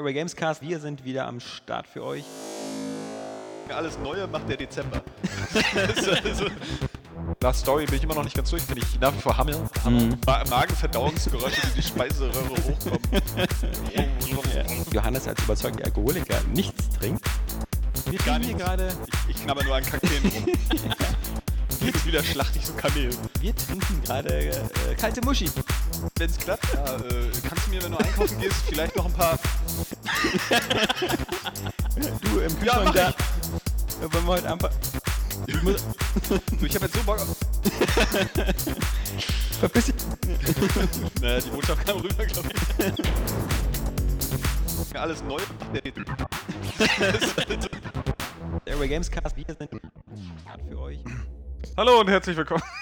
Airway Gamescast, wir sind wieder am Start für euch. Alles Neue macht der Dezember. nach Story bin ich immer noch nicht ganz durch, bin ich nach wie vor Hammel. Mhm. Ma Magenverdauungsgeräusche, die die Speiseröhre hochkommen. Johannes als überzeugter Alkoholiker nichts trinkt. Wir Gar trinken hier nichts. gerade, Ich, ich knabber nur an Kakteen rum. Jetzt wieder schlachte ich so Kamel. wir trinken gerade äh, kalte Muschi. Wenn es klappt, ja, äh, kannst du mir, wenn du einkaufen gehst, vielleicht noch ein paar. Du im Ja, Kühlschrank mach da. Ja, wollen wir heute einfach. Ich muss, ich hab jetzt so Bock auf. verpiss dich. Naja, die Botschaft kam rüber, glaube ich. Alles neu. Airway Gamescast, wir sind für euch. Hallo und herzlich willkommen.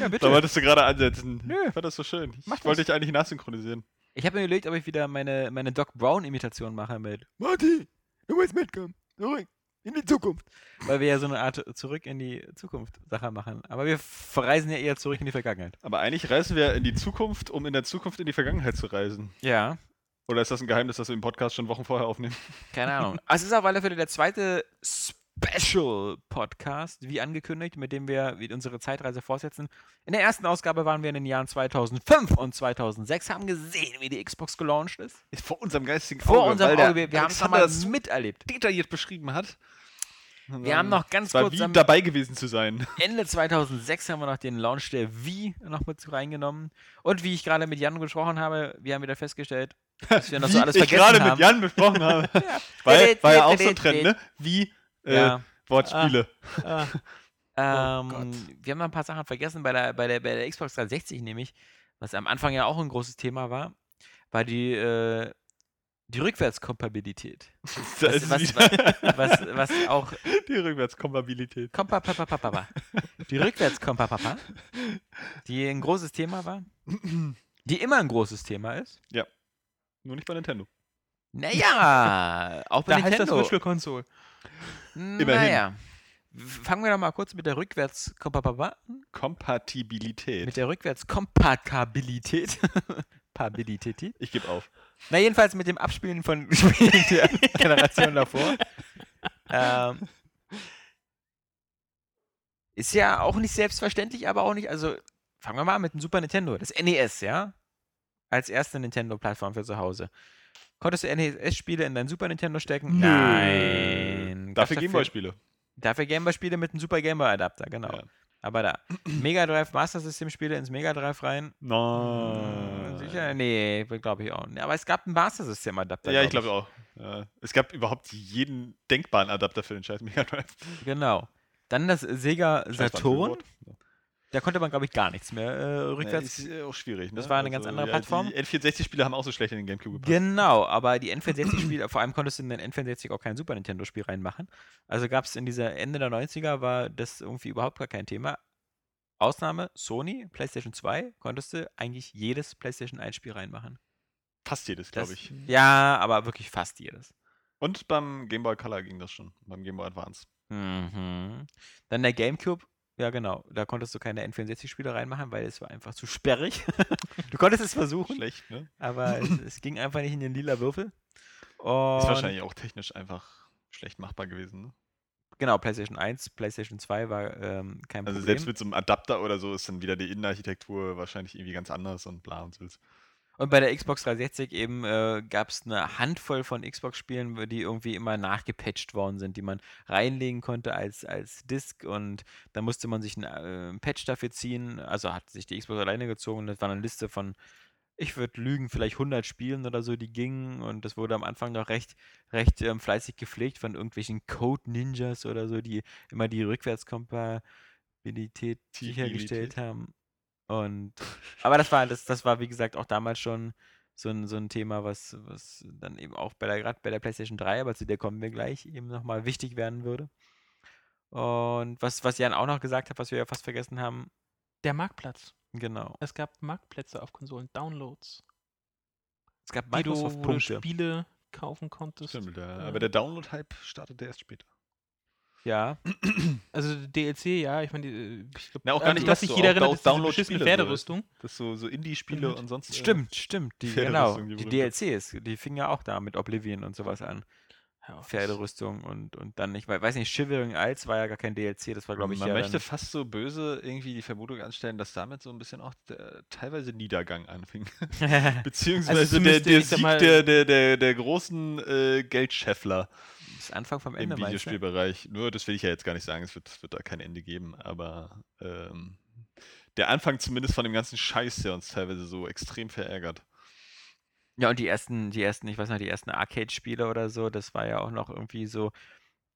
Ja, Da wolltest du gerade ansetzen. Nö. Ich fand das so schön. Ich Mach wollte das. dich eigentlich nachsynchronisieren. Ich habe mir überlegt, ob ich wieder meine, meine Doc Brown-Imitation mache mit Marty, du musst mitkommen. Zurück in die Zukunft. Weil wir ja so eine Art zurück in die Zukunft Sache machen. Aber wir verreisen ja eher zurück in die Vergangenheit. Aber eigentlich reisen wir in die Zukunft, um in der Zukunft in die Vergangenheit zu reisen. Ja, Oder ist das ein Geheimnis, das wir im Podcast schon Wochen vorher aufnehmen? keine Ahnung. Also es ist auf alle Fälle der zweite Special-Podcast, wie angekündigt, mit dem wir wie unsere Zeitreise fortsetzen. In der ersten Ausgabe waren wir in den Jahren 2005 und 2006, haben gesehen, wie die Xbox gelauncht ist. Ist vor unserem geistigen Vor Auge, unserem weil der Auge, wir, wir haben es so miterlebt. detailliert beschrieben hat. Wir haben noch ganz kurz wie dabei gewesen zu sein. Ende 2006 haben wir noch den Launch der Wii noch mit reingenommen. Und wie ich gerade mit Jan gesprochen habe, wir haben wieder festgestellt, dass wir noch so Wie alles ich vergessen gerade haben. mit Jan besprochen habe. Weil war ja auch so ein Trend, ne? Wie äh, Ja. Wortspiele. Ähm, wir haben noch ein paar Sachen vergessen bei der, bei, der, bei der Xbox 360 nämlich, was am Anfang ja auch ein großes Thema war, war die, äh, die Rückwärtskompatibilität. Da Was, was, was, was auch die Rückwärtskompatibilität. Die Rückwärtskompapapa, die ein großes Thema war, die immer ein großes Thema ist. Nur nicht bei Nintendo. Naja, auch bei Nintendo. Console. Naja. Fangen wir doch mal kurz mit der Rückwärtskompapapa an. Kompatibilität. Mit der Rückwärtskompatibilität. Pabilität. ich gebe auf. Na, jedenfalls mit dem Abspielen von Spielen der Generation davor. Ähm, ist ja auch nicht selbstverständlich, aber auch nicht. Also, fangen wir mal an mit dem Super Nintendo. Das NES, ja? Als erste Nintendo-Plattform für zu Hause. Konntest du NES-Spiele in dein Super Nintendo stecken? Nein. Dafür Gameboy-Spiele. Dafür Gameboy-Spiele mit einem Super Gameboy-Adapter, genau. Ja. Aber da. Mega Drive Master System-Spiele ins Mega Drive rein. Nein. Sicher? Nee, glaube ich auch. nicht. Aber es gab einen Master System-Adapter. Ja, ich glaub glaube auch. Ja. Es gab überhaupt jeden denkbaren Adapter für den scheiß Mega Drive. Genau. Dann das Sega Saturn. Wort. Da konnte man, glaube ich, gar nichts mehr äh, Ja, rückwärts. ist äh, auch schwierig. Ne? Das war eine ganz andere Plattform. Die N64-Spiele haben auch so schlecht in den Gamecube gepasst. Genau, aber die N64-Spiele, vor allem konntest du in den N64 auch kein Super Nintendo-Spiel reinmachen. Also gab es in dieser Ende der 90er, war das irgendwie überhaupt gar kein Thema. Ausnahme, Sony, PlayStation 2, konntest du eigentlich jedes PlayStation 1-Spiel reinmachen. Fast jedes, glaube ich. Ja, aber wirklich fast jedes. Und beim Game Boy Color ging das schon. Beim Game Boy Advance. Mhm. Dann der GameCube. Ja, genau. Da konntest du keine N64-Spiele reinmachen, weil es war einfach zu sperrig. du konntest es versuchen, Schlecht, ne? aber es, es ging einfach nicht in den lila Würfel. Ist Und wahrscheinlich auch technisch einfach schlecht machbar gewesen. Ne? genau, PlayStation 1, PlayStation 2 war ähm, kein Also Problem. selbst mit so einem Adapter oder so ist dann wieder die Innenarchitektur wahrscheinlich irgendwie ganz anders und bla und so. Und bei der Xbox 360 eben äh, gab es eine Handvoll von Xbox-Spielen, die irgendwie immer nachgepatcht worden sind, die man reinlegen konnte als, als Disk und dann musste man sich einen äh, Patch dafür ziehen. Also hat sich die Xbox alleine gezogen und das war eine Liste von, ich würde lügen, vielleicht 100 Spielen oder so, die gingen und das wurde am Anfang noch recht, recht ähm, fleißig gepflegt von irgendwelchen Code-Ninjas oder so, die immer die Rückwärtskompatibilität sichergestellt haben. Und aber das war, das, das war, wie gesagt, auch damals schon so ein, so ein Thema, was, was dann eben auch bei der, gerade bei der PlayStation 3, aber zu der kommen wir gleich, eben nochmal wichtig werden würde. Und was, was Jan auch noch gesagt hat, was wir ja fast vergessen haben, Der Marktplatz. genau. Es gab Marktplätze auf Konsolen, Downloads, Es gab Microsoft-Punkte. Spiele kaufen konntest. Stimmt, der, äh, aber der Download-Hype startete erst später. Ja. Also DLC, ja, ich meine, die, ich glaube, auch gar nicht was das sich jeder erinnert, ist diese beschissene so. Pferderüstung. Das so, so Indie-Spiele Mhm. und sonst. äh, Stimmt, stimmt. Die, genau. Die Die DLCs, die fingen ja auch da mit Oblivion und sowas an. Ja, Pferderüstung und, und dann, ich wei- weiß nicht, Shivering Isles war ja gar kein DLC, das war, glaube ich, Man ja möchte fast so böse irgendwie die Vermutung anstellen, dass damit so ein bisschen auch der teilweise Niedergang anfing. Beziehungsweise der, zumindest, der sag Sieg mal- der, der, der, der großen äh, Geldscheffler das Anfang vom im Ende, du? Videospielbereich. Nur, das will ich ja jetzt gar nicht sagen, es wird, wird da kein Ende geben, aber ähm, der Anfang zumindest von dem ganzen Scheiß, der uns teilweise so extrem verärgert. Ja, und die ersten, die ersten, ich weiß noch, die ersten Arcade-Spiele oder so, das war ja auch noch irgendwie so,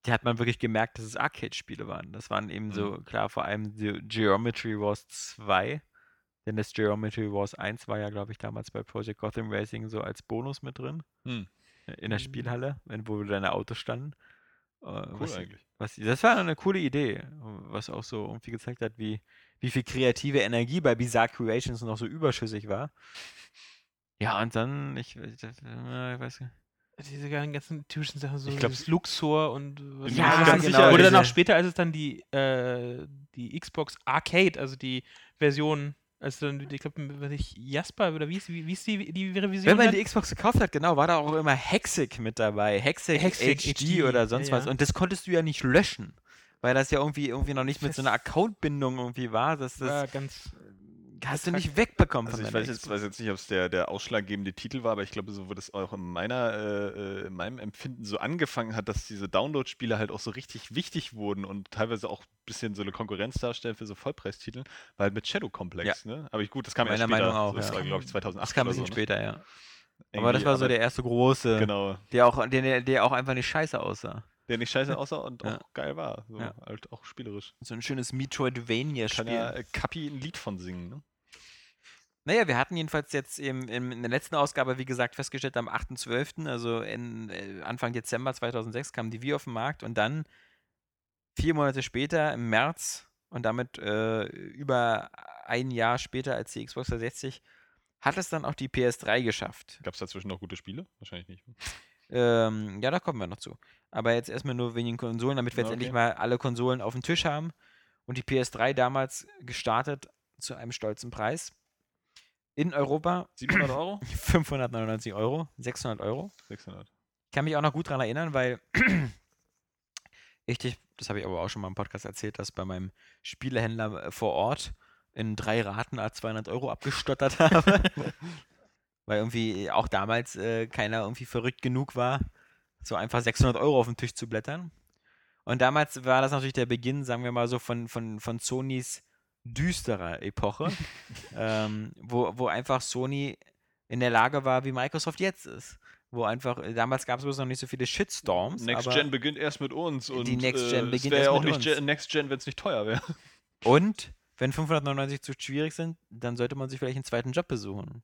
die hat man wirklich gemerkt, dass es Arcade-Spiele waren. Das waren eben so, Mhm. klar, vor allem die Geometry Wars 2, denn das Geometry Wars 1 war ja, glaube ich, damals bei Project Gotham Racing so als Bonus mit drin, Hm, in der Mhm. Spielhalle, wenn, wo deine Autos standen. Äh, cool was, eigentlich. was, das war eine coole Idee, was auch so irgendwie gezeigt hat, wie, wie viel kreative Energie bei Bizarre Creations noch so überschüssig war. Ja, und dann, ich, ich, äh, ich weiß nicht. Diese ganzen typischen Sachen, so Ich glaub, Luxor und was Ja, ganz dann- sicher, Oder dann auch später, als es dann die, äh, die Xbox Arcade, also die Version, als dann, ich glaube, ich, Jasper, oder wie ist, wie, wie ist die, die Revision? Wenn man dann? die Xbox gekauft hat, genau, war da auch immer Hexic mit dabei. Hexic, Hexic HD, HD, oder sonst ja, was. ja. Und das konntest du ja nicht löschen. Weil das ja irgendwie, irgendwie noch nicht mit so einer Accountbindung irgendwie war. Das, das war ganz, hast du nicht wegbekommen Also von ich weiß jetzt, weiß jetzt nicht, ob es der, der ausschlaggebende Titel war, aber ich glaube, so wo das auch in meiner, äh, äh, in meinem Empfinden so angefangen hat, dass diese Download-Spiele halt auch so richtig wichtig wurden und teilweise auch ein bisschen so eine Konkurrenz darstellen für so Vollpreistitel, war halt mit Shadow Complex, ne? Aber gut, das kam Meiner erst später. Meinung auch, so, das ja. war, glaube ich, 2008 Das kam ein bisschen so, ne? später, ja. Aber Irgendwie, das war so der erste große, Genau, der, auch, der, der auch einfach nicht scheiße aussah. der nicht scheiße aussah und Ja. auch geil war. So, Ja. Halt auch spielerisch. So ein schönes Kann Metroidvania-Spiel. ja äh, Kapi ein Lied von singen, ne? Naja, wir hatten jedenfalls jetzt im, im, in der letzten Ausgabe, wie gesagt, festgestellt, am 8.12., also in, äh, Anfang Dezember 2006, kam die Wii auf den Markt und dann vier Monate später, im März und damit äh, über ein Jahr später als die Xbox 360, hat es dann auch die PS3 geschafft. Gab es dazwischen noch gute Spiele? Wahrscheinlich nicht. Ähm, ja, da kommen wir noch zu. Aber jetzt erstmal nur wegen den Konsolen, damit wir jetzt endlich okay. mal alle Konsolen auf dem Tisch haben. Und die PS3 damals gestartet zu einem stolzen Preis. In Europa 700 Euro? 599 Euro, 600 Euro. 600. Ich kann mich auch noch gut daran erinnern, weil ich dich, das habe ich aber auch schon mal im Podcast erzählt, dass bei meinem Spielehändler äh, vor Ort in drei Raten a 200 Euro abgestottert habe. weil irgendwie auch damals äh, keiner irgendwie verrückt genug war, so einfach 600 Euro auf den Tisch zu blättern. Und damals war das natürlich der Beginn, sagen wir mal so, von, von, von Sonys düsterer Epoche, ähm, wo, wo einfach Sony in der Lage war, wie Microsoft jetzt ist. Wo einfach, äh, damals gab es bloß noch nicht so viele Shitstorms. Next Gen beginnt erst mit uns und Die Next Gen äh, beginnt erst ja auch mit nicht uns. Gen Next Gen, wenn es nicht teuer wäre. Und wenn 599 zu schwierig sind, dann sollte man sich vielleicht einen zweiten Job besuchen.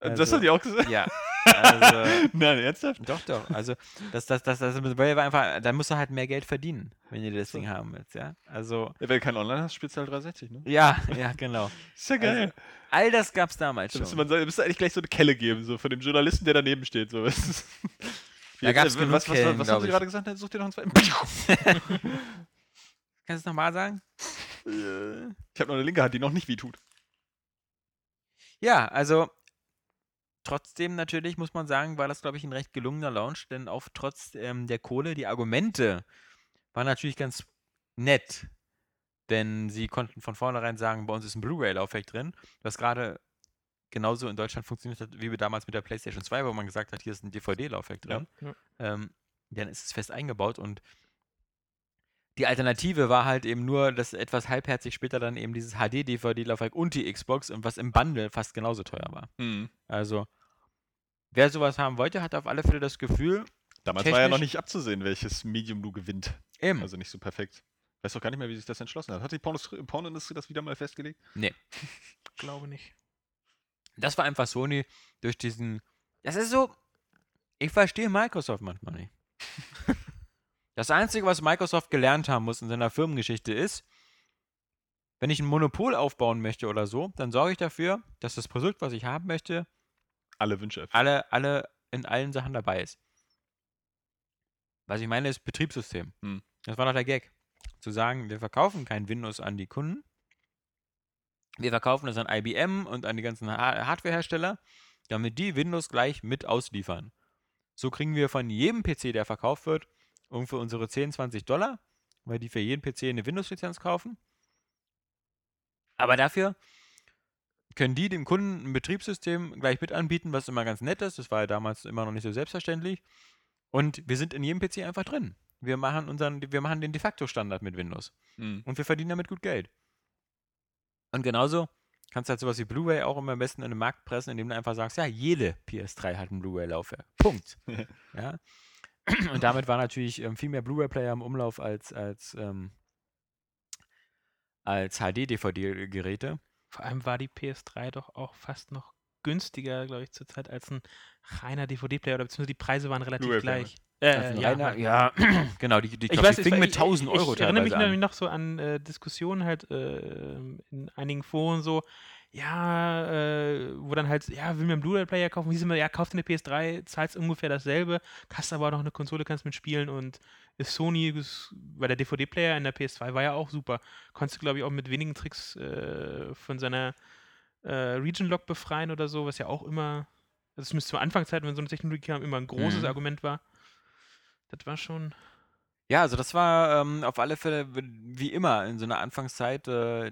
das Also- hat die auch gesagt. Ja. Also, Nein, ernsthaft? doch, doch. Also, das, das, das, das, war einfach, dann musst du halt mehr Geld verdienen, wenn du das So. Ding haben willst, ja. Also, Ja, wenn du kein Online hast, spielst du halt 360, ne? ja, ja, genau. Ist ja geil. Also, all das gab's damals da schon. man da müsste eigentlich gleich so eine Kelle geben, so von dem Journalisten, der daneben steht. So. Was, Da gab's äh, genug was, was, was glaub haben Sie gerade gesagt? Such dir noch einen zweiten. Kannst du es nochmal sagen? Ich habe noch eine linke Hand, die noch nicht wehtut. Ja, also trotzdem natürlich muss man sagen, war das, glaube ich, ein recht gelungener Launch, denn auch trotz ähm, der Kohle, die Argumente waren natürlich ganz nett. Denn sie konnten von vornherein sagen, bei uns ist ein Blu-ray-Laufwerk drin, was gerade genauso in Deutschland funktioniert hat, wie wir damals mit der PlayStation 2, wo man gesagt hat, hier ist ein DVD-Laufwerk drin. Ja. Ähm, dann ist es fest eingebaut und die Alternative war halt eben nur, dass etwas halbherzig später dann eben dieses HD-DVD-Laufwerk und die Xbox und was im Bundle fast genauso teuer war. Hm. Also, wer sowas haben wollte, hat auf alle Fälle das Gefühl, Damals war ja noch nicht abzusehen, welches Medium du gewinnt. eben, Also nicht so perfekt. Weiß auch gar nicht mehr, wie sich das entschlossen hat. Hat die Pornos- Pornoindustrie das wieder mal festgelegt? glaube nicht. das war einfach Sony durch diesen. Das ist so. Ich verstehe Microsoft manchmal nicht. Das Einzige, was Microsoft gelernt haben muss in seiner Firmengeschichte ist, wenn ich ein Monopol aufbauen möchte oder so, dann sorge ich dafür, dass das Produkt, was ich haben möchte, Alle Wünsche erfüllt. alle, alle in allen Sachen dabei ist. Was ich meine, ist Betriebssystem. Hm. Das war doch der Gag. Zu sagen, wir verkaufen kein Windows an die Kunden. Wir verkaufen das an IBM und an die ganzen Ha- Hardwarehersteller, damit die Windows gleich mit ausliefern. So kriegen wir von jedem PC, der verkauft wird, ungefähr unsere 10, 20 Dollar, weil die für jeden PC eine Windows-Lizenz kaufen. Aber dafür können die dem Kunden ein Betriebssystem gleich mit anbieten, was immer ganz nett ist. Das war ja damals immer noch nicht so selbstverständlich. Und wir sind in jedem PC einfach drin. Wir machen unseren, wir machen den de facto Standard mit Windows. Hm. Und wir verdienen damit gut Geld. Und genauso kannst du halt sowas wie Blu-ray auch immer am besten in den Markt pressen, indem du einfach sagst, ja, jede PS3 hat ein Blu-ray-Laufwerk. Punkt. ja. Und damit war natürlich ähm, viel mehr Blu-ray-Player im Umlauf als, als, ähm, als HD-DVD-Geräte. Vor allem war die PS3 doch auch fast noch günstiger, glaube ich, zurzeit als ein reiner DVD-Player oder beziehungsweise die Preise waren relativ gleich. Äh, Also ja, reiner- ja, genau, die, die, Ich glaub, weiß, die ich, fingen mit ich, 1000 Euro ich erinnere mich teilweise nämlich an. noch so an äh, Diskussionen halt äh, in einigen Foren so, ja, äh, wo dann halt, ja, will mir einen Blu-ray-Player kaufen, wie sind wir, ja, kauf dir eine PS3, zahlst ungefähr dasselbe, hast aber noch eine Konsole, kannst mitspielen und ist Sony, ist, weil der DVD-Player in der PS2 war ja auch super. Konntest du, glaube ich, auch mit wenigen Tricks äh, von seiner äh, Region-Lock befreien oder so, was ja auch immer, das müsste zur Anfangszeit, wenn so eine Technologie kam, immer ein großes Mhm. Argument war. Das war schon. Ja, also das war ähm, auf alle Fälle wie immer in so einer Anfangszeit. Äh,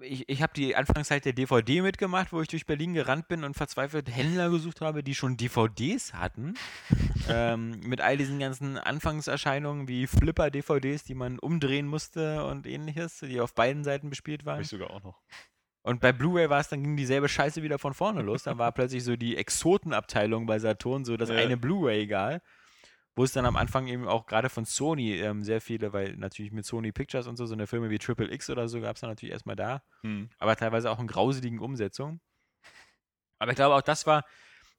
ich ich habe die Anfangszeit der DVD mitgemacht, wo ich durch Berlin gerannt bin und verzweifelt Händler gesucht habe, die schon DVDs hatten. ähm, mit all diesen ganzen Anfangserscheinungen wie Flipper-DVDs, die man umdrehen musste und ähnliches, die auf beiden Seiten bespielt Hab waren. ich sogar auch noch. Und bei Blu-ray war es dann ging dieselbe Scheiße wieder von vorne los. Dann war plötzlich so die Exotenabteilung bei Saturn, so das Ja. eine Blu-ray-Egal. Wo es dann am Anfang eben auch gerade von Sony ähm, sehr viele, weil natürlich mit Sony Pictures und so, so eine Filme wie Triple X oder so gab es dann natürlich erstmal da. Hm. Aber teilweise auch in grauseligen Umsetzungen. Aber ich glaube, auch das war,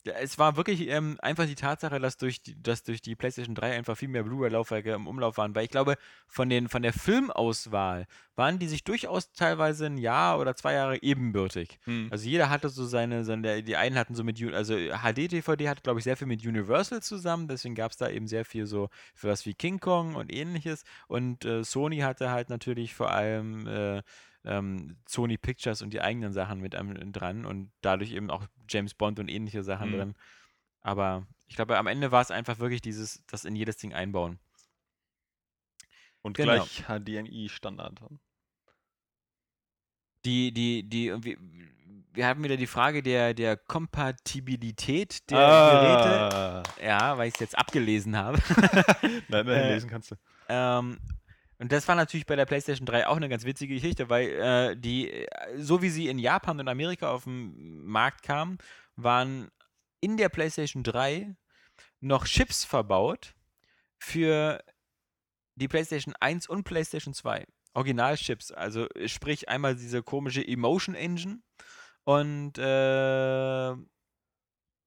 ja, es war wirklich ähm, einfach die Tatsache, dass durch, die, dass durch die PlayStation 3 einfach viel mehr Blu-ray-Laufwerke im Umlauf waren. Weil ich glaube, von, den, von der Filmauswahl waren die sich durchaus teilweise ein Jahr oder zwei Jahre ebenbürtig. Hm. Also jeder hatte so seine, seine die einen hatten so mit, also HD-DVD hat, glaube ich, sehr viel mit Universal zusammen, deswegen gab es da eben sehr viel so für was wie King Kong und ähnliches. Und äh, Sony hatte halt natürlich vor allem äh, ähm, Sony Pictures und die eigenen Sachen mit am, dran und dadurch eben auch James Bond und ähnliche Sachen Mhm. drin. Aber ich glaube, am Ende war es einfach wirklich dieses, das in jedes Ding einbauen. Und Genau. gleich HDMI-Standard. Die, die, die, irgendwie- wir haben wieder die Frage der, der Kompatibilität der Geräte. Ah. Ja, weil ich es jetzt abgelesen habe. Nein, nein, Äh, lesen kannst du. ähm, und das war natürlich bei der PlayStation 3 auch eine ganz witzige Geschichte, weil äh, die, äh, so wie sie in Japan und Amerika auf den Markt kamen, waren in der PlayStation 3 noch Chips verbaut für die PlayStation 1 und PlayStation 2. Originalchips, also äh, sprich einmal diese komische Emotion Engine und äh,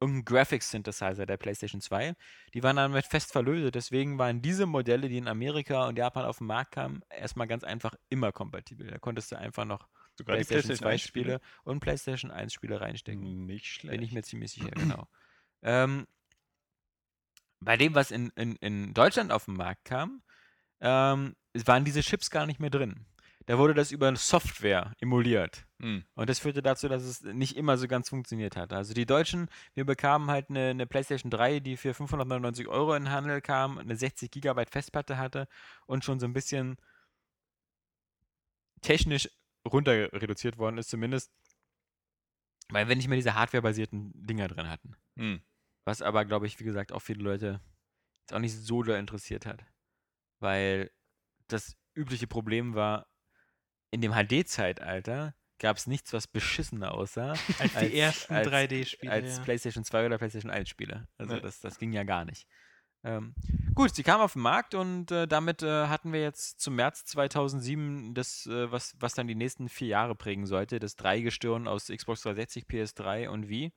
irgendein Graphics Synthesizer der PlayStation 2. Die waren damit fest verlötet, deswegen waren diese Modelle, die in Amerika und Japan auf den Markt kamen, erstmal ganz einfach immer kompatibel. Da konntest du einfach noch Sogar PlayStation PlayStation 2 1 Spiele und PlayStation 1 Spiele reinstecken. Nicht schlecht. Bin ich mir ziemlich sicher, genau. Ähm, bei dem, was in, in, in Deutschland auf den Markt kam, ähm, waren diese Chips gar nicht mehr drin. Da wurde das über Software emuliert. Hm. Und das führte dazu, dass es nicht immer so ganz funktioniert hat. Also die Deutschen, wir bekamen halt eine, eine PlayStation 3, die für 599 Euro in den Handel kam, eine 60 Gigabyte Festplatte hatte und schon so ein bisschen technisch runter reduziert worden ist, zumindest, weil wir nicht mehr diese hardwarebasierten Dinger drin hatten. Hm. Was aber, glaube ich, wie gesagt, auch viele Leute jetzt auch nicht so interessiert hat. Weil das übliche Problem war, in dem HD-Zeitalter gab es nichts, was beschissener aussah Als die ersten als- 3D-Spiele. als ja. PlayStation 2 oder PlayStation 1 Spiele. Also Nee. das, das ging ja gar nicht. Ähm, gut, sie kam auf den Markt und äh, damit äh, hatten wir jetzt zum März 2007 das, äh, was, was dann die nächsten vier Jahre prägen sollte, das Dreigestirn aus Xbox 360, PS3 und Wii.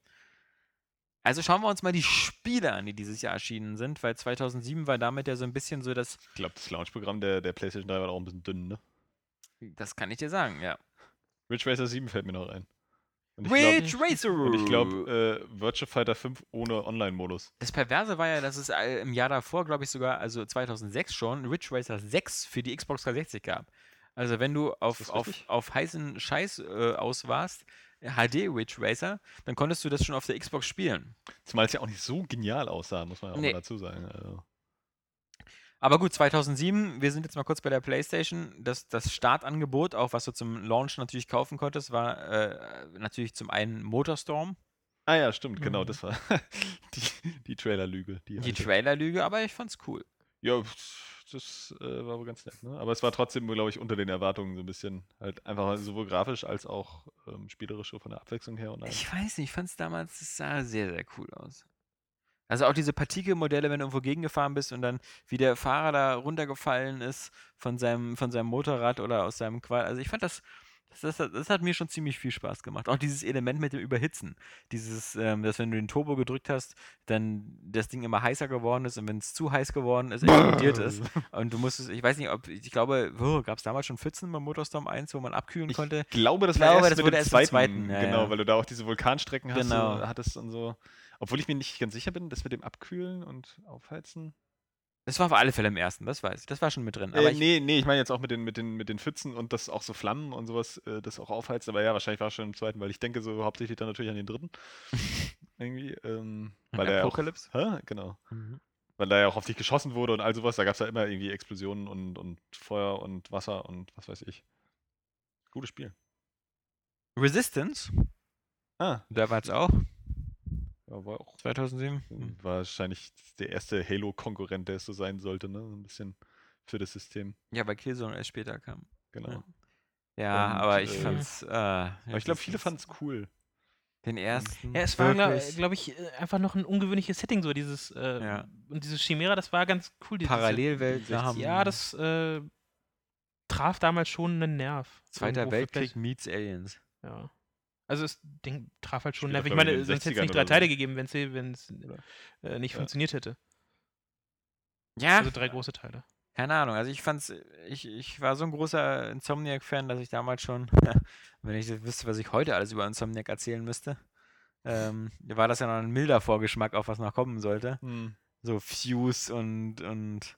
Also schauen wir uns mal die Spiele an, die dieses Jahr erschienen sind, weil 2007 war damit ja so ein bisschen so das, Ich glaube, das Launchprogramm der, der PlayStation 3 war auch ein bisschen dünn, ne? Das kann ich dir sagen, ja. Ridge Racer 7 fällt mir noch ein. Und glaube, Ridge Racer! und ich glaub, äh, Virtua Fighter 5 ohne Online-Modus. Das Perverse war ja, dass es äh, im Jahr davor, glaube ich sogar, also 2006 schon, Ridge Racer 6 für die Xbox 360 gab. Also wenn du auf, auf, auf heißen Scheiß äh, aus warst, HD Ridge Racer, dann konntest du das schon auf der Xbox spielen. Zumal es ja auch nicht so genial aussah, muss man ja auch Nee. mal dazu sagen. Also, Aber gut, 2007, wir sind jetzt mal kurz bei der PlayStation. Das, das Startangebot, auch was du zum Launch natürlich kaufen konntest, war äh, natürlich zum einen Motorstorm, ah ja, stimmt, genau, Mhm. das war die, die Trailer-Lüge. Die. Trailerlüge, aber ich fand's cool. Ja, das äh, war wohl ganz nett, ne? Aber es war trotzdem, glaube ich, unter den Erwartungen so ein bisschen. Halt einfach sowohl grafisch als auch ähm, spielerisch so von der Abwechslung her und. Ich weiß nicht, ich fand's damals, es sah sehr, sehr cool aus. Also auch diese Partikelmodelle, wenn du irgendwo gegengefahren bist und dann wie der Fahrer da runtergefallen ist von seinem, von seinem Motorrad oder aus seinem Quad. Also ich fand das, das, das, hat- das hat mir schon ziemlich viel Spaß gemacht. Auch dieses Element mit dem Überhitzen. Dieses, ähm, dass wenn du den Turbo gedrückt hast, dann das Ding immer heißer geworden ist und wenn es zu heiß geworden ist, explodiert ist. Und du musstest, ich weiß nicht, ob, ich glaube, gab es damals schon Pfützen beim Motorstorm 1, wo man abkühlen Ich konnte? glaube, das Ich war glaube, erst das mit wurde dem erst im zweiten, zweiten, ja, genau, ja. weil du da auch diese Vulkanstrecken hast, Genau. hattest und so. Obwohl ich mir nicht ganz sicher bin, das mit dem Abkühlen und Aufheizen. Das war auf alle Fälle im ersten, das weiß ich. Das war schon mit drin. Aber äh, ich, nee, nee, ich meine jetzt auch mit den, mit, den, mit den Pfützen und das auch so Flammen und sowas, äh, das auch aufheizt. Aber ja, wahrscheinlich war es schon im zweiten, weil ich denke so hauptsächlich dann natürlich an den dritten. Irgendwie. Ähm, weil er ja auch, Apocalypse? hä? Genau. Mhm. Weil da ja auch auf dich geschossen wurde und all sowas. Da gab es ja immer irgendwie Explosionen und, und Feuer und Wasser und was weiß ich. Gutes Spiel. Resistance, Ah, da war es auch, ja, war auch 2007. Hm. wahrscheinlich der erste Halo-Konkurrent, der es so sein sollte, ne? Ein bisschen für das System. Ja, weil Killzone erst später kam. Genau. Ja. Ja, Und, aber ich äh, fand's. Äh, Aber ich glaube, viele Resistance- fanden es cool. Den ersten. Ja, es war, glaube glaub ich, äh, einfach noch ein ungewöhnliches Setting, so dieses, äh, Ja. und diese Chimera, das war ganz cool. Diese, Parallelwelt. wir haben Ja, das äh, traf damals schon einen Nerv. Zweiter Weltkrieg meets Aliens. Ja. Also das Ding traf halt schon Nerv. Ich meine, sonst hätte es 60ern nicht drei oder so. Teile gegeben, wenn es Oder? äh, nicht Ja. funktioniert hätte. Ja, Also drei große Teile. keine Ahnung. Also ich fand's, ich, ich war so ein großer Insomniac-Fan, dass ich damals schon, wenn ich wüsste, was ich heute alles über Insomniac erzählen müsste, ähm, war das ja noch ein milder Vorgeschmack auf was noch kommen sollte. Hm. So Fuse und, und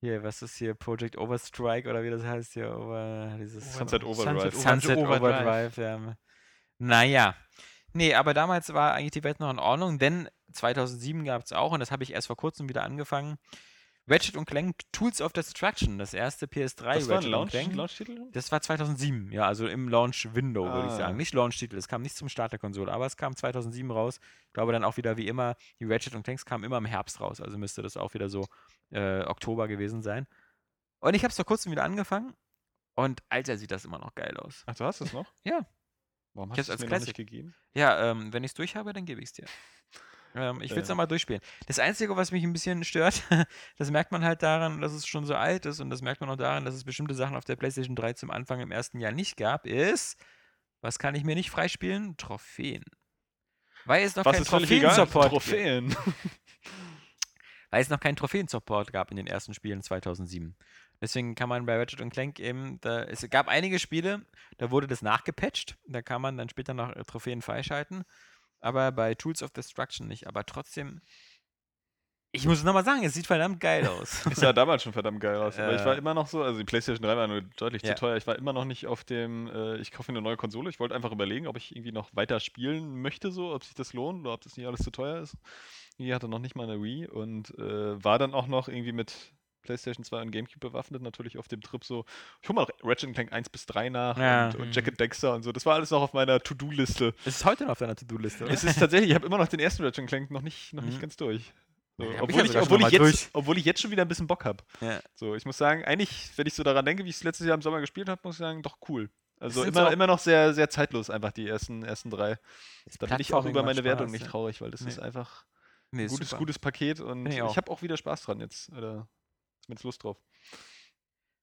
hier, was ist hier, Project Overstrike oder wie das heißt hier, over, dieses Sunset Overdrive. Sunset Overdrive. Overdrive, ja. Naja. Nee, aber damals war eigentlich die Welt noch in Ordnung, denn 2007 gab es auch, und das habe ich erst vor kurzem wieder angefangen, Ratchet und Clank Tools of Destruction, das erste PS3 Das war ein Ratchet Launch. Launch-Titel? Das war 2007, ja, also im Launch-Window, würde ich Ah. sagen. Nicht Launch-Titel, es kam nicht zum Start der Konsole, aber es kam 2007 raus. Ich glaube dann auch wieder wie immer, die Ratchet und Clanks kamen immer im Herbst raus, also müsste das auch wieder so äh, Oktober gewesen sein. Und ich habe es vor kurzem wieder angefangen und Alter, sieht das immer noch geil aus. Ach, du hast es noch? Ja. Warum hast du es als mir Classic. nicht gegeben? Ja, ähm, wenn ich es durch habe, dann gebe ich es dir. Ähm, ich will es Ja. nochmal durchspielen. Das Einzige, was mich ein bisschen stört, das merkt man halt daran, dass es schon so alt ist und das merkt man auch daran, dass es bestimmte Sachen auf der PlayStation 3 zum Anfang im ersten Jahr nicht gab, ist, was kann ich mir nicht freispielen? Trophäen. Weil es noch Was egal? Trophäen-Support Trophäen. weil es noch keinen Trophäen-Support gab in den ersten Spielen 2007. Deswegen kann man bei Ratchet und Clank eben, da, es gab einige Spiele, da wurde das nachgepatcht, da kann man dann später noch äh, Trophäen freischalten, aber bei Tools of Destruction nicht. Aber trotzdem, ich muss es nochmal sagen, es sieht verdammt geil aus. Es sah damals schon verdammt geil aus. Aber ich war Äh. immer noch so, also die PlayStation 3 war nur deutlich Ja. zu teuer. Ich war immer noch nicht auf dem, äh, ich kaufe mir eine neue Konsole. Ich wollte einfach überlegen, ob ich irgendwie noch weiter spielen möchte, so, ob sich das lohnt oder ob das nicht alles zu teuer ist. Die hatte noch nicht mal eine Wii und äh, war dann auch noch irgendwie mit PlayStation 2 und GameCube bewaffnet, natürlich auf dem Trip so, ich hol mal Ratchet Clank 1 bis 3 nach Ja. und, und Mhm. Jacket Dexter und so. Das war alles noch auf meiner To-Do-Liste. Es ist heute noch auf deiner To-Do-Liste, oder? Es ist tatsächlich, ich habe immer noch den ersten Ratchet Clank noch nicht, noch Mhm. nicht ganz durch. So, Ja, obwohl, ich, obwohl, ich jetzt, durch. obwohl ich jetzt schon wieder ein bisschen Bock habe. Ja. So, ich muss sagen, eigentlich, wenn ich so daran denke, wie ich es letztes Jahr im Sommer gespielt habe, muss ich sagen, doch cool. Also immer, so- immer noch sehr, sehr zeitlos einfach die ersten, ersten drei. Da bin ich auch über meine Wertung Spaß, nicht ja. traurig, weil das Nee. ist einfach Nee, ein gutes, super. gutes Paket und ich ich, auch. habe auch wieder Spaß dran jetzt. Oder jetzt Lust drauf.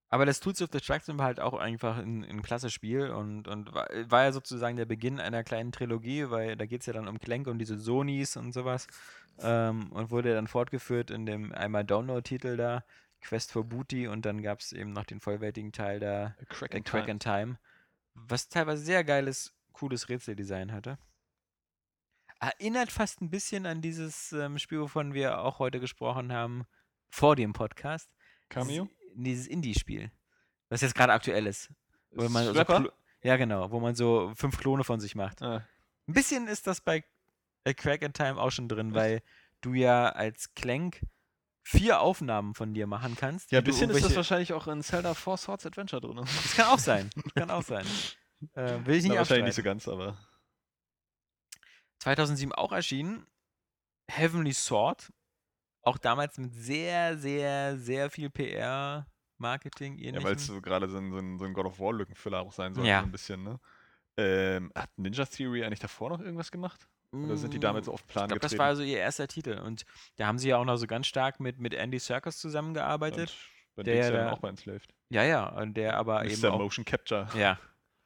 Aber das Tools of Destruction war halt auch einfach ein, ein klasse Spiel und, und war, war ja sozusagen der Beginn einer kleinen Trilogie, weil da geht es ja dann um Clank und diese Sonys und sowas. Ähm, und wurde dann fortgeführt in dem einmal Download-Titel da, Quest for Booty, und dann gab es eben noch den vollwertigen Teil da, Crack äh, Crack in Time, was teilweise sehr geiles cooles Rätseldesign hatte. Erinnert fast ein bisschen an dieses ähm, Spiel, wovon wir auch heute gesprochen haben, vor dem Podcast. Cameo? Dieses, dieses Indie-Spiel, was jetzt gerade aktuell ist. Wo man so ja, genau, wo man so fünf Klone von sich macht. Ah, Ein bisschen ist das bei A Crack in Time auch schon drin, weil du ja als Clank vier Aufnahmen von dir machen kannst. ja, ein bisschen ist das wahrscheinlich auch in Zelda Four Swords Adventure drin. Das kann auch sein. Kann auch sein. Äh, will ich nicht Na, wahrscheinlich nicht so ganz, aber. 2007 auch erschienen. Heavenly Sword. Auch damals mit sehr, sehr, sehr viel PR, Marketing, Ja, ähnlichem. weil es so gerade so ein, so, ein, so ein God of War-Lückenfüller auch sein soll, Ja. so ein bisschen, ne? Ähm, hat Ninja Theory eigentlich davor noch irgendwas gemacht? Oder sind die damit so auf Plan Mm, Ich glaube, das war so ihr erster Titel. Und da haben sie ja auch noch so ganz stark mit, mit Andy Serkis zusammengearbeitet. Und bei der ja ja dann da- auch bei Enslaved. Ja, ja. Und der aber eben Mr. auch. Motion Capture. Ja.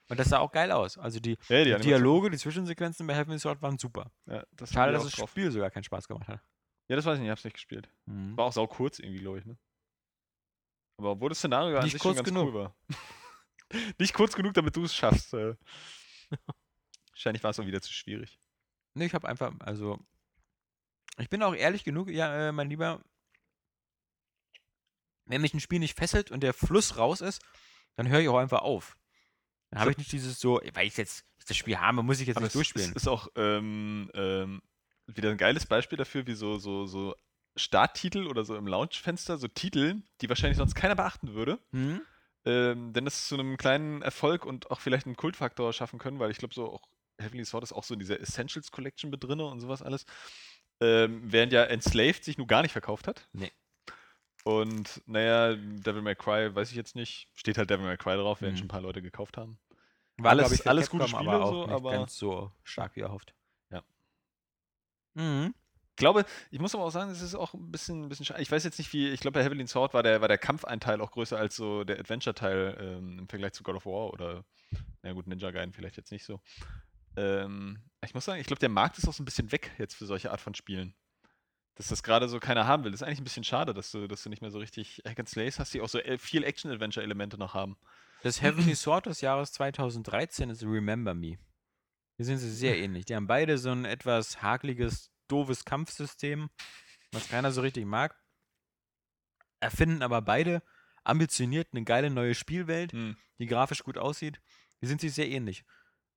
Und das sah auch geil aus. Also die, Ja, die die Dialoge, die Zwischensequenzen bei Heavenly Sword waren super. Ja, das Schade, dass auch das. Spiel sogar keinen Spaß gemacht hat. Ja, das weiß ich nicht, ich hab's nicht gespielt. Mhm. War auch sau kurz irgendwie, glaube ich, ne? Aber obwohl das Szenario an Nicht sich kurz schon ganz genug. cool war. nicht kurz genug, damit du es schaffst. Äh. Wahrscheinlich war es auch wieder zu schwierig. Nee, ich habe einfach, also. Ich bin auch ehrlich genug, ja, äh, mein Lieber. Wenn mich ein Spiel nicht fesselt und der Fluss raus ist, dann höre ich auch einfach auf. Dann habe ich nicht dieses so, weil ich jetzt das Spiel habe, muss ich jetzt Aber nicht es ist, durchspielen. ist auch ähm, ähm, wieder ein geiles Beispiel dafür, wie so, so, so Starttitel oder so im Launchfenster, so Titel, die wahrscheinlich sonst keiner beachten würde, Hm? ähm, denn das zu einem kleinen Erfolg und auch vielleicht einen Kultfaktor schaffen können, weil ich glaube, so auch Heavenly Sword ist auch so in dieser Essentials Collection mit drin und sowas alles. Ähm, während ja Enslaved sich nun gar nicht verkauft hat. Nee. Und naja, Devil May Cry, weiß ich jetzt nicht. Steht halt Devil May Cry drauf, werden Mhm. schon ein paar Leute gekauft haben. War, alles- alles gute Capcom, Spiele aber auch so, nicht aber- ganz so stark wie erhofft. Mhm. Ich glaube, ich muss aber auch sagen, es ist auch ein bisschen, ein bisschen schade. Ich weiß jetzt nicht, wie, ich glaube, bei Heavenly Sword war der, war der Kampfeinteil auch größer als so der Adventure-Teil ähm, im Vergleich zu God of War oder, na gut, Ninja Gaiden vielleicht jetzt nicht so. Ähm, ich muss sagen, ich glaube, der Markt ist auch so ein bisschen weg jetzt für solche Art von Spielen. Dass das gerade so keiner haben will. Das ist eigentlich ein bisschen schade, dass du, dass du nicht mehr so richtig Hack and Slays hast, die auch so äh, viel Action-Adventure-Elemente noch haben. Das Heavenly Sword des Jahres 2013 ist Remember Me. Hier sind sie sehr ähnlich. Die haben beide so ein etwas hakeliges, doofes Kampfsystem, was keiner so richtig mag. Erfinden aber beide ambitioniert eine geile neue Spielwelt, Hm. die grafisch gut aussieht. Die sind sich sehr ähnlich.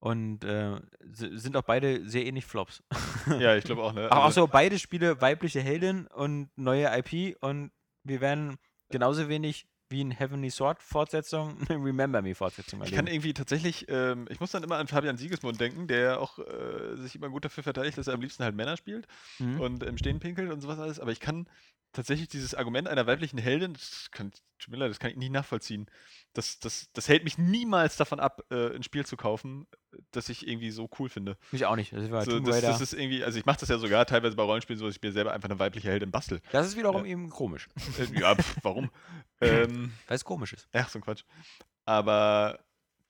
Und äh, si- sind auch beide sehr ähnlich Flops. Ja, ich glaube auch, ne? Auch, auch Also- so beide Spiele weibliche Heldin und neue IP und wir werden genauso wenig wie in Heavenly Sword Fortsetzung eine Remember Me Fortsetzung Ich erleben. kann irgendwie tatsächlich, ähm, ich muss dann immer an Fabian Siegesmund denken, der auch äh, sich immer gut dafür verteidigt, dass er am liebsten halt Männer spielt Mhm. und im Stehen pinkelt und sowas alles. Aber ich kann tatsächlich dieses Argument einer weiblichen Heldin, das kann, tut mir leid, das kann ich nicht nachvollziehen. Das, das, das hält mich niemals davon ab, äh, ein Spiel zu kaufen, das ich irgendwie so cool finde. Mich auch nicht. Das war So, das, das ist irgendwie, also ich mache das ja sogar teilweise bei Rollenspielen so, dass ich mir selber einfach eine weibliche Heldin bastel. Das ist wiederum Ja. eben komisch. Äh, ja, pf, warum? ähm, Weil es komisch ist. Ja, so ein Quatsch. Aber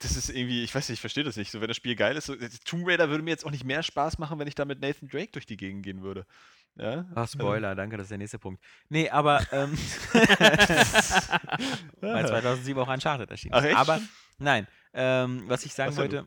das ist irgendwie, ich weiß nicht, ich verstehe das nicht. So, wenn das Spiel geil ist, so, jetzt Tomb Raider würde mir jetzt auch nicht mehr Spaß machen, wenn ich da mit Nathan Drake durch die Gegend gehen würde. Ja? Ach, Spoiler, danke, das ist der nächste Punkt. Nee, aber ähm, weil 2007 auch Uncharted erschienen ist. Aber nein, ähm, was ich sagen Was wollte,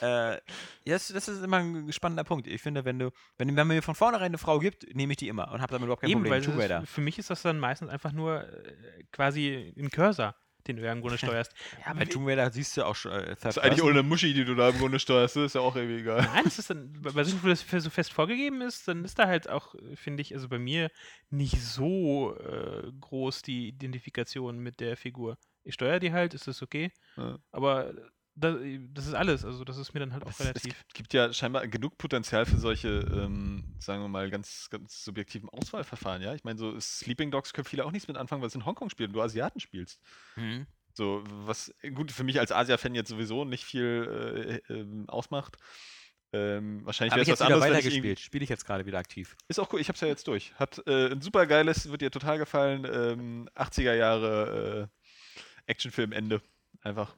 äh, das, das ist immer ein spannender Punkt. Ich finde, wenn du, wenn, wenn man mir von vornherein eine Frau gibt, nehme ich die immer und habe damit überhaupt kein Eben, Problem. weil Tomb das Raider. ist, für mich ist das dann meistens einfach nur äh, quasi ein Cursor, den du ja im Grunde steuerst. Ja, bei Tomb Raider siehst du auch schon äh, Das ist eigentlich ohne Muschi, die du da im Grunde steuerst. Das ist ja auch irgendwie egal. Nein, das ist dann, wo das so fest vorgegeben ist, dann ist da halt auch, finde ich, also bei mir nicht so äh, groß die Identifikation mit der Figur. Ich steuere die halt, ist das okay, Ja. aber das, das ist alles, also das ist mir dann halt auch Es, es relativ. gibt- gibt ja scheinbar genug Potenzial für solche, ähm, sagen wir mal, ganz, ganz subjektiven Auswahlverfahren, ja? Ich meine, so Sleeping Dogs können viele auch nichts mit anfangen, weil es in Hongkong spielt und du Asiaten spielst. Mhm. So, was gut für mich als Asia-Fan jetzt sowieso nicht viel äh, ähm, ausmacht. Ähm, wahrscheinlich Habe wäre ich es was jetzt wieder anderes, weitergespielt. Spiele ich jetzt gerade wieder aktiv. Ist auch cool, ich hab's ja jetzt durch. Hat äh, ein super geiles, wird dir total gefallen, ähm, 80er Jahre äh, Actionfilm-Ende. Einfach.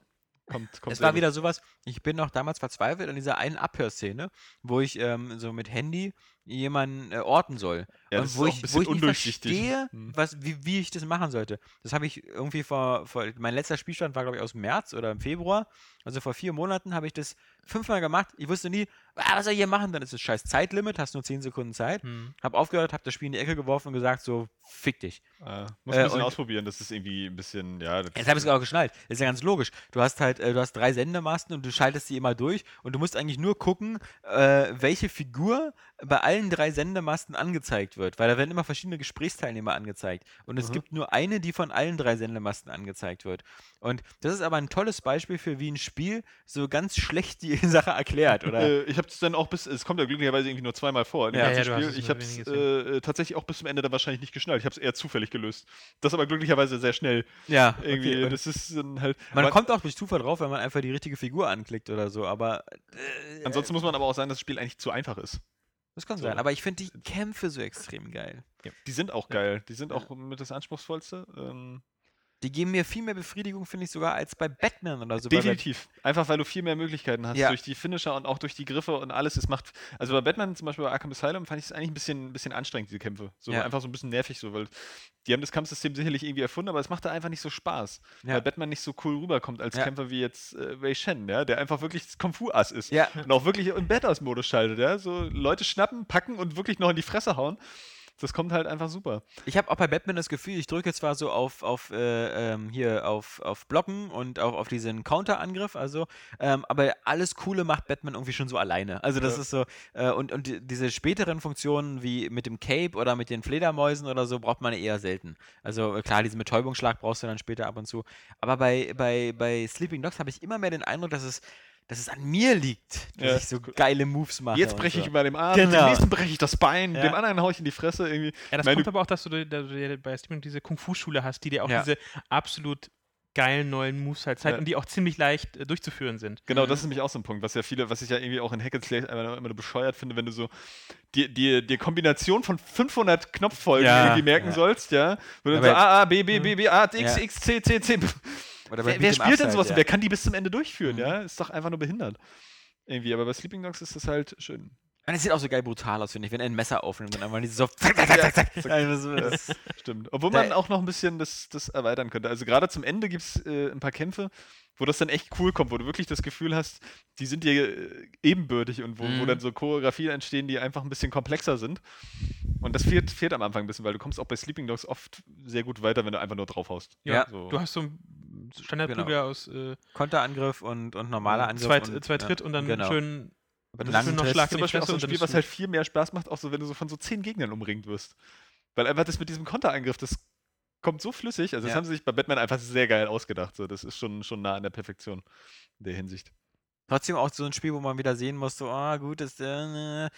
Kommt, kommt Es war wieder sowas, ich bin noch damals verzweifelt an dieser einen Abhörszene, wo ich ähm, so mit Handy jemanden äh, orten soll. Ja, und wo ich, wo ich nicht verstehe, Hm. was, wie, wie ich das machen sollte. Das habe ich irgendwie vor, vor, mein letzter Spielstand war, glaube ich, aus März oder im Februar. Also vor vier Monaten habe ich das fünfmal gemacht. Ich wusste nie, ah, was soll ich hier machen? Dann ist es scheiß Zeitlimit, hast nur zehn Sekunden Zeit. Hm. Hab aufgehört, hab das Spiel in die Ecke geworfen und gesagt, so, fick dich. Äh, muss Äh, ein bisschen ausprobieren, das ist irgendwie ein bisschen, ja. Jetzt habe ich es auch geschnallt. Das ist ja ganz logisch. Du hast halt, äh, du hast drei Sendemasten und du schaltest die immer durch und du musst eigentlich nur gucken, äh, welche Figur bei allen drei Sendemasten angezeigt wird, weil da werden immer verschiedene Gesprächsteilnehmer angezeigt und es Mhm. gibt nur eine, die von allen drei Sendemasten angezeigt wird. Und das ist aber ein tolles Beispiel für wie ein Spiel so ganz schlecht die Sache erklärt, oder? Äh, ich habe es dann auch bis, es kommt ja glücklicherweise irgendwie nur zweimal vor in dem Ja, ganzen ja, Spiel. Ich habe es äh, tatsächlich auch bis zum Ende dann wahrscheinlich nicht geschnallt. Ich habe es eher zufällig gelöst. Das aber glücklicherweise sehr schnell. ja, Irgendwie, okay. Das ist dann halt. man aber kommt auch durch Zufall drauf, wenn man einfach die richtige Figur anklickt oder so, aber äh, ansonsten muss man aber auch sagen, dass das Spiel eigentlich zu einfach ist. Das kann so. sein. Aber ich finde die Kämpfe so extrem geil. Die sind auch geil. Die sind auch mit das Anspruchsvollste. Ähm, Die geben mir viel mehr Befriedigung, finde ich sogar, als bei Batman oder so. definitiv. Einfach weil du viel mehr Möglichkeiten hast Ja. durch die Finisher und auch durch die Griffe und alles. Es macht. Also bei Batman zum Beispiel bei Arkham Asylum fand ich es eigentlich ein bisschen, ein bisschen anstrengend, diese Kämpfe. So Ja. einfach so ein bisschen nervig, so, weil die haben das Kampfsystem sicherlich irgendwie erfunden, aber es macht da einfach nicht so Spaß. Ja. Weil Batman nicht so cool rüberkommt als. Kämpfer wie jetzt äh, Wei Shen, ja, der einfach wirklich Kung Fu-Ass ist. Ja, Und auch wirklich im Badass-Modus schaltet, ja. So Leute schnappen, packen und wirklich noch in die Fresse hauen. Das kommt halt einfach super. ich habe auch bei Batman das Gefühl, ich drücke zwar so auf, auf äh, ähm, hier auf, auf Blocken und auch auf diesen Counterangriff, also, ähm, aber alles Coole macht Batman irgendwie schon so alleine. Also das Ja. ist so, äh, und, und die, diese späteren Funktionen wie mit dem Cape oder mit den Fledermäusen oder so braucht man eher selten. Also äh, klar, diesen Betäubungsschlag brauchst du dann später ab und zu. Aber bei, bei, bei Sleeping Dogs habe ich immer mehr den Eindruck, dass es, dass es an mir liegt, dass Ja. ich so geile Moves mache. Jetzt breche ich so. über dem Arm, Genau. dem nächsten breche ich das Bein, Ja. dem anderen haue ich in die Fresse irgendwie. Ja, das Meine- kommt aber auch, dass du, da- da du dir bei Steam diese Kung-Fu-Schule hast, die dir auch Ja. diese absolut geilen neuen Moves halt zeigt Ja. und die auch ziemlich leicht äh, durchzuführen sind. Genau, Mhm. das ist nämlich auch so ein Punkt, was ja viele, was ich ja irgendwie auch in Hack Slay immer, immer nur bescheuert finde, wenn du so die, die, die Kombination von 500 Knopffolgen Ja, irgendwie merken ja. sollst, ja. Wo du so A, A, B, B, B, B, A, X, Ja. X, C, C, C. Wer, wer spielt denn sowas? und ja. Wer kann die bis zum Ende durchführen, Mhm. ja? Ist doch einfach nur behindert. Irgendwie, aber bei Sleeping Dogs ist das halt schön. Und es sieht auch so geil brutal aus, finde ich, wenn er ein Messer aufnimmt und einfach diese so zack, zack, zack, zack, zack. So, das, Stimmt. Obwohl man auch noch ein bisschen das, das erweitern könnte. Also gerade zum Ende gibt es äh, ein paar Kämpfe, wo das dann echt cool kommt, wo du wirklich das Gefühl hast, die sind dir äh, ebenbürtig und wo, wo Mhm. dann so Choreografien entstehen, die einfach ein bisschen komplexer sind. Und das fehlt, fehlt am Anfang ein bisschen, weil du kommst auch bei Sleeping Dogs oft sehr gut weiter, wenn du einfach nur draufhaust. Ja. So. Du hast so einen Standardprügel Genau. aus äh, Konterangriff und, und normaler Angriff. zwei, und, zwei Tritt und dann genau. schön Aber das schön noch. Schlag zum Beispiel auch so ein Spiel, ist was halt viel mehr Spaß macht, auch so, wenn du so von so zehn Gegnern umringt wirst. Weil einfach das mit diesem Konterangriff, das kommt so flüssig. Also das Ja. haben sie sich bei Batman einfach sehr geil ausgedacht. So, das ist schon, schon nah an der Perfektion in der Hinsicht. Trotzdem auch so ein Spiel, wo man wieder sehen muss, so, ah, gut, das ist äh, eine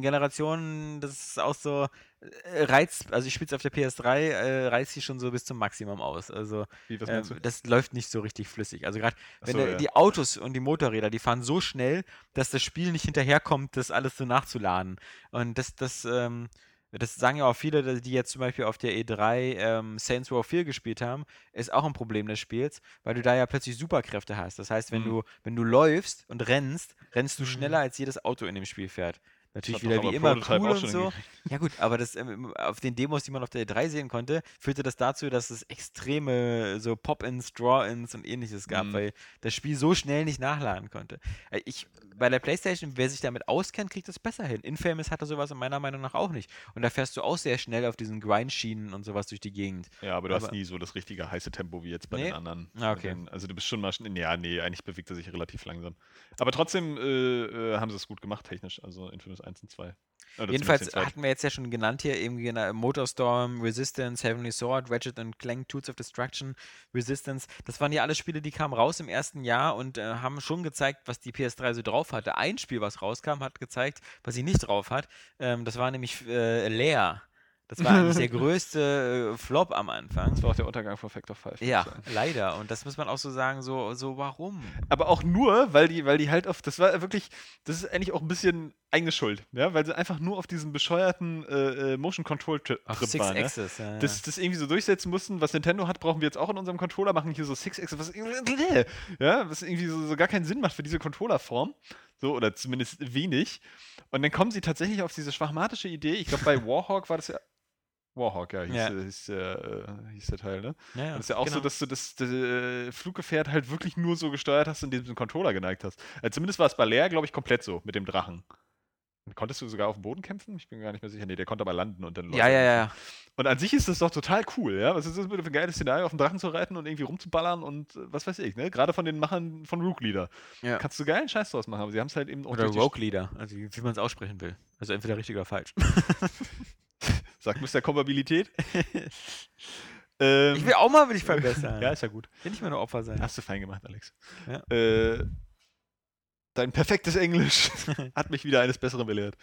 Generation, das ist auch so, äh, reizt, also ich spiele es auf der PS3, äh, reizt sie schon so bis zum Maximum aus. Also Wie, was äh, das läuft nicht so richtig flüssig. Also gerade, wenn Achso, der, ja. die Autos und die Motorräder, die fahren so schnell, dass das Spiel nicht hinterherkommt, das alles so nachzuladen. Und das, das, ähm, das sagen ja auch viele, die jetzt zum Beispiel auf der E3 ähm, Saints Row 4 gespielt haben, ist auch ein Problem des Spiels, weil du da ja plötzlich Superkräfte hast. Das heißt, wenn Mhm. du, wenn du läufst und rennst, rennst du Mhm. schneller als jedes Auto in dem Spiel fährt. Natürlich wieder wie immer Prototype cool und so. Ja gut, aber das ähm, auf den Demos, die man auf der E3 sehen konnte, führte das dazu, dass es extreme so Pop-ins, Draw-ins und ähnliches gab, Mhm. weil das Spiel so schnell nicht nachladen konnte. Äh, Ich, bei der Playstation, wer sich damit auskennt, kriegt das besser hin. Infamous hatte sowas meiner Meinung nach auch nicht. Und da fährst du auch sehr schnell auf diesen Grind-Schienen und sowas durch die Gegend. Ja, aber du hast Aber- nie so das richtige heiße Tempo wie jetzt bei Nee? den anderen. Ah, okay. Modellen. Also du bist schon mal schnell. Ja, nee, eigentlich bewegt er sich relativ langsam. Aber trotzdem äh, äh, haben sie es gut gemacht, technisch. Also Infamous 1 und 2. Oder Jedenfalls hatten wir jetzt ja schon genannt hier eben gena- Motorstorm, Resistance, Heavenly Sword, Ratchet and Clank, Tools of Destruction, Resistance. Das waren ja alle Spiele, die kamen raus im ersten Jahr und äh, haben schon gezeigt, was die PS3 so drauf hatte. Ein Spiel, was rauskam, hat gezeigt, was sie nicht drauf hat. Ähm, das war nämlich äh, Leer. Das war eigentlich der größte äh, Flop am Anfang. Das war auch der Untergang von Factor 5. Ja, leider. Und das muss man auch so sagen, so, so warum? Aber auch nur, weil die, weil die halt auf. Das war wirklich. Das ist eigentlich auch ein bisschen eigene Schuld. Ja, weil sie einfach nur auf diesen bescheuerten äh, äh, Motion Control Trip Trip Six waren. Ja? Axis. Ja, Das, das irgendwie so durchsetzen mussten, was Nintendo hat, brauchen wir jetzt auch in unserem Controller, machen hier so Six Axis, was, ja, was irgendwie so, so gar keinen Sinn macht für diese Controllerform. So, oder zumindest wenig. Und dann kommen sie tatsächlich auf diese schwachmatische Idee. Ich glaube, bei Warhawk war das ja. Warhawk, ja, hieß, Ja. hieß, der, äh, hieß der Teil, ne? Ja, ja. Und es ist ja auch so, genau. dass du das, das äh, Fluggefährt halt wirklich nur so gesteuert hast, indem du den Controller geneigt hast. Also zumindest war es bei Leer, glaube ich, komplett so mit dem Drachen. Konntest du sogar auf dem Boden kämpfen? Ich bin gar nicht mehr sicher. Nee, der konnte aber landen und dann läuft ja, ja, ja. Und an sich ist das doch total cool, ja. Was ist das für ein geiles Szenario, auf dem Drachen zu reiten und irgendwie rumzuballern und äh, was weiß ich, ne? Gerade von den Machern von Rook Leader. ja. Kannst du geilen Scheiß draus machen, aber sie haben es halt eben auch Oder Rogue Leader, also wie man es aussprechen will. Also entweder richtig oder falsch. Sagt Mr. Kompatibilität. ähm, Ich will auch mal will ich verbessern. ja, ist ja gut. will nicht mehr nur Opfer sein. Hast du fein gemacht, Alex. Ja. Äh, dein perfektes Englisch hat mich wieder eines Besseren belehrt.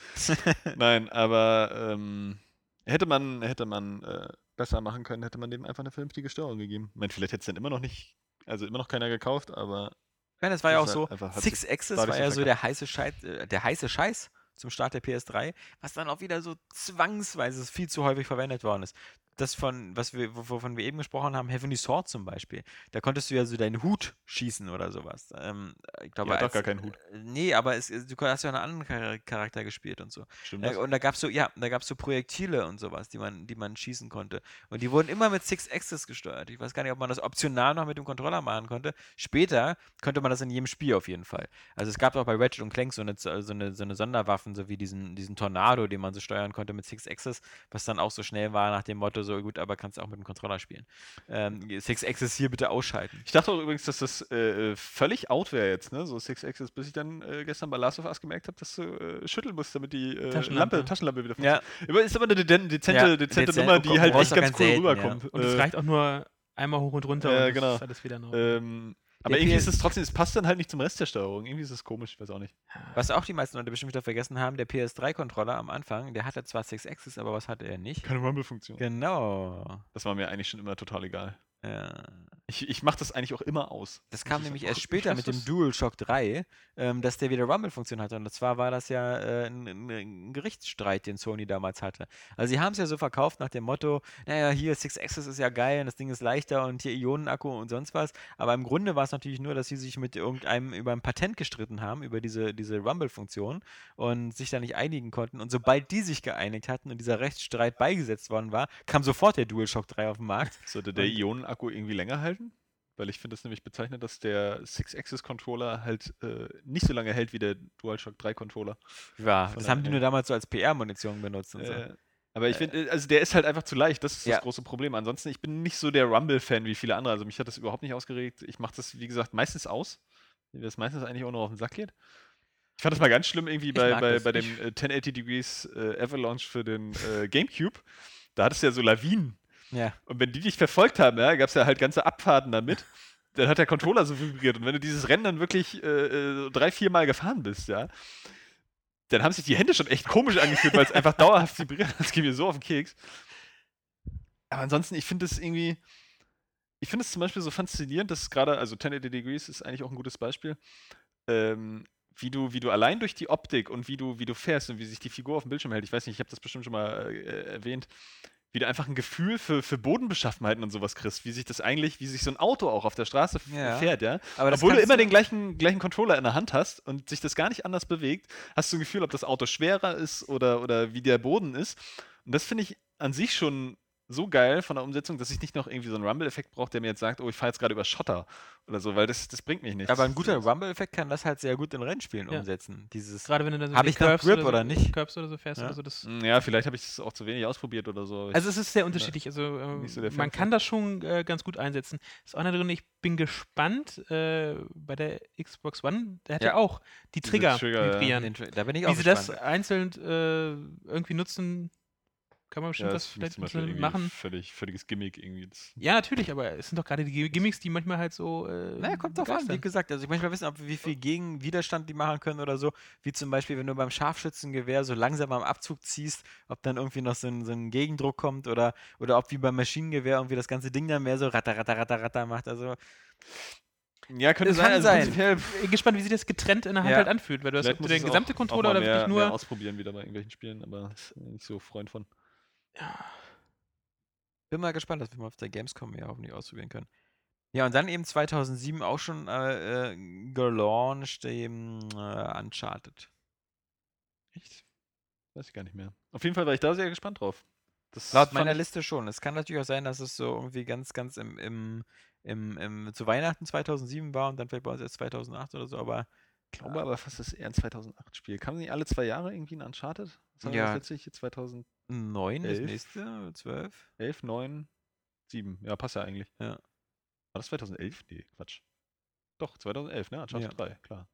Nein, aber ähm, hätte man, hätte man äh, besser machen können, hätte man dem einfach eine vernünftige Steuerung gegeben. Ich meine, vielleicht hätte es dann immer noch nicht, also immer noch keiner gekauft, aber meine, es war ja auch Das so, Six Axis war ja so verkauft. der heiße, Scheiß, äh, der heiße Scheiß zum Start der PS3, was dann auch wieder so zwangsweise viel zu häufig verwendet worden ist. Das von, was wir, wov- wovon wir eben gesprochen haben, Heavenly Sword zum Beispiel. Da konntest du ja so deinen Hut schießen oder sowas. Ähm, ich glaube, Die hat doch als- gar keinen Hut. äh, Nee, aber es, du hast ja einen anderen Char- Charakter gespielt und so. stimmt Ja, das? und da gab es so, ja, da gab so Projektile und sowas, die man, die man schießen konnte. Und die wurden immer mit Six Axis gesteuert. Ich weiß gar nicht, ob man das optional noch mit dem Controller machen konnte. Später könnte man das in jedem Spiel auf jeden Fall. Also es gab auch bei Ratchet und Clank so eine, so eine, so eine Sonderwaffen, so wie diesen, diesen Tornado, den man so steuern konnte mit Six Axis, was dann auch so schnell war nach dem Motto, so gut, aber kannst du auch mit dem Controller spielen. Ähm, Six Axis hier bitte ausschalten. Ich dachte auch übrigens, dass das äh, äh, völlig out wäre jetzt, ne? So Six Axis, bis ich dann äh, gestern bei Last of Us gemerkt habe, dass du äh, schütteln musst, damit die äh, Taschenlampe. Lampe, Taschenlampe wieder Ja, funktioniert. Aber Ist aber eine de- dezente, Ja, dezente dezent- Nummer, die du halt echt auch ganz ganz cool selten, ja. rüberkommt. Und es Äh, reicht auch nur einmal hoch und runter Ja, und genau. ist alles wieder ähm, aber irgendwie ist es trotzdem, es passt dann halt nicht zum Rest der Steuerung. Irgendwie ist es komisch, ich weiß auch nicht. was auch die meisten Leute bestimmt wieder vergessen haben, der PS3-Controller am Anfang, der hatte zwar Six Axis, aber was hatte er nicht? Keine Rumble-Funktion. Genau. Das war mir eigentlich schon immer total egal. Ja. Ich, ich mache das eigentlich auch immer aus. Das kam ich nämlich sagen. erst später mit dem. DualShock 3, ähm, dass der wieder Rumble-Funktion hatte. Und zwar war das ja äh, ein, ein, ein Gerichtsstreit, den Sony damals hatte. Also sie haben es ja so verkauft nach dem Motto, naja, hier Six Axis ist ja geil und das Ding ist leichter und hier Ionenakku und sonst was. Aber im Grunde war es natürlich nur, dass sie sich mit irgendeinem über ein Patent gestritten haben, über diese, diese Rumble-Funktion und sich da nicht einigen konnten. Und sobald die sich geeinigt hatten und dieser Rechtsstreit beigesetzt worden war, kam sofort der DualShock 3 auf den Markt. Sollte der Ionenakku irgendwie länger halten? Weil ich finde das nämlich bezeichnet, dass der Six-Axis-Controller halt äh, nicht so lange hält wie der DualShock 3-Controller. Ja, Von das haben die nur damals so als PR-Munition benutzt und so. Äh, aber ich finde, also der ist halt einfach zu leicht. Das ist Ja. das große Problem. Ansonsten, ich bin nicht so der Rumble-Fan wie viele andere. Also mich hat das überhaupt nicht ausgeregt. Ich mache das, wie gesagt, meistens aus. Mir das meistens eigentlich auch noch auf den Sack geht. Ich fand das mal ganz schlimm irgendwie bei, bei, das. bei dem Ich- äh, 1080 Degrees äh, Avalanche für den äh, Gamecube. Da hattest du ja so Lawinen. Ja. Und wenn die dich verfolgt haben, ja, gab es ja halt ganze Abfahrten damit. Dann hat der Controller so vibriert. Und wenn du dieses Rennen dann wirklich äh, äh, drei, vier Mal gefahren bist, ja, dann haben sich die Hände schon echt komisch angefühlt, weil es einfach dauerhaft vibriert. Das geht mir so auf den Keks. Aber ansonsten, ich finde es irgendwie. Ich finde es zum Beispiel so faszinierend, dass gerade, also 1080 Degrees ist eigentlich auch ein gutes Beispiel, ähm, wie du, wie du allein durch die Optik und wie du, wie du fährst und wie sich die Figur auf dem Bildschirm hält, ich weiß nicht, ich habe das bestimmt schon mal äh, erwähnt, wie du einfach ein Gefühl für, für Bodenbeschaffenheiten und sowas kriegst, wie sich das eigentlich, wie sich so ein Auto auch auf der Straße Ja. fährt, ja. Aber Obwohl du immer den gleichen, gleichen Controller in der Hand hast und sich das gar nicht anders bewegt, hast du ein Gefühl, ob das Auto schwerer ist oder, oder wie der Boden ist. Und das finde ich an sich schon so geil von der Umsetzung, dass ich nicht noch irgendwie so einen Rumble-Effekt brauche, der mir jetzt sagt, oh, ich fahre jetzt gerade über Schotter oder so, weil das, das bringt mich nichts. Aber ein guter Rumble-Effekt kann das halt sehr gut in Rennspielen Ja. umsetzen. Dieses Gerade wenn du dann so Hab die ich Curves Grip so, oder nicht? Curves oder so fährst Ja. oder so, das Mm, Ja, vielleicht habe ich es auch zu wenig ausprobiert oder so. Also es ist sehr unterschiedlich. Also äh, so Fan man kann das schon äh, ganz gut einsetzen. Das ist auch einer drin, ich bin gespannt äh, bei der Xbox One, der hat ja, Ja. auch die Trigger, Trigger, vibrieren. da bin ich Wie auch sie gespannt. das einzeln äh, irgendwie nutzen, kann man bestimmt ja, was das vielleicht einzeln irgendwie machen. Völlig, völliges Gimmick irgendwie. Das, Ja, natürlich, aber es sind doch gerade die Gi- Gimmicks, die manchmal halt so. Äh, Naja, kommt drauf an, wie gesagt. Also ich möchte mal wissen, ob, wie viel Gegenwiderstand die machen können oder so. Wie zum Beispiel, wenn du beim Scharfschützengewehr so langsam am Abzug ziehst, ob dann irgendwie noch so ein, so ein Gegendruck kommt oder, oder ob wie beim Maschinengewehr irgendwie das ganze Ding dann mehr so ratter, ratter, ratter, ratter macht. Also ja, könnte Es sein. kann Also sein. Ich bin gespannt, wie sich das getrennt in der Hand Ja. halt anfühlt, weil du hast Vielleicht ob muss du es der auch- gesamte auch Controller oder mehr, wirklich mehr nur. ausprobieren wieder bei irgendwelchen Spielen, aber ist nicht so Freund von. Bin mal gespannt, dass wir mal auf der Gamescom ja hoffentlich ausprobieren können. Ja, und dann eben 2007 auch schon äh, äh, gelauncht, eben äh, Uncharted. Echt? Weiß ich gar nicht mehr. Auf jeden Fall war ich da sehr gespannt drauf. Das Laut meiner. Liste schon. Es kann natürlich auch sein, dass es so irgendwie ganz, ganz im, im, im, im zu Weihnachten 2007 war und dann vielleicht bei uns erst 2008 oder so, aber. Ich glaube aber fast, das ist eher ein 2008-Spiel. Kam nicht alle zwei Jahre irgendwie ein Uncharted? Was ja. Das letztlich 2009 das nächste, 12? 11, 9, 7. Ja, passt ja eigentlich. Ja. War das 2011? Nee, Quatsch. Doch, 2011, ne? Uncharted ja. 3, klar.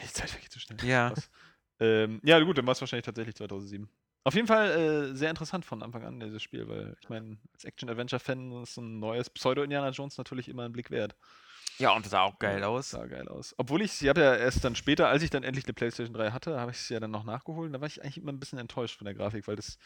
Die Zeit vergeht zu schnell. Ja. Ähm, ja, gut, dann war es wahrscheinlich tatsächlich 2007. Auf jeden Fall äh, sehr interessant von Anfang an, dieses Spiel, weil ich meine, als Action-Adventure-Fan ist ein neues Pseudo-Indiana Jones natürlich immer einen Blick wert. Ja, und das sah auch geil ja, aus. Sah geil aus. Obwohl ich, ich habe ja erst dann später, als ich dann endlich eine PlayStation 3 hatte, habe ich es ja dann noch nachgeholt. Da war ich eigentlich immer ein bisschen enttäuscht von der Grafik, weil das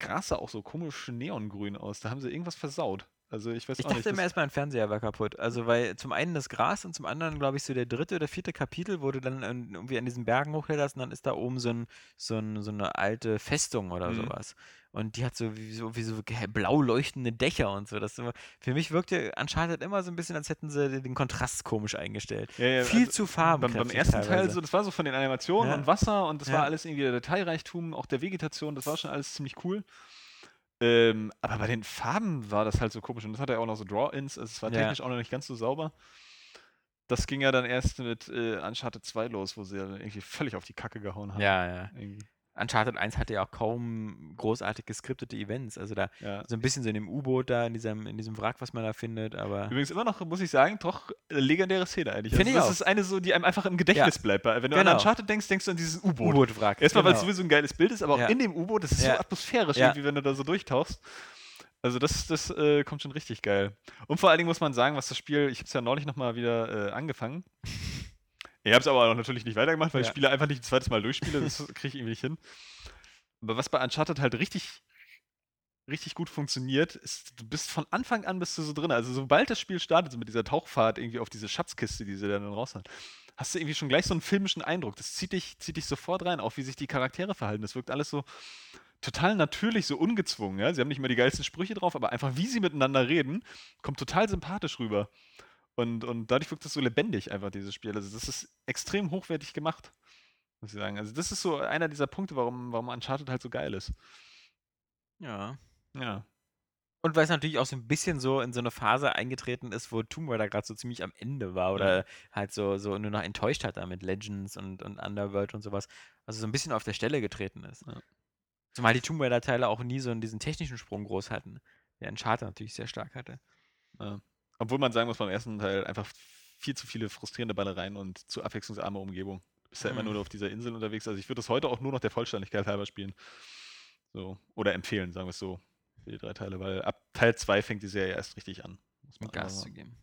Gras sah auch so komisch neongrün aus. Da haben sie irgendwas versaut. Also ich weiß ich auch dachte immer erst mein Fernseher war kaputt. Also weil zum einen das Gras und zum anderen, glaube ich, so der dritte oder vierte Kapitel, wo du dann irgendwie an diesen Bergen hochkletterst und dann ist da oben so, ein, so, ein, so eine alte Festung oder mhm. sowas. Und die hat so wie, so wie so blau leuchtende Dächer und so. Das immer, für mich wirkte Uncharted immer so ein bisschen, als hätten sie den Kontrast komisch eingestellt. Ja, ja, Viel also zu farben. Beim, beim ersten teilweise. Teil, so, das war so von den Animationen ja. und Wasser und das war alles irgendwie der Detailreichtum, auch der Vegetation, das war schon alles ziemlich cool. Ähm, aber bei den Farben war das halt so komisch. Und das hatte ja auch noch so Draw-Ins. Also es war technisch ja. auch noch nicht ganz so sauber. Das ging ja dann erst mit äh, Uncharted 2 los, wo sie ja irgendwie völlig auf die Kacke gehauen haben. Ja, ja. Irgendwie. Uncharted 1 hatte ja auch kaum großartig geskriptete Events. Also da ja. so ein bisschen so in dem U-Boot da, in diesem, in diesem Wrack, was man da findet, aber. Übrigens immer noch, muss ich sagen, doch legendäre Szene eigentlich. Finde also, ich das auch. ist eine so, die einem einfach im Gedächtnis ja. bleibt. Wenn du genau. an Uncharted denkst, denkst du an dieses U-Boot. U-Boot-Wrack. Erstmal, genau. weil es sowieso ein geiles Bild ist, aber auch ja. in dem U-Boot, das ist so atmosphärisch irgendwie, wenn du da so durchtauchst. Also das, das äh, kommt schon richtig geil. Und vor allen Dingen muss man sagen, was das Spiel, ich habe es ja neulich nochmal wieder äh, angefangen. Ich habe es aber auch natürlich nicht weitergemacht, weil ich Spiele einfach nicht ein zweites Mal durchspiele, das kriege ich irgendwie nicht hin. Aber was bei Uncharted halt richtig, richtig gut funktioniert, ist, du bist von Anfang an bist du so drin. Also sobald das Spiel startet, so mit dieser Tauchfahrt irgendwie auf diese Schatzkiste, die sie dann raus haben, hast du irgendwie schon gleich so einen filmischen Eindruck. Das zieht dich, zieht dich sofort rein, auch wie sich die Charaktere verhalten. Das wirkt alles so total natürlich, so ungezwungen. Ja? Sie haben nicht mehr die geilsten Sprüche drauf, aber einfach wie sie miteinander reden, kommt total sympathisch rüber. Und, und dadurch wirkt es so lebendig, einfach dieses Spiel. Also das ist extrem hochwertig gemacht muss ich sagen. Also das ist so einer dieser Punkte, warum, warum Uncharted halt so geil ist. Ja. Ja. Und weil es natürlich auch so ein bisschen so in so eine Phase eingetreten ist, wo Tomb Raider gerade so ziemlich am Ende war oder ja. halt so, so nur noch enttäuscht hat da mit Legends und, und Underworld und sowas. Also so ein bisschen auf der Stelle getreten ist. Ja. Zumal die Tomb Raider-Teile auch nie so diesen technischen Sprung groß hatten, der Uncharted natürlich sehr stark hatte. Ja. Obwohl man sagen muss, beim ersten Teil einfach viel zu viele frustrierende Ballereien und zu abwechslungsarme Umgebung. Du bist ja immer mhm. nur auf dieser Insel unterwegs. Also ich würde das heute auch nur noch der Vollständigkeit halber spielen. So. Oder empfehlen, sagen wir es so, für die drei Teile, weil ab Teil 2 fängt die Serie erst richtig an. Muss man Gas zu geben.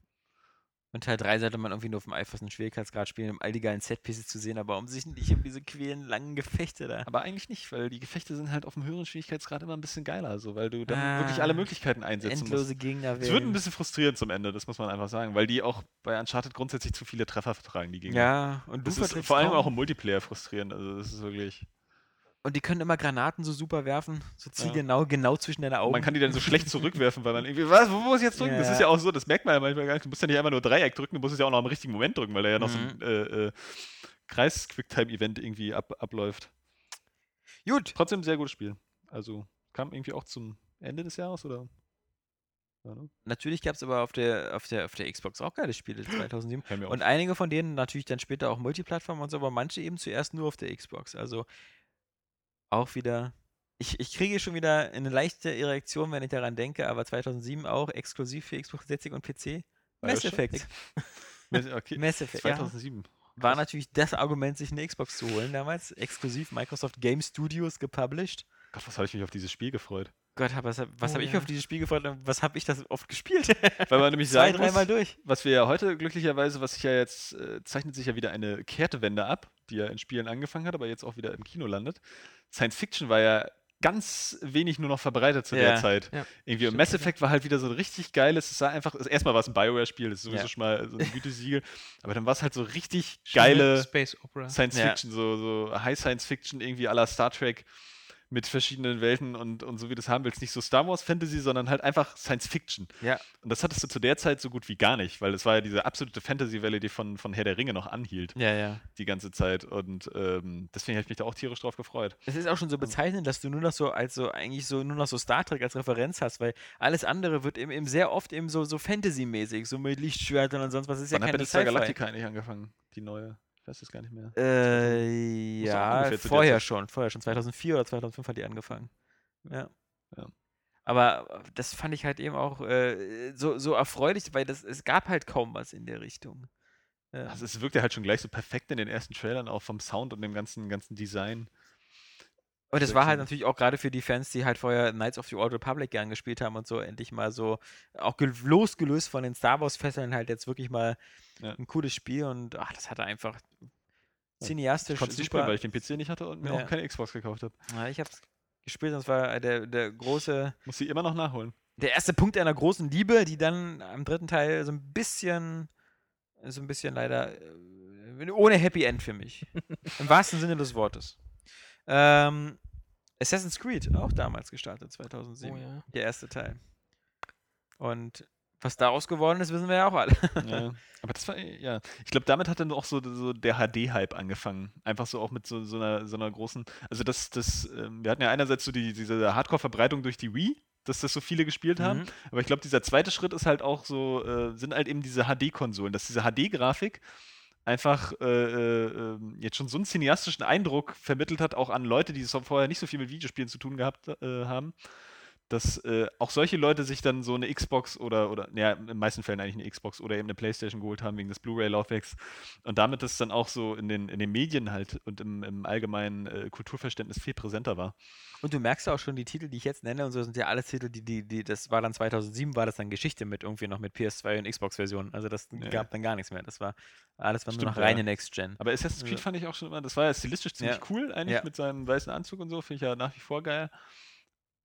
Und Teil 3 sollte man irgendwie nur auf dem einfachsten Schwierigkeitsgrad spielen, um all die geilen Setpieces zu sehen, aber um sich nicht um diese quälen langen Gefechte da. Aber eigentlich nicht, weil die Gefechte sind halt auf dem höheren Schwierigkeitsgrad immer ein bisschen geiler, so, weil du dann ah, wirklich alle Möglichkeiten einsetzen endlose musst. Gegner Es wird ein bisschen frustrierend zum Ende, das muss man einfach sagen, weil die auch bei Uncharted grundsätzlich zu viele Treffer vertragen, die Gegner. Ja, und du das ist vor allem auch im Multiplayer frustrierend, also das ist wirklich... Und die können immer Granaten so super werfen, so zielgenau, ja. genau zwischen deine Augen. Man kann die dann so schlecht zurückwerfen, weil man irgendwie, was, wo muss ich jetzt drücken? Ja. Das ist ja auch so, das merkt man ja manchmal gar nicht. Du musst ja nicht einfach nur Dreieck drücken, du musst es ja auch noch im richtigen Moment drücken, weil da ja noch mhm. so ein mhm. äh, äh, Kreis-Quicktime-Event irgendwie ab, abläuft. Gut. Trotzdem ein sehr gutes Spiel. Also kam irgendwie auch zum Ende des Jahres, oder? Ja, ne? Natürlich gab es aber auf der, auf, der, auf der Xbox auch geile Spiele 2007. und einige von denen natürlich dann später auch Multiplattform und so, aber manche eben zuerst nur auf der Xbox. Also auch wieder. Ich, ich kriege schon wieder eine leichte Erektion, wenn ich daran denke, aber 2007 auch exklusiv für Xbox 60 und PC. Mass Effect. okay. Mass Effect. 2007. Ja. War natürlich das Argument, sich eine Xbox zu holen damals. Exklusiv Microsoft Game Studios gepublished. Gott, was habe ich mich auf dieses Spiel gefreut. Gott, was, was oh, habe ja. ich auf dieses Spiel gefreut und was habe ich das oft gespielt? Weil man nämlich Zwei, sagen dreimal durch. was wir ja heute glücklicherweise, was sich ja jetzt, äh, zeichnet sich ja wieder eine Kehrtewende ab, die ja in Spielen angefangen hat, aber jetzt auch wieder im Kino landet. Science Fiction war ja ganz wenig nur noch verbreitet zu ja, der Zeit. Ja. Irgendwie. Und Mass Effect war halt wieder so ein richtig geiles, es sah einfach, also erstmal war es ein Bioware-Spiel, das ist sowieso ja. schon mal so ein Gütesiegel, aber dann war es halt so richtig geile. Science Fiction, so, so High Science Fiction, irgendwie aller Star Trek mit verschiedenen Welten und, und so wie du es haben willst. Nicht so Star Wars Fantasy, sondern halt einfach Science Fiction. Ja. Und das hattest du zu der Zeit so gut wie gar nicht, weil es war ja diese absolute Fantasy-Welle, die von, von Herr der Ringe noch anhielt, Ja, ja. die ganze Zeit. Und ähm, deswegen habe ich mich da auch tierisch drauf gefreut. Es ist auch schon so bezeichnend, dass du nur noch so als so eigentlich so nur noch so Star Trek als Referenz hast, weil alles andere wird eben, eben sehr oft eben so, so Fantasy-mäßig, so mit Lichtschwertern und sonst was. Das ist ja Wann hat keine Battlestar Sci-Fi. Galactica eigentlich angefangen? Die neue. Ich weiß es gar nicht mehr. Äh, ja, vorher schon, vorher schon. 2004 oder 2005 hat die angefangen. Ja. Ja. Aber äh, das fand ich halt eben auch äh, so, so erfreulich, weil das, es gab halt kaum was in der Richtung. Äh, Also es wirkte halt schon gleich so perfekt in den ersten Trailern, auch vom Sound und dem ganzen, ganzen Design. Und das war halt natürlich auch gerade für die Fans, die halt vorher Knights of the Old Republic gern gespielt haben und so, endlich mal so, auch gel- losgelöst von den Star Wars-Fesseln, halt jetzt wirklich mal Ja. ein cooles Spiel und ach, das hatte einfach Ich cineastisch konnte es nicht spielen, weil ich den PC nicht hatte und mir Ja. auch keine Xbox gekauft habe. ja, ich hab's gespielt und es war der, der große, Muss sie immer noch nachholen. der erste Punkt einer großen Liebe, die dann am dritten Teil so ein bisschen, so ein bisschen leider äh, ohne Happy End für mich. Im wahrsten Sinne des Wortes. Ähm, Assassin's Creed, auch damals gestartet, 2007. Oh ja. Der erste Teil. Und was daraus geworden ist, wissen wir ja auch alle. Ja. Aber das war, ja. Ich glaube, damit hat dann auch so, so der HD-Hype angefangen. Einfach so auch mit so, so, einer, so einer großen. Also, das, das, ähm, wir hatten ja einerseits so die, diese Hardcore-Verbreitung durch die Wii, dass das so viele gespielt haben. Mhm. Aber ich glaube, dieser zweite Schritt ist halt auch so, äh, sind halt eben diese HD-Konsolen, dass diese HD-Grafik einfach äh, äh, ähm, jetzt schon so einen cineastischen Eindruck vermittelt hat, auch an Leute, die vorher nicht so viel mit Videospielen zu tun gehabt äh, haben, dass äh, auch solche Leute sich dann so eine Xbox oder, oder, ja, in den meisten Fällen eigentlich eine Xbox oder eben eine Playstation geholt haben wegen des Blu-ray-Laufwerks und damit das dann auch so in den, in den Medien halt und im, im allgemeinen äh, Kulturverständnis viel präsenter war. Und du merkst ja auch schon, die Titel, die ich jetzt nenne und so, sind ja alles Titel, die, die, die, das war dann 2007, war das dann Geschichte mit irgendwie noch mit PS2 und Xbox-Versionen. Also das Ja. gab dann gar nichts mehr. Das war alles war nur Stimmt, noch reine ja. Next-Gen. Aber Assassin's Creed Ja. fand ich auch schon immer, das war ja stilistisch ziemlich cool eigentlich mit seinem weißen Anzug und so, finde ich ja nach wie vor geil.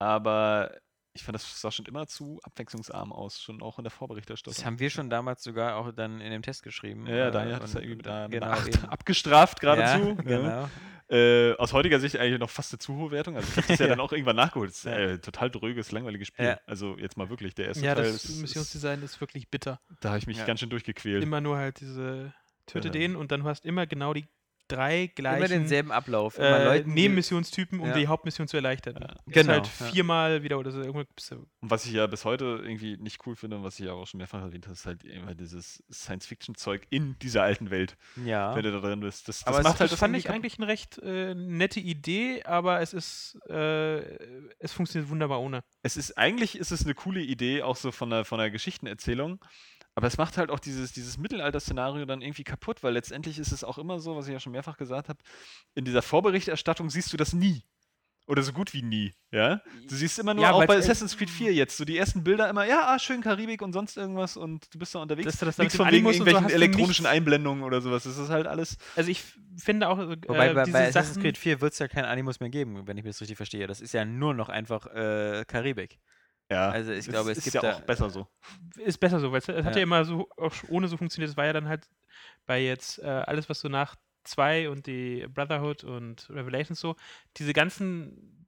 Aber ich fand, das sah schon immer zu abwechslungsarm aus, schon auch in der Vorberichterstattung. Das haben wir schon damals sogar auch dann in dem Test geschrieben. ja, ja, äh, Daniel hat das ja irgendwie mit einer, mit genau, einer 8 eben. abgestraft geradezu. Ja, ne? genau. Äh, aus heutiger Sicht eigentlich noch fast eine zu hohe Wertung. Also ich habe das ja, Ja. dann auch irgendwann nachgeholt. Das ist Ja. äh, total dröges, langweiliges Spiel. Ja. Also jetzt mal wirklich, der erste Ja, Teil das ist, Missionsdesign ist wirklich bitter. da habe ich mich Ja. ganz schön durchgequält. Immer nur halt diese Töte Ja. den und dann hast immer genau die drei Immer gleichen denselben Ablauf. Immer äh, Leuten, Nebenmissionstypen, um Ja. die Hauptmission zu erleichtern. Ja. Das Genau, Ist ja. halt viermal wieder oder so. Und was ich ja bis heute irgendwie nicht cool finde und was ich ja auch schon mehrfach erwähnt habe, ist halt immer dieses Science-Fiction-Zeug in dieser alten Welt, Ja. wenn du da drin bist. Das, das Aber es- macht halt das fand irgendwie ich kaputt. eigentlich eine recht äh, nette Idee, aber es ist, äh, es funktioniert wunderbar ohne. Es ist, eigentlich ist es eine coole Idee, auch so von der, von der Geschichtenerzählung. Aber es macht halt auch dieses, dieses Mittelalter-Szenario dann irgendwie kaputt, weil letztendlich ist es auch immer so, was ich ja schon mehrfach gesagt habe, in dieser Vorberichterstattung siehst du das nie. Oder so gut wie nie, ja? Du siehst immer nur, Ja, auch bei Assassin's Creed 4 jetzt, so die ersten Bilder immer, ja, ah, schön Karibik und sonst irgendwas und du bist da unterwegs. Dass du das da Nichts von wegen so irgendwelchen du elektronischen. Einblendungen oder sowas. Das ist halt alles. Also ich finde auch, äh, Wobei bei, bei Assassin's Creed 4 wird es ja kein Animus mehr geben, wenn ich das richtig verstehe. Das ist ja nur noch einfach äh, Karibik. Ja, Also ich glaube, es ist gibt ja da- auch besser so. ist besser so, weil es es hat Ja. ja immer so auch ohne so funktioniert. Es war ja dann halt bei jetzt äh, alles, was so nach 2 und die Brotherhood und Revelations so, diese ganzen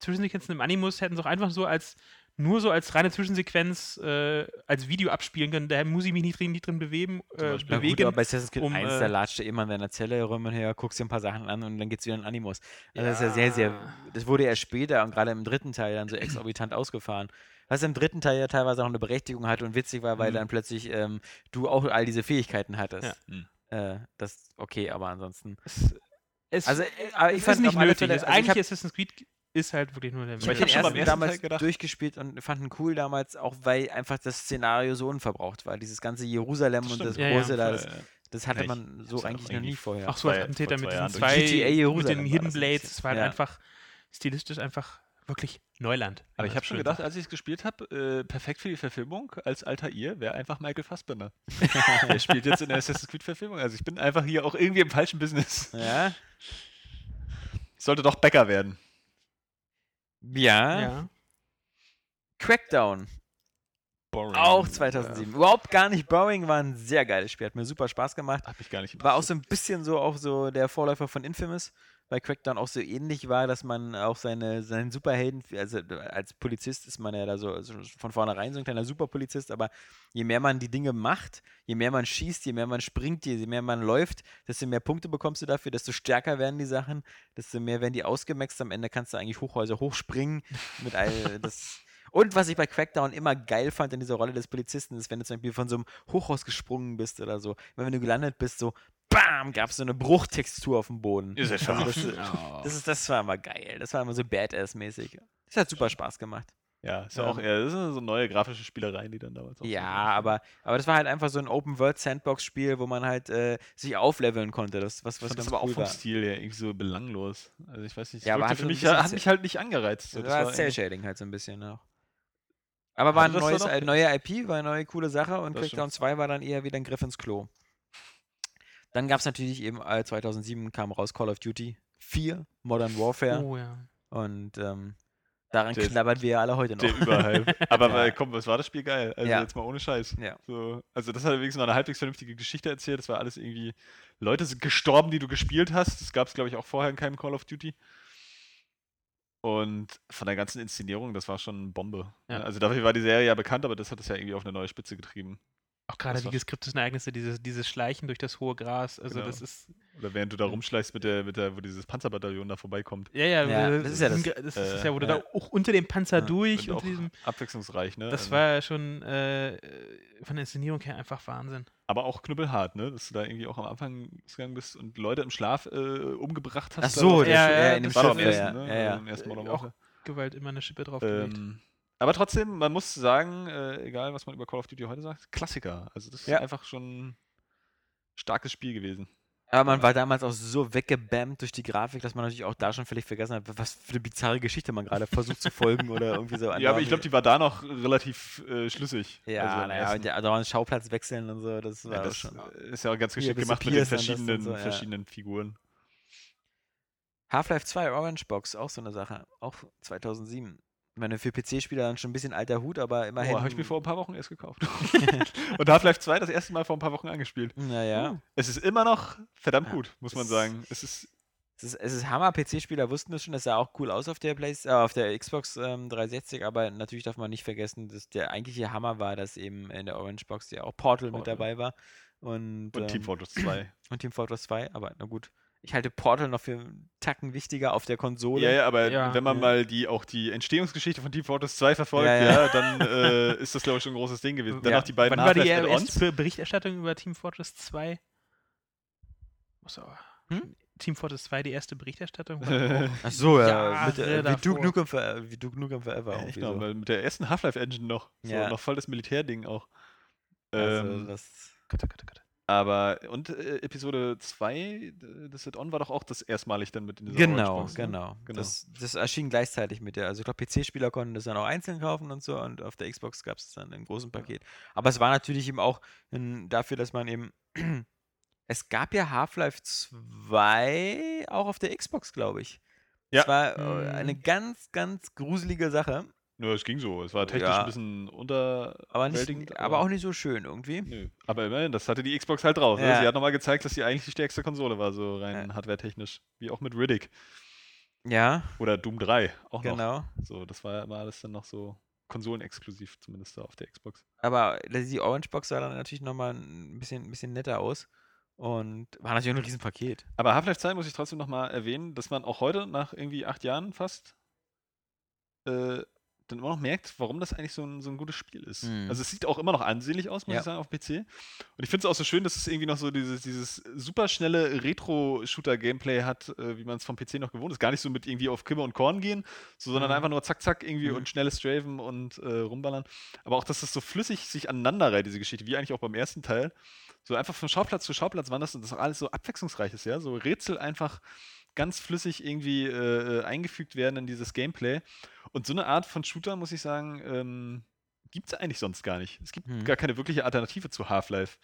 Zwischensequenzen im Animus hätten sie auch einfach so als nur so als reine Zwischensequenz äh, als Video abspielen können. Da muss ich mich nicht drin, nicht drin bewegen, äh, Beispiel. Na gut, bewegen. aber bei Assassin's Creed um, 1, äh, da latscht du immer in deiner Zelle rum und her, guckst dir ein paar Sachen an und dann geht's wieder in Animus. Also das ist ja sehr, sehr, Ja. das wurde erst später und gerade im dritten Teil dann so exorbitant ausgefahren. Was im dritten Teil ja teilweise auch eine Berechtigung hatte und witzig war, weil Mhm. dann plötzlich ähm, du auch all diese Fähigkeiten hattest. Ja. Mhm. Äh, das okay, aber ansonsten. es, es, Also, äh, aber ich es fand ist nicht nötig. Fälle- Es- also ich eigentlich hab- Assassin's Creed ist halt wirklich nur der Ich habe ich den hab schon beim ersten damals gedacht- durchgespielt und fand ihn cool damals, auch weil einfach das Szenario so unverbraucht war. Dieses ganze Jerusalem Das und das Ja, ja. Große da, Äh, das, das hatte Ja, man so ja eigentlich noch nie vorher. Ach so, als Attentäter mit den zwei, GTA mit Jerusalem den war Hidden Blades. Das war halt Ja. einfach stilistisch einfach wirklich Neuland. Aber ich habe schon gedacht, sagt. als ich es gespielt habe, äh, perfekt für die Verfilmung als alter ihr wäre einfach Michael Fassbender. Der spielt jetzt in der Assassin's Creed Verfilmung. Also ich bin einfach hier auch irgendwie im falschen Business. Ja, Ich sollte doch Bäcker werden. Ja. ja. Crackdown, Boring. auch 2007. Überhaupt gar nicht boring, war ein sehr geiles Spiel, hat mir super Spaß gemacht. Hat mich gar nicht War auch so ein bisschen so auch so der Vorläufer von Infamous. Bei Crackdown auch so ähnlich war, dass man auch seine, seinen Superhelden, also als Polizist ist man ja da so, so von vornherein so ein kleiner Superpolizist, aber je mehr man die Dinge macht, je mehr man schießt, je mehr man springt, je mehr man läuft, desto mehr Punkte bekommst du dafür, desto stärker werden die Sachen, desto mehr werden die ausgemaxt. Am Ende kannst du eigentlich Hochhäuser hochspringen mit all das. Und was ich bei Crackdown immer geil fand in dieser Rolle des Polizisten, ist, wenn du zum Beispiel von so einem Hochhaus gesprungen bist oder so. Wenn du gelandet bist, so BAM, gab es so eine Bruchtextur auf dem Boden. Ist ja Also scharf. das, Oh. das, ist, das war immer geil. Das war immer so Badass-mäßig. Das hat super Spaß gemacht. Ja, ist ja Ja. auch eher, das sind so neue grafische Spielereien, die dann damals auch Ja, aber, aber das war halt einfach so ein Open-World-Sandbox-Spiel, wo man halt äh, sich aufleveln konnte. Das, was, Ich was fand das ganz aber auch cool vom war. Stil her irgendwie so belanglos. Also ich weiß nicht, Ja, aber hat für schon ein mich, hat mich halt nicht angereizt. So, Das das war war Cell-Shading halt so ein bisschen auch. Aber war ein Hatte das neues, neue IP, war eine neue coole Sache und Crackdown stimmt. 2 war dann eher wieder ein Griff ins Klo. Dann gab es natürlich eben, äh, 2007 kam raus Call of Duty 4, Modern Warfare Oh ja. und ähm, daran Der- knabbern wir alle heute noch. der Überhype. Aber Ja. weil, komm, was war das Spiel geil? Also Ja. jetzt mal ohne Scheiß. Ja. So, also das hat wenigstens mal eine halbwegs vernünftige Geschichte erzählt. Das war alles irgendwie, Leute sind gestorben, die du gespielt hast. Das gab es, glaube ich, auch vorher in keinem Call of Duty. Und von der ganzen Inszenierung, das war schon Bombe. Ja. Also dafür war die Serie ja bekannt, aber das hat es ja irgendwie auf eine neue Spitze getrieben. Auch gerade Das die geskripteten Ereignisse, dieses, dieses Schleichen durch das hohe Gras. Also Genau. das ist. Oder während du da rumschleichst mit der, mit der, wo dieses Panzerbataillon da vorbeikommt. Ja, ja, Ja, äh, das ist ja das. das ist Äh, ja, wo du ja. da auch unter dem Panzer Ja, durch, Und unter diesem. abwechslungsreich, ne? Das Also- war ja schon äh, von der Inszenierung her einfach Wahnsinn. aber auch knüppelhart, ne? Dass du da irgendwie auch am Anfang gegangen bist und Leute im Schlaf äh, umgebracht hast. Ach so, das, ich. Ja, ja, ja, in dem das war doch Schiff, am ersten, ja, ne? ja, ja. Im ersten Modern Äh. Gewalt immer eine Schippe drauf gelegt. Ähm, aber trotzdem, man muss sagen, äh, egal was man über Call of Duty heute sagt, Klassiker. Also das ist Ja. einfach schon ein starkes Spiel gewesen. Aber man war damals auch so weggebammt durch die Grafik, dass man natürlich auch da schon völlig vergessen hat, was für eine bizarre Geschichte man gerade versucht zu folgen oder irgendwie so. Ja, aber ich glaube, die war da noch relativ äh, schlüssig. Ja, Also naja, und der dauernd Schauplatz wechseln und so, das war ja, das schon. ist ja auch ganz geschickt gemacht mit den verschiedenen, so, ja. verschiedenen Figuren. Half-Life 2 Orange Box, auch so eine Sache. Auch 2007. Ich meine, für PC-Spieler dann schon ein bisschen alter Hut, aber immerhin. Oh, habe ich mir vor ein paar Wochen erst gekauft. und Half-Life 2 das erste Mal vor ein paar Wochen angespielt. Naja. Es ist immer noch verdammt Ja, gut, muss man sagen. Es ist Es ist, es ist Hammer, PC-Spieler wussten das schon, das sah auch cool aus auf der, Play äh, auf der Xbox ähm, 360, aber natürlich darf man nicht vergessen, dass der eigentliche Hammer war, dass eben in der Orange Box ja auch Portal, mit Portal. dabei war. Und, und Team ähm, Fortress 2. und Team Fortress 2, aber na gut. Ich halte Portal noch für einen Tacken wichtiger auf der Konsole. Ja, ja, aber Ja. wenn man Ja. mal die auch die Entstehungsgeschichte von Team Fortress 2 verfolgt, Ja, ja, ja. dann äh, ist das glaube ich schon ein großes Ding gewesen. Dann Ja. noch die beiden Wann war die erste Berichterstattung über Team Fortress 2? Muss aber- Hm? Team Fortress 2, die erste Berichterstattung? Ach so, ja. Mit, äh, wie. Duke Nukem Forever, wie Duke Nukem Forever. Ja, noch, so. weil mit der ersten Half-Life Engine noch. So, Ja. noch voll das Militärding auch. Also, Ähm, das, Gott, Gott, Gott. Aber, und äh, Episode 2, äh, das Add-on war doch auch das erstmalig dann mit in dieser Genau, ne? genau. Genau. Das, das erschien gleichzeitig mit der. Also ich glaube, PC-Spieler konnten das dann auch einzeln kaufen und so und auf der Xbox gab es dann im großen Paket. Aber es war natürlich eben auch ein, dafür, dass man eben. es gab ja Half-Life 2 auch auf der Xbox, glaube ich. Ja. Es war äh, Hm. eine ganz, ganz gruselige Sache, Nur es ging so. Es war technisch Ja. ein bisschen aber, unterwältigend. nicht, aber auch nicht so schön irgendwie. Nö. Aber immerhin, das hatte die Xbox halt drauf. Ne? Ja. Sie hat nochmal gezeigt, dass sie eigentlich die stärkste Konsole war, so rein Ja. hardware-technisch. Wie auch mit Riddick. Ja, Oder Doom 3 auch noch. genau. So, das war ja immer alles dann noch so konsolenexklusiv, zumindest da auf der Xbox. Aber die Orange Box sah dann natürlich nochmal ein bisschen, ein bisschen netter aus. Und war natürlich auch ein Riesenpaket. Aber Half-Life 2 muss ich trotzdem nochmal erwähnen, dass man auch heute, nach irgendwie acht Jahren fast, äh, dann immer noch merkt, warum das eigentlich so ein, so ein gutes Spiel ist. Mhm. Also es sieht auch immer noch ansehnlich aus, muss Ja. ich sagen, auf PC. Und ich finde es auch so schön, dass es irgendwie noch so dieses, dieses super schnelle Retro-Shooter-Gameplay hat, äh, wie man es vom PC noch gewohnt ist. Gar nicht so mit irgendwie auf Kimme und Korn gehen, so, sondern Mhm. einfach nur zack, zack irgendwie Mhm. und schnelles Straven und äh, rumballern. Aber auch, dass das so flüssig sich aneinander reiht, diese Geschichte, wie eigentlich auch beim ersten Teil. So einfach von Schauplatz zu Schauplatz wandert und das auch alles so abwechslungsreich ist, ja. So Rätsel einfach ganz flüssig irgendwie äh, äh, eingefügt werden in dieses Gameplay. Und so eine Art von Shooter, muss ich sagen, ähm, gibt es eigentlich sonst gar nicht. Es gibt Hm. gar keine wirkliche Alternative zu Half-Life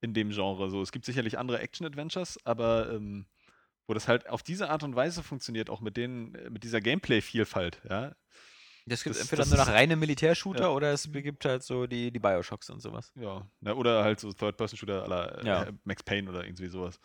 in dem Genre. So, es gibt sicherlich andere Action-Adventures, aber ähm, wo das halt auf diese Art und Weise funktioniert, auch mit, den, äh, mit dieser Gameplay-Vielfalt, ja. Das gibt entweder das nur noch reine Militärshooter Ja. oder es gibt halt so die, die Bioshocks und sowas. Ja, ne, oder halt so Third-Person-Shooter à la äh, Ja. Max Payne oder irgendwie sowas.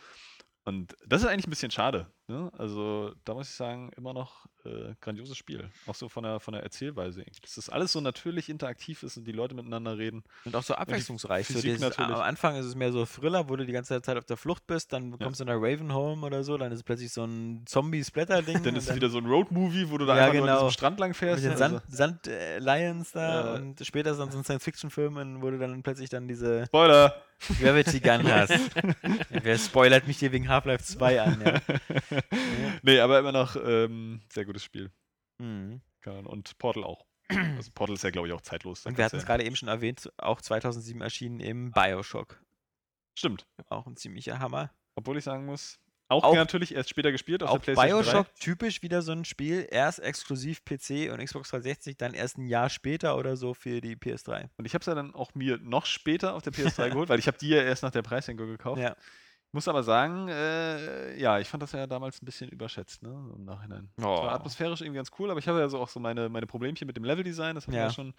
Und das ist eigentlich ein bisschen schade. Ne? Also da muss ich sagen, immer noch äh, grandioses Spiel. Auch so von der, von der Erzählweise. Dass das alles so natürlich interaktiv ist und die Leute miteinander reden. Und auch so abwechslungsreich. So dieses, am. Anfang ist es mehr so Thriller, wo du die ganze Zeit auf der Flucht bist, dann kommst du nach Ravenholm oder so, dann ist es plötzlich so ein Zombie-Splatter-Ding. Dann ist es wieder so ein Road-Movie, wo du da Ja, einfach nur an genau. diesem Strand lang mit fährst. den ne? Sand, Sand äh, Lions da Ja. und später so ein Science-Fiction-Film, wo du dann plötzlich dann diese Spoiler! Gravity Gun hast. ja, wer spoilert mich hier wegen Half-Life 2 an, ja. nee, aber immer noch ähm, sehr gutes Spiel. Mhm. Und Portal auch. Also Portal ist ja, glaube ich, auch zeitlos. Da Und wir hatten es ja- gerade eben schon erwähnt, auch 2007 erschienen im Bioshock. Stimmt. Auch ein ziemlicher Hammer. Obwohl ich sagen muss, auch, Auch- natürlich erst später gespielt auf Auch der PlayStation Bioshock typisch wieder so ein Spiel, erst exklusiv PC und Xbox 360, dann erst ein Jahr später oder so für die PS3. 3. Und ich habe es ja dann auch mir noch später auf der PS3 geholt, weil ich habe die ja erst nach der Preissenkung gekauft. Ja. Muss aber sagen, äh, ja, ich fand das ja damals ein bisschen überschätzt, ne, im Nachhinein. Oh. war atmosphärisch irgendwie ganz cool, aber ich habe ja so auch so meine, meine Problemchen mit dem Leveldesign, das haben wir Ja. ja schon,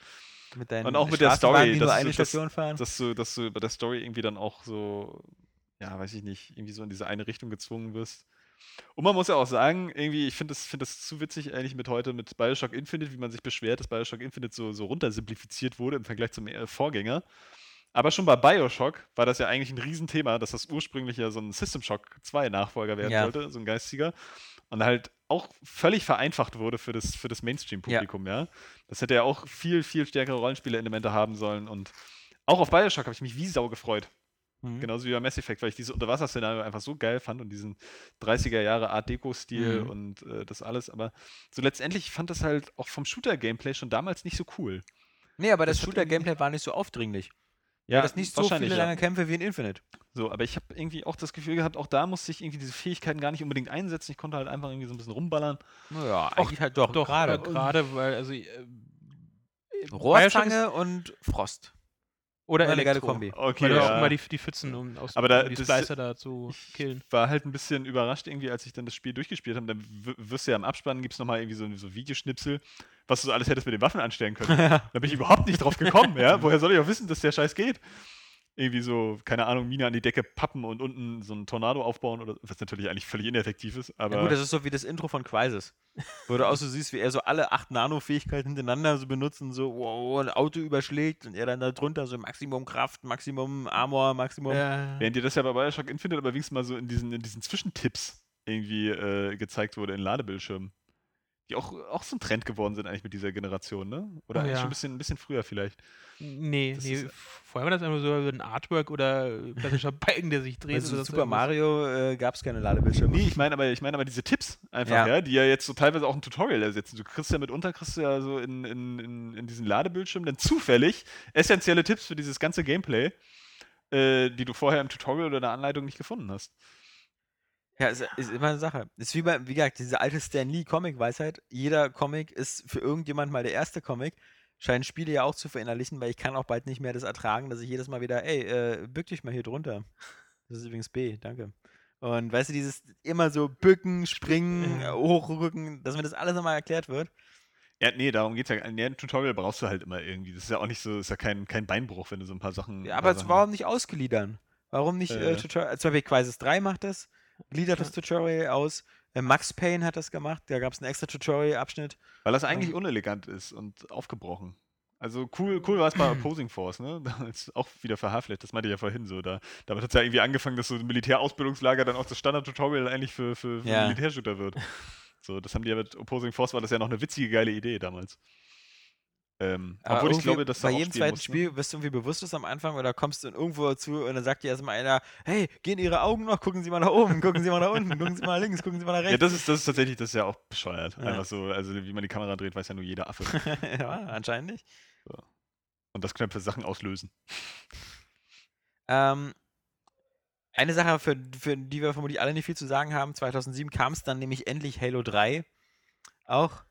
Mit deinen Und auch mit der Story, dass eine du- Station fahren. dass du, dass du bei der Story irgendwie dann auch so, ja, weiß ich nicht, irgendwie so in diese eine Richtung gezwungen wirst. Und man muss ja auch sagen, irgendwie, ich finde das, find das zu witzig eigentlich mit heute, mit Bioshock Infinite, wie man sich beschwert, dass Bioshock Infinite so, so runtersimplifiziert wurde im Vergleich zum äh, Vorgänger. Aber schon bei Bioshock war das ja eigentlich ein Riesenthema, dass das ursprünglich ja so ein System Shock 2 Nachfolger werden Ja. sollte, so ein geistiger. Und halt auch völlig vereinfacht wurde für das, für das Mainstream-Publikum, ja. Das hätte ja auch viel, viel stärkere Rollenspiele-Elemente haben sollen. Und auch auf Bioshock habe ich mich wie Sau gefreut. Mhm. Genauso wie bei Mass Effect, weil ich dieses Unterwasserszenario einfach so geil fand und diesen 30er Jahre Art Deco-Stil Mhm. und äh, das alles. Aber so letztendlich fand das halt auch vom Shooter-Gameplay schon damals nicht so cool. Nee, aber das, das Shooter-Gameplay war nicht so aufdringlich. Ja, das nicht so viele ja. lange Kämpfe wie in Infinite. So, aber ich habe irgendwie auch das Gefühl gehabt, auch da musste ich irgendwie diese Fähigkeiten gar nicht unbedingt einsetzen. Ich konnte halt einfach irgendwie so ein bisschen rumballern. Naja, Auch- eigentlich halt doch, Doch, gerade. gerade, weil, also. Äh, Rohrzange und Frost. Oder eine geile. Kombi. Okay, Weil ja. immer die, die Pfützen, um, aus, Aber da- um die Splicer da zu Ich killen. war halt ein bisschen überrascht irgendwie, als ich dann das Spiel durchgespielt habe. Dann wirst du ja im Abspann, gibt es nochmal irgendwie so, so Videoschnipsel, was du so alles hättest mit den Waffen anstellen können. Da bin ich überhaupt nicht drauf gekommen, ja. Woher soll ich auch wissen, dass der Scheiß geht? Irgendwie so, keine Ahnung, Mine an die Decke pappen und unten so ein Tornado aufbauen, oder was natürlich eigentlich völlig ineffektiv ist, aber. Ja gut, das ist so wie das Intro von Crisis. Wo du auch so siehst, wie er so alle acht Nano-Fähigkeiten hintereinander so benutzt und so, wow, ein Auto überschlägt und er dann da drunter so Maximum Kraft, Maximum Armor, Maximum. Ja. Während dir das ja bei Bioshock Infinite aber wenigstens mal so in diesen, in diesen Zwischentipps irgendwie äh, gezeigt wurde in Ladebildschirmen. Die auch, auch so ein Trend geworden sind eigentlich mit dieser Generation, ne? Oder Oh eigentlich ja. schon ein bisschen, ein bisschen früher vielleicht. Nee, Das nee. ist- Vorher war das einfach so ein Artwork oder klassischer Balken, der sich dreht. Also Super. Mario äh, gab es keine Ladebildschirme. Nee, ich meine aber, ich meine aber diese Tipps einfach, Ja. ja. die ja jetzt so teilweise auch ein Tutorial ersetzen. Du kriegst ja mitunter, kriegst du ja so in, in, in, in diesen Ladebildschirmen dann zufällig essentielle Tipps für dieses ganze Gameplay, äh, die du vorher im Tutorial oder in der Anleitung nicht gefunden hast. Ja, ist, ist immer eine Sache. Ist wie bei, wie gesagt, diese alte Stan Lee Comic-Weisheit. Jeder Comic ist für irgendjemand mal der erste Comic. Scheinen Spiele ja auch zu verinnerlichen, weil ich kann auch bald nicht mehr das ertragen, dass ich jedes Mal wieder, ey, äh, bück dich mal hier drunter. Das ist übrigens B, danke. Und weißt du, dieses immer so bücken, springen, Ja. hochrücken, dass mir das alles nochmal erklärt wird. Ja, nee, darum geht's ja. In einem Tutorial brauchst du halt immer irgendwie. Das ist ja auch nicht so, ist ja kein, kein Beinbruch, wenn du so ein paar Sachen. Ja, aber paar Sachen- warum nicht ausgliedern? Warum nicht äh, Äh. Tutorial? Zum Beispiel Crisis 3 macht das, gliedert das Tutorial aus. Äh, Max Payne hat das gemacht, da gab es einen extra Tutorial-Abschnitt. Weil das eigentlich unelegant ist und aufgebrochen. Also cool, cool war es bei Opposing Force, ne? Damals auch wieder verhaftet, das meinte ich ja vorhin so. Da, damit hat es ja irgendwie angefangen, dass so ein Militärausbildungslager dann auch das Standard-Tutorial eigentlich für, für, für Ja. Militärshooter wird. So, das haben die ja mit Opposing Force, war das ja noch eine witzige, geile Idee damals. Ähm, Aber obwohl ich glaube, dass bei jedem zweiten musst, ne? Spiel wirst du irgendwie bewusstlos am Anfang oder kommst du irgendwo dazu und dann sagt dir erstmal einer, hey, gehen Ihre Augen noch, gucken Sie mal nach oben, gucken Sie mal nach unten, gucken Sie mal nach links, gucken Sie mal nach Ja, rechts. das ist, das ist tatsächlich, das ist ja auch bescheuert. Ja. Einfach so, also wie man die Kamera dreht, weiß ja nur jeder Affe. ja, anscheinend nicht. Und das Knöpfe Sachen auslösen. Ähm, eine Sache, für, für die wir vermutlich alle nicht viel zu sagen haben, 2007 kam es dann nämlich endlich Halo 3 auch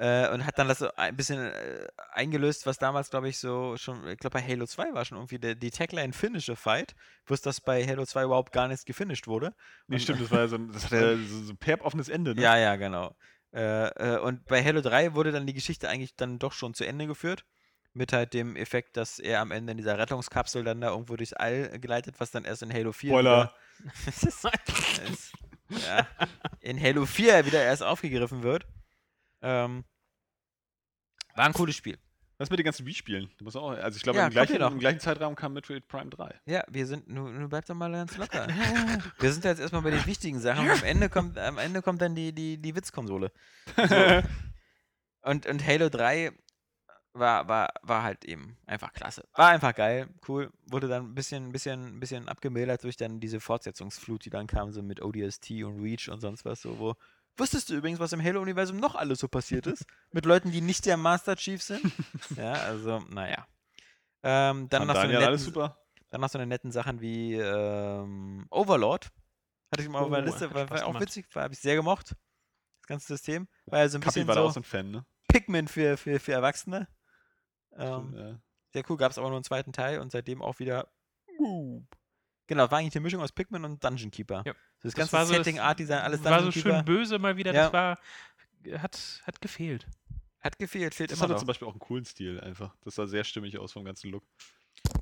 äh, und hat dann das so ein bisschen äh, eingelöst, was damals, glaube ich, so schon, ich glaube bei Halo 2 war schon irgendwie der, die Tagline Finish a Fight, bloß dass bei Halo 2 überhaupt gar nichts gefinisht wurde. Nee, Und- stimmt, das war ja so, ein- das hat ja so, so ein perp offenes Ende, ne? Ja, ja, genau. Äh, äh, und bei Halo 3 wurde dann die Geschichte eigentlich dann doch schon zu Ende geführt. Mit halt dem Effekt, dass er am Ende in dieser Rettungskapsel dann da irgendwo durchs All geleitet, was dann erst in Halo 4. Spoiler. wieder- ist- ja, in Halo 4 wieder erst aufgegriffen wird. Ähm, war ein cooles Spiel. Was mit den ganzen Wii-Spielen? Also ich glaube, Ja, im, gleichen, im gleichen Zeitraum kam Metroid Prime 3. Ja, wir sind, nun, nun bleib doch mal ganz locker. wir sind jetzt erstmal bei den wichtigen Sachen. Am Ende kommt, am Ende kommt dann die, die, die Witzkonsole. So. Und, und Halo 3 war, war, war halt eben einfach klasse. War einfach geil, cool. Wurde dann ein bisschen, bisschen, bisschen abgemildert durch dann diese Fortsetzungsflut, die dann kam, so mit ODST und Reach und sonst was so, wo. Wusstest du übrigens, was im Halo-Universum noch alles so passiert ist? mit Leuten, die nicht der Master Chief sind? ja, also, naja. Ähm, dann noch so Daniel alles netten, super. dann noch so eine netten Sachen wie ähm, Overlord. Hatte ich mal auf meiner Oh, Liste, war, war auch gemacht. witzig, habe ich sehr gemocht. Das ganze System. War ja so ein Kapi bisschen war da auch so so ein Fan, ne? Pikmin für, für, für Erwachsene. Ähm, ja. sehr cool, gab es aber nur einen zweiten Teil und seitdem auch wieder. Genau, war eigentlich eine Mischung aus Pikmin und Dungeon Keeper. Ja. Das Das ganze war so das- Setting, Art Design, alles War Dungeon so Keeper. schön böse mal wieder. Ja. Das war. Hat, hat gefehlt. Hat gefehlt, fehlt Das immer hatte noch. zum Beispiel auch einen coolen Stil einfach. Das sah sehr stimmig aus vom ganzen Look.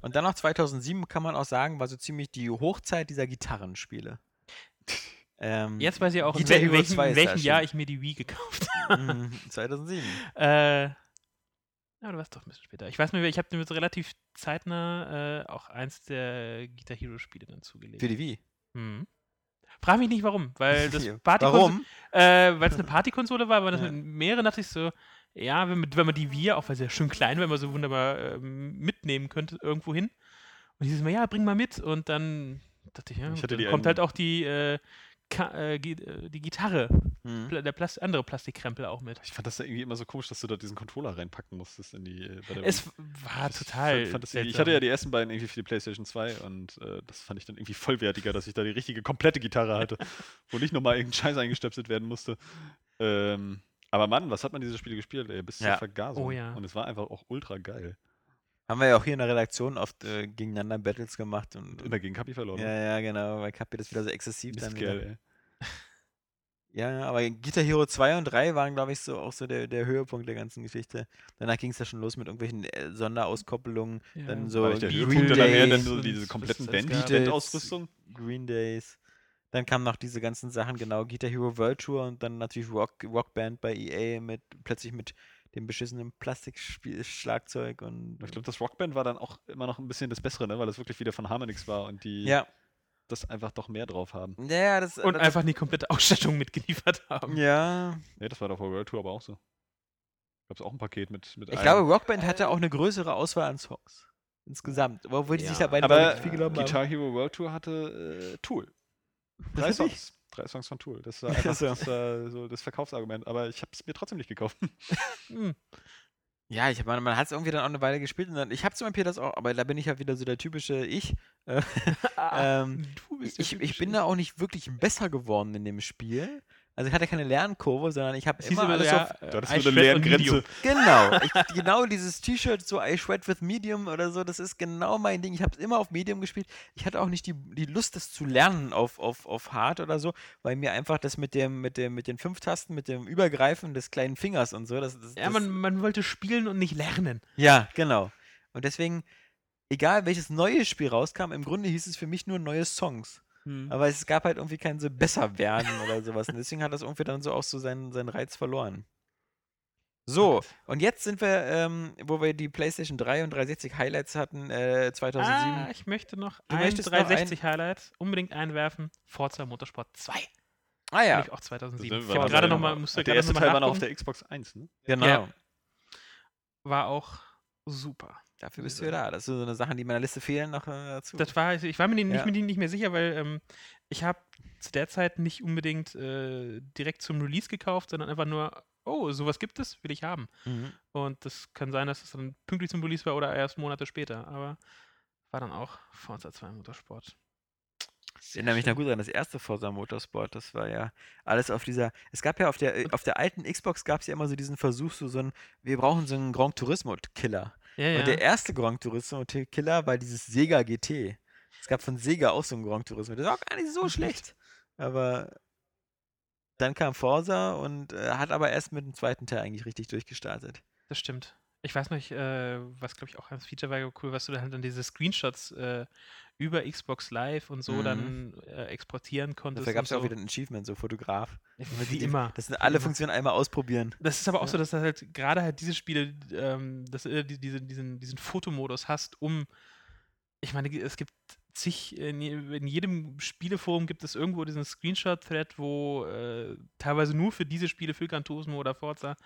Und dann noch 2007 kann man auch sagen, war so ziemlich die Hochzeit dieser Gitarrenspiele. Ähm, Jetzt weiß ich auch, in, wel- in welchem, 2 in ist welchem Jahr ich mir die Wii gekauft mhm, 2007. Äh, ja, du warst doch ein bisschen später. Ich weiß nur, ich habe mir so relativ zeitnah äh, auch eins der Guitar Hero Spiele dann zugelegt. Für die Wii. Mhm. Frag mich nicht warum, weil das. Partykonsole, Warum? äh, weil es eine Partykonsole war, weil das Ja. mit mehreren dachte ich so, ja, wenn, man- wenn man die Wii, auch weil sie ja schön klein war, wenn man so wunderbar ähm, mitnehmen könnte irgendwo hin. Und es mir, ja, bring mal mit. Und dann dachte ich, ja, Ich hatte dann die kommt halt auch die, äh, äh, äh, die Gitarre, Mhm. der Plas andere Plastikkrempel auch mit. Ich fand das da irgendwie immer so komisch, dass du da diesen Controller reinpacken musstest in die. äh, Bei der Es war Ich total. Fand, fand seltsam. ich hatte ja die ersten beiden irgendwie für die PlayStation 2 und äh, das fand ich dann irgendwie vollwertiger, dass ich da die richtige komplette Gitarre hatte, wo nicht nochmal irgendein Scheiß eingestöpselt werden musste. Ähm, aber Mann, was hat man diese Spiele gespielt, ey? Bis zur Ja. Vergasung. Oh ja. Und es war einfach auch ultra geil. Haben wir ja auch hier in der Redaktion oft äh, gegeneinander Battles gemacht. Und, Immer gegen Kapi verloren. ja, ja, genau, weil Kapi das wieder so exzessiv dann wieder. Mistkerl, ey. Ja, aber Guitar Hero 2 und 3 waren, glaube ich, so auch so der, der Höhepunkt der ganzen Geschichte. Danach ging es ja schon los mit irgendwelchen äh, Sonderauskopplungen, Ja. dann so der Green Höhepunkt dann nachher dann Days so diese was kompletten. Band-Ausrüstung? Green Days. Dann kamen noch diese ganzen Sachen, genau, Guitar Hero World Tour und dann natürlich Rock, Rockband bei EA mit plötzlich mit dem beschissenen Plastikschlagzeug und Ich glaube, das Rockband war dann auch immer noch ein bisschen das Bessere, ne? weil das wirklich wieder von Harmonix war und die ja, das einfach doch mehr drauf haben. ja, das Und das, einfach die komplette Ausstattung mitgeliefert haben. ja, Ne, das war doch vor World Tour aber auch so. Gab es auch ein Paket mit, mit ich allem. glaube Rockband hatte auch eine größere Auswahl an Songs insgesamt, obwohl die sich Ja. dabei aber wirklich viel genommen haben. Guitar Hero World Tour hatte äh, Tool. Drei? Songs. Drei Songs von Tool. Das war einfach So. das, so das Verkaufsargument. Aber ich habe es mir trotzdem nicht gekauft. Hm. Ja, ich, man, man hat es irgendwie dann auch eine Weile gespielt und dann, ich habe zum Beispiel das auch, aber da bin ich ja wieder so der typische Ich. Äh, ähm, du bist ich, ich bin da auch nicht wirklich besser geworden in dem Spiel. Also ich hatte keine Lernkurve, sondern ich habe immer so, alles ja, auf... äh, Du hattest I nur eine Lerngrenze. Genau, ich, genau dieses T-Shirt, so I Shred with Medium oder so, das ist genau mein Ding. Ich habe es immer auf Medium gespielt. Ich hatte auch nicht die, die Lust, das zu lernen auf, auf, auf Hard oder so, weil mir einfach das mit dem, mit dem, mit den fünf Tasten, mit dem Übergreifen des kleinen Fingers und so, das, das, Ja, das man, man wollte spielen und nicht lernen. ja, genau. Und deswegen, egal welches neues Spiel rauskam, im Grunde hieß es für mich nur neue Songs. Aber es gab halt irgendwie kein so besser werden oder sowas. Und deswegen hat das irgendwie dann so auch so seinen, seinen Reiz verloren. So, und jetzt sind wir, ähm, wo wir die PlayStation 3 und 360 Highlights hatten, äh, 2007. Ah, ich möchte noch Du ein möchtest noch ein- 360 Highlight unbedingt einwerfen. Forza Motorsport 2. Ah ja, Nämlich auch 2007. Das Ich habe gerade der- noch mal, musste Der gerade erste noch Teil mal war noch auf der Xbox 1, ne? genau. Ja. War auch super. Dafür bist du ja da. Das sind so eine Sachen, die in meiner Liste fehlen, noch äh, dazu. Das war, ich war mir nicht, Ja. mit nicht mehr sicher, weil ähm, ich habe zu der Zeit nicht unbedingt äh, direkt zum Release gekauft, sondern einfach nur, oh, sowas gibt es, will ich haben. Mhm. Und das kann sein, dass es dann pünktlich zum Release war oder erst Monate später. Aber war dann auch Forza 2 Motorsport. Ich erinnere mich noch gut an das erste Forza Motorsport. Das war ja alles auf dieser. Es gab ja auf der, äh, auf der alten Xbox gab es ja immer so diesen Versuch, so, so ein, wir brauchen so einen Grand Turismo-Killer. Ja, ja. Und der erste Grand Turismo-Killer war dieses Sega GT. Es gab von Sega auch so einen Grand Turismo. Das war auch gar nicht so schlecht. Aber dann kam Forza und äh, hat aber erst mit dem zweiten Teil eigentlich richtig durchgestartet. Das stimmt. Ich weiß nicht, äh, was glaube ich auch als Feature war cool, was du dann, dann diese Screenshots äh, über Xbox Live und so Mhm. dann äh, exportieren konntest. Dafür gab es ja auch wieder ein Achievement, so Fotograf. Wie immer. Das sind alle. Funktionen einmal ausprobieren. Das ist aber auch Ja. so, dass du halt gerade halt diese Spiele, ähm, dass du äh, die- diese, diesen, diesen Fotomodus hast, um. Ich meine, es gibt zig, in, in jedem Spieleforum gibt es irgendwo diesen Screenshot-Thread, wo äh, teilweise nur für diese Spiele, für Gran Turismo oder Forza,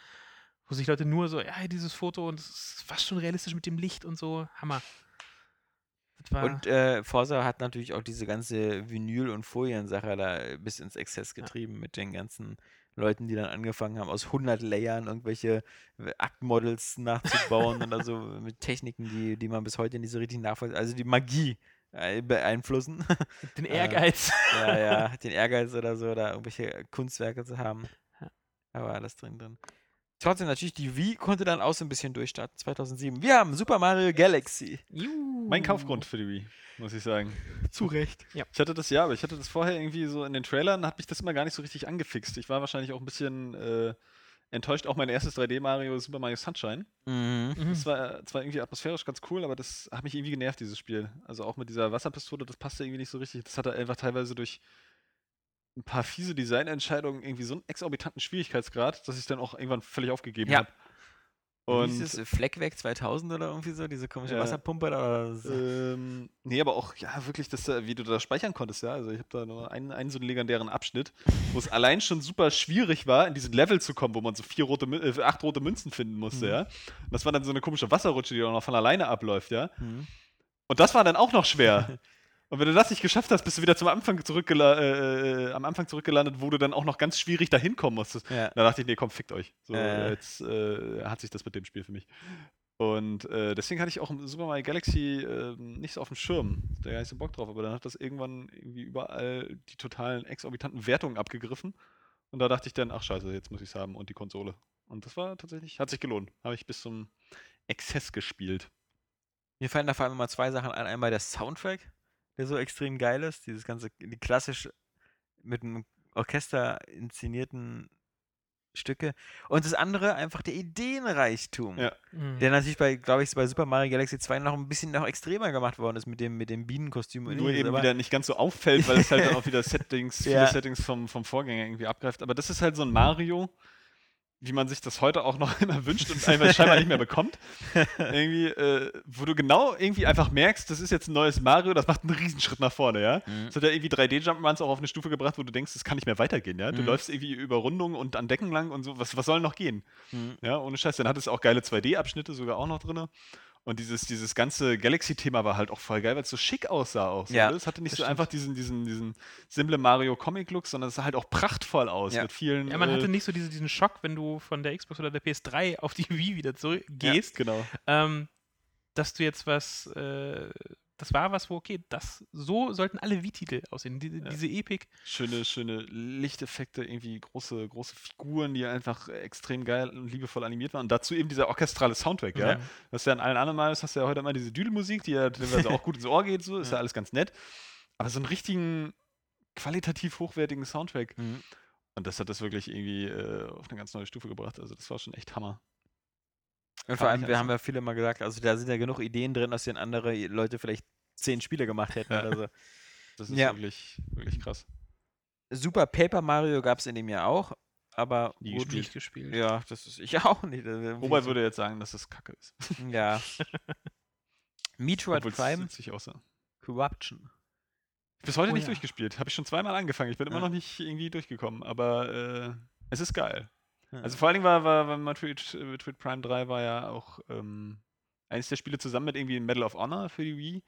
wo sich Leute nur so, ja, dieses Foto und es ist fast schon realistisch mit dem Licht und so. Hammer. Und äh, Forza hat natürlich auch diese ganze Vinyl- und Foliensache da bis ins Exzess getrieben mit den ganzen Leuten, die dann angefangen haben, aus 100 Layern irgendwelche äh, Aktmodels nachzubauen oder so mit Techniken, die, die man bis heute nicht so richtig nachvollzieht. Also die Magie äh, beeinflussen. den äh, Ehrgeiz. ja, ja, den Ehrgeiz oder so, da irgendwelche Kunstwerke zu haben. Ja. Da war alles drin drin. Trotzdem natürlich, die Wii konnte dann auch so ein bisschen durchstarten, 2007. Wir haben Super Mario Galaxy. Mein Kaufgrund für die Wii, muss ich sagen. Zu Recht. Ja. Ich hatte das ja, aber ich hatte das vorher irgendwie so in den Trailern, hat mich das immer gar nicht so richtig angefixt. Ich war wahrscheinlich auch ein bisschen äh, enttäuscht. Auch mein erstes 3D-Mario, Super Mario Sunshine. Mhm. Mhm. Das war zwar irgendwie atmosphärisch ganz cool, aber das hat mich irgendwie genervt, dieses Spiel. Also auch mit dieser Wasserpistole, das passte irgendwie nicht so richtig. Das hatte einfach teilweise durch ein paar fiese Designentscheidungen irgendwie so einen exorbitanten Schwierigkeitsgrad, dass ich dann auch irgendwann völlig aufgegeben Ja. habe. Und Und dieses Fleckwerk 2000 oder irgendwie so, diese komische Ja. Wasserpumpe da oder so. Ähm, nee, aber auch, ja, wirklich, das, äh, wie du da speichern konntest, ja. Also ich habe da nur einen, einen so einen legendären Abschnitt, wo es allein schon super schwierig war, in diesen Level zu kommen, wo man so vier rote, äh, acht rote Münzen finden musste, Mhm. ja. Und das war dann so eine komische Wasserrutsche, die auch noch von alleine abläuft, ja. Mhm. Und das war dann auch noch schwer. Und wenn du das nicht geschafft hast, bist du wieder zum Anfang zurückgela äh, äh, am Anfang zurückgelandet, wo du dann auch noch ganz schwierig dahin kommen musstest. Ja. Da dachte ich, nee, komm, fickt euch. So, Äh. jetzt äh, hat sich das mit dem Spiel für mich. Und äh, deswegen hatte ich auch Super Mario Galaxy äh, nicht so auf dem Schirm. Da gar nicht so Bock drauf, aber dann hat das irgendwann irgendwie überall die totalen exorbitanten Wertungen abgegriffen. Und da dachte ich dann, ach scheiße, jetzt muss ich es haben und die Konsole. Und das war tatsächlich, hat sich gelohnt. Habe ich bis zum Exzess gespielt. Mir fallen da vor allem mal zwei Sachen ein. Einmal der Soundtrack, der so extrem geil ist. Dieses ganze, die klassisch mit einem Orchester inszenierten Stücke. Und das andere einfach der Ideenreichtum. Ja. Mhm. Der natürlich bei, glaube ich, bei Super Mario Galaxy 2 noch ein bisschen noch extremer gemacht worden ist mit dem, mit dem Bienenkostüm. und Nur ähnliches, eben wieder nicht ganz so auffällt, weil es halt dann auch wieder Settings, Ja. viele Settings vom, vom Vorgänger irgendwie abgreift. Aber das ist halt so ein Mario, wie man sich das heute auch noch immer wünscht und einfach scheinbar nicht mehr bekommt. Irgendwie, äh, wo du genau irgendwie einfach merkst, das ist jetzt ein neues Mario, das macht einen Riesenschritt nach vorne, ja. Mhm. Das hat ja irgendwie 3D-Jump'n'Runs auch auf eine Stufe gebracht, wo du denkst, das kann nicht mehr weitergehen, ja. Du Mhm. läufst irgendwie über Rundungen und an Decken lang und so, was, was soll noch gehen? Mhm. Ja, ohne Scheiß. Dann hat es auch geile 2D-Abschnitte sogar auch noch drin. Und dieses, dieses ganze Galaxy-Thema war halt auch voll geil, weil es so schick aussah auch. So, Ja, ne? Es hatte nicht so stimmt. einfach diesen, diesen, diesen simple Mario Comic-Look, sondern es sah halt auch prachtvoll aus Ja. mit vielen. Ja, man äh, hatte nicht so diese, diesen Schock, wenn du von der Xbox oder der PS3 auf die Wii wieder zurückgehst, Ja, genau. ähm, dass du jetzt was, äh, das war was, wo, okay, das, so sollten alle Wii-Titel aussehen. Die, Diese Epic. Schöne, schöne Lichteffekte, irgendwie große, große Figuren, die einfach extrem geil und liebevoll animiert waren. Und dazu eben dieser orchestrale Soundtrack, ja. Ja. Das ist ja in allen anderen Marios hast du ja heute immer diese Düdelmusik, die ja teilweise auch gut ins Ohr geht, so, ist ja. Ja. alles ganz nett. Aber so einen richtigen, qualitativ hochwertigen Soundtrack. Mhm. Und das hat das wirklich irgendwie äh, auf eine ganz neue Stufe gebracht. Also das war schon echt Hammer. Und vor allem, wir haben ja viele mal gesagt, also da sind ja genug Ideen drin, aus denen andere Leute vielleicht zehn Spiele gemacht hätten Ja. oder so. Das ist Ja. wirklich, wirklich krass. Super Paper Mario gab es in dem Jahr auch, aber Nie wurde gespielt. Nicht gespielt. Ja, das ist ich auch nicht. Robert würde jetzt sagen, dass das Kacke ist. Ja. Metroid Prime. Corruption. Bis heute Oh nicht ja. durchgespielt. Habe ich schon zweimal angefangen. Ich bin immer noch nicht irgendwie durchgekommen. Aber äh, es ist geil. Also vor allen Dingen war, war, war Metroid, äh, Metroid Prime 3 war ja auch ähm, eines der Spiele zusammen mit irgendwie Medal of Honor für die Wii,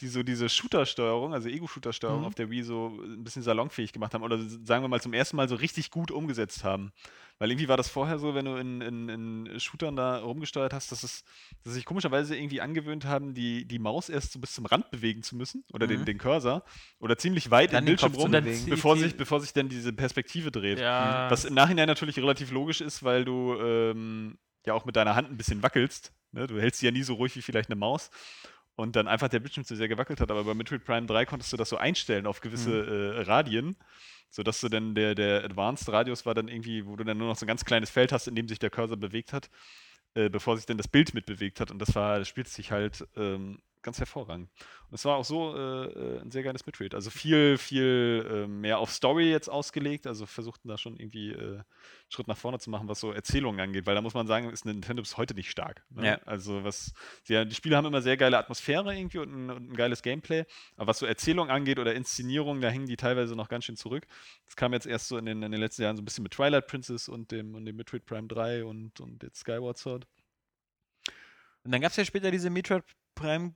die so diese Shooter-Steuerung, also Ego-Shooter-Steuerung Mhm. auf der Wii so ein bisschen salonfähig gemacht haben oder sagen wir mal zum ersten Mal so richtig gut umgesetzt haben. Weil irgendwie war das vorher so, wenn du in, in, in Shootern da rumgesteuert hast, dass es, dass sich komischerweise irgendwie angewöhnt haben, die, die Maus erst so bis zum Rand bewegen zu müssen oder den, Mhm. den Cursor oder ziemlich weit Dann im den Bildschirm rum, bevor sich, bevor sich dann diese Perspektive dreht. Ja. Was im Nachhinein natürlich relativ logisch ist, weil du ähm, ja auch mit deiner Hand ein bisschen wackelst. Ne? Du hältst sie ja nie so ruhig wie vielleicht eine Maus. Und dann einfach der Bildschirm zu sehr gewackelt hat. Aber bei Metroid Prime 3 konntest du das so einstellen auf gewisse äh, Radien, sodass du dann der, der Advanced Radius war dann irgendwie, wo du dann nur noch so ein ganz kleines Feld hast, in dem sich der Cursor bewegt hat. äh, bevor sich dann das Bild mitbewegt hat. Und das war, das spielt sich halt ähm, ganz hervorragend. Und es war auch so äh, äh ein sehr geiles Midrate. Also viel, viel äh, mehr auf Story jetzt ausgelegt. Also versuchten da schon irgendwie äh, Schritt nach vorne zu machen, was so Erzählungen angeht. Weil da muss man sagen, ist Nintendo bis heute nicht stark. Ne? Ja. Also was, ja, die Spiele haben immer sehr geile Atmosphäre irgendwie und ein, und ein geiles Gameplay. Aber was so Erzählung angeht oder Inszenierung, da hängen die teilweise noch ganz schön zurück. Das kam jetzt erst so in den, in den letzten Jahren so ein bisschen mit Twilight Princess und dem, und dem Metroid Prime 3 und, und jetzt Skyward Sword. Und dann gab es ja später diese Metroid Prime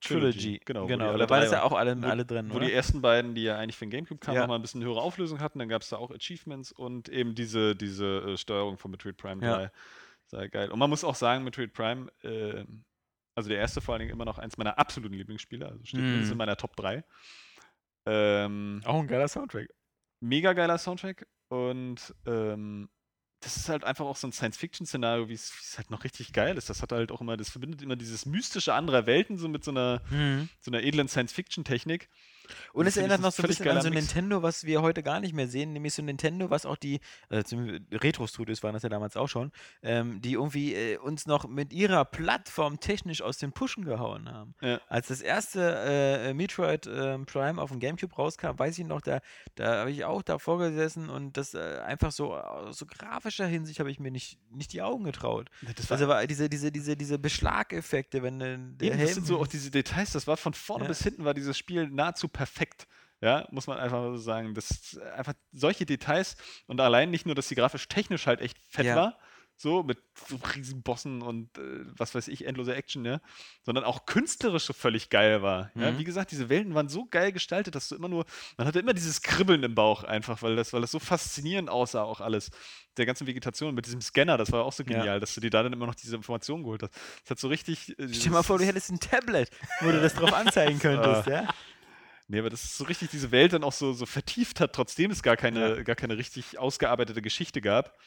Trilogy. Genau, genau. Da waren es ja auch alle, wo- alle drin, Wo oder? die ersten beiden, die ja eigentlich für den Gamecube kamen, Ja. nochmal ein bisschen höhere Auflösung hatten. Dann gab es da auch Achievements und eben diese, diese äh, Steuerung von Metroid Prime Ja. 3. Sehr geil. Und man muss auch sagen, Metroid Prime, äh, also der erste vor allen Dingen immer noch eins meiner absoluten Lieblingsspiele, also steht mindestens in meiner Top 3. Ähm, Auch ein geiler Soundtrack. mega geiler Soundtrack und ähm, das ist halt einfach auch so ein Science-Fiction-Szenario, wie es halt noch richtig geil ist. Das hat halt auch immer, das verbindet immer dieses mystische anderer Welten so mit so einer, so einer edlen Science-Fiction-Technik. Und es erinnert noch so ein bisschen an so Mix. Nintendo, was wir heute gar nicht mehr sehen, nämlich so Nintendo, was auch die, äh, zum- Retro-Studios waren das ja damals auch schon, ähm, die irgendwie äh, uns noch mit ihrer Plattform technisch aus den Puschen gehauen haben. Ja. Als das erste äh, Metroid ähm, Prime auf dem Gamecube rauskam, weiß ich noch, da, da habe ich auch davor gesessen und das äh, einfach so aus so grafischer Hinsicht habe ich mir nicht, nicht die Augen getraut. Das Also war diese, diese, diese, diese Beschlageffekte, wenn äh, der Eben, Helm das sind so auch diese Details, das war von vorne Ja. bis hinten war dieses Spiel nahezu perfekt. Ja, muss man einfach so sagen. Das einfach solche Details und allein nicht nur, dass die grafisch technisch halt echt fett Ja. war, so mit so riesigen Bossen und äh, was weiß ich, endlose Action, ja, sondern auch künstlerisch so völlig geil war. Ja, Mhm. wie gesagt, diese Welten waren so geil gestaltet, dass du immer nur, man hatte immer dieses Kribbeln im Bauch einfach, weil das, weil das so faszinierend aussah, auch alles. Der ganzen Vegetation mit diesem Scanner, das war auch so Ja. genial, dass du dir da dann immer noch diese Informationen geholt hast. Das hat so richtig. äh, Stell dir mal vor, du hättest ein Tablet, wo du das drauf anzeigen könntest, ja? Nee, aber das ist so richtig diese Welt dann auch so, so vertieft hat, trotzdem es gar keine, gar keine richtig ausgearbeitete Geschichte gab.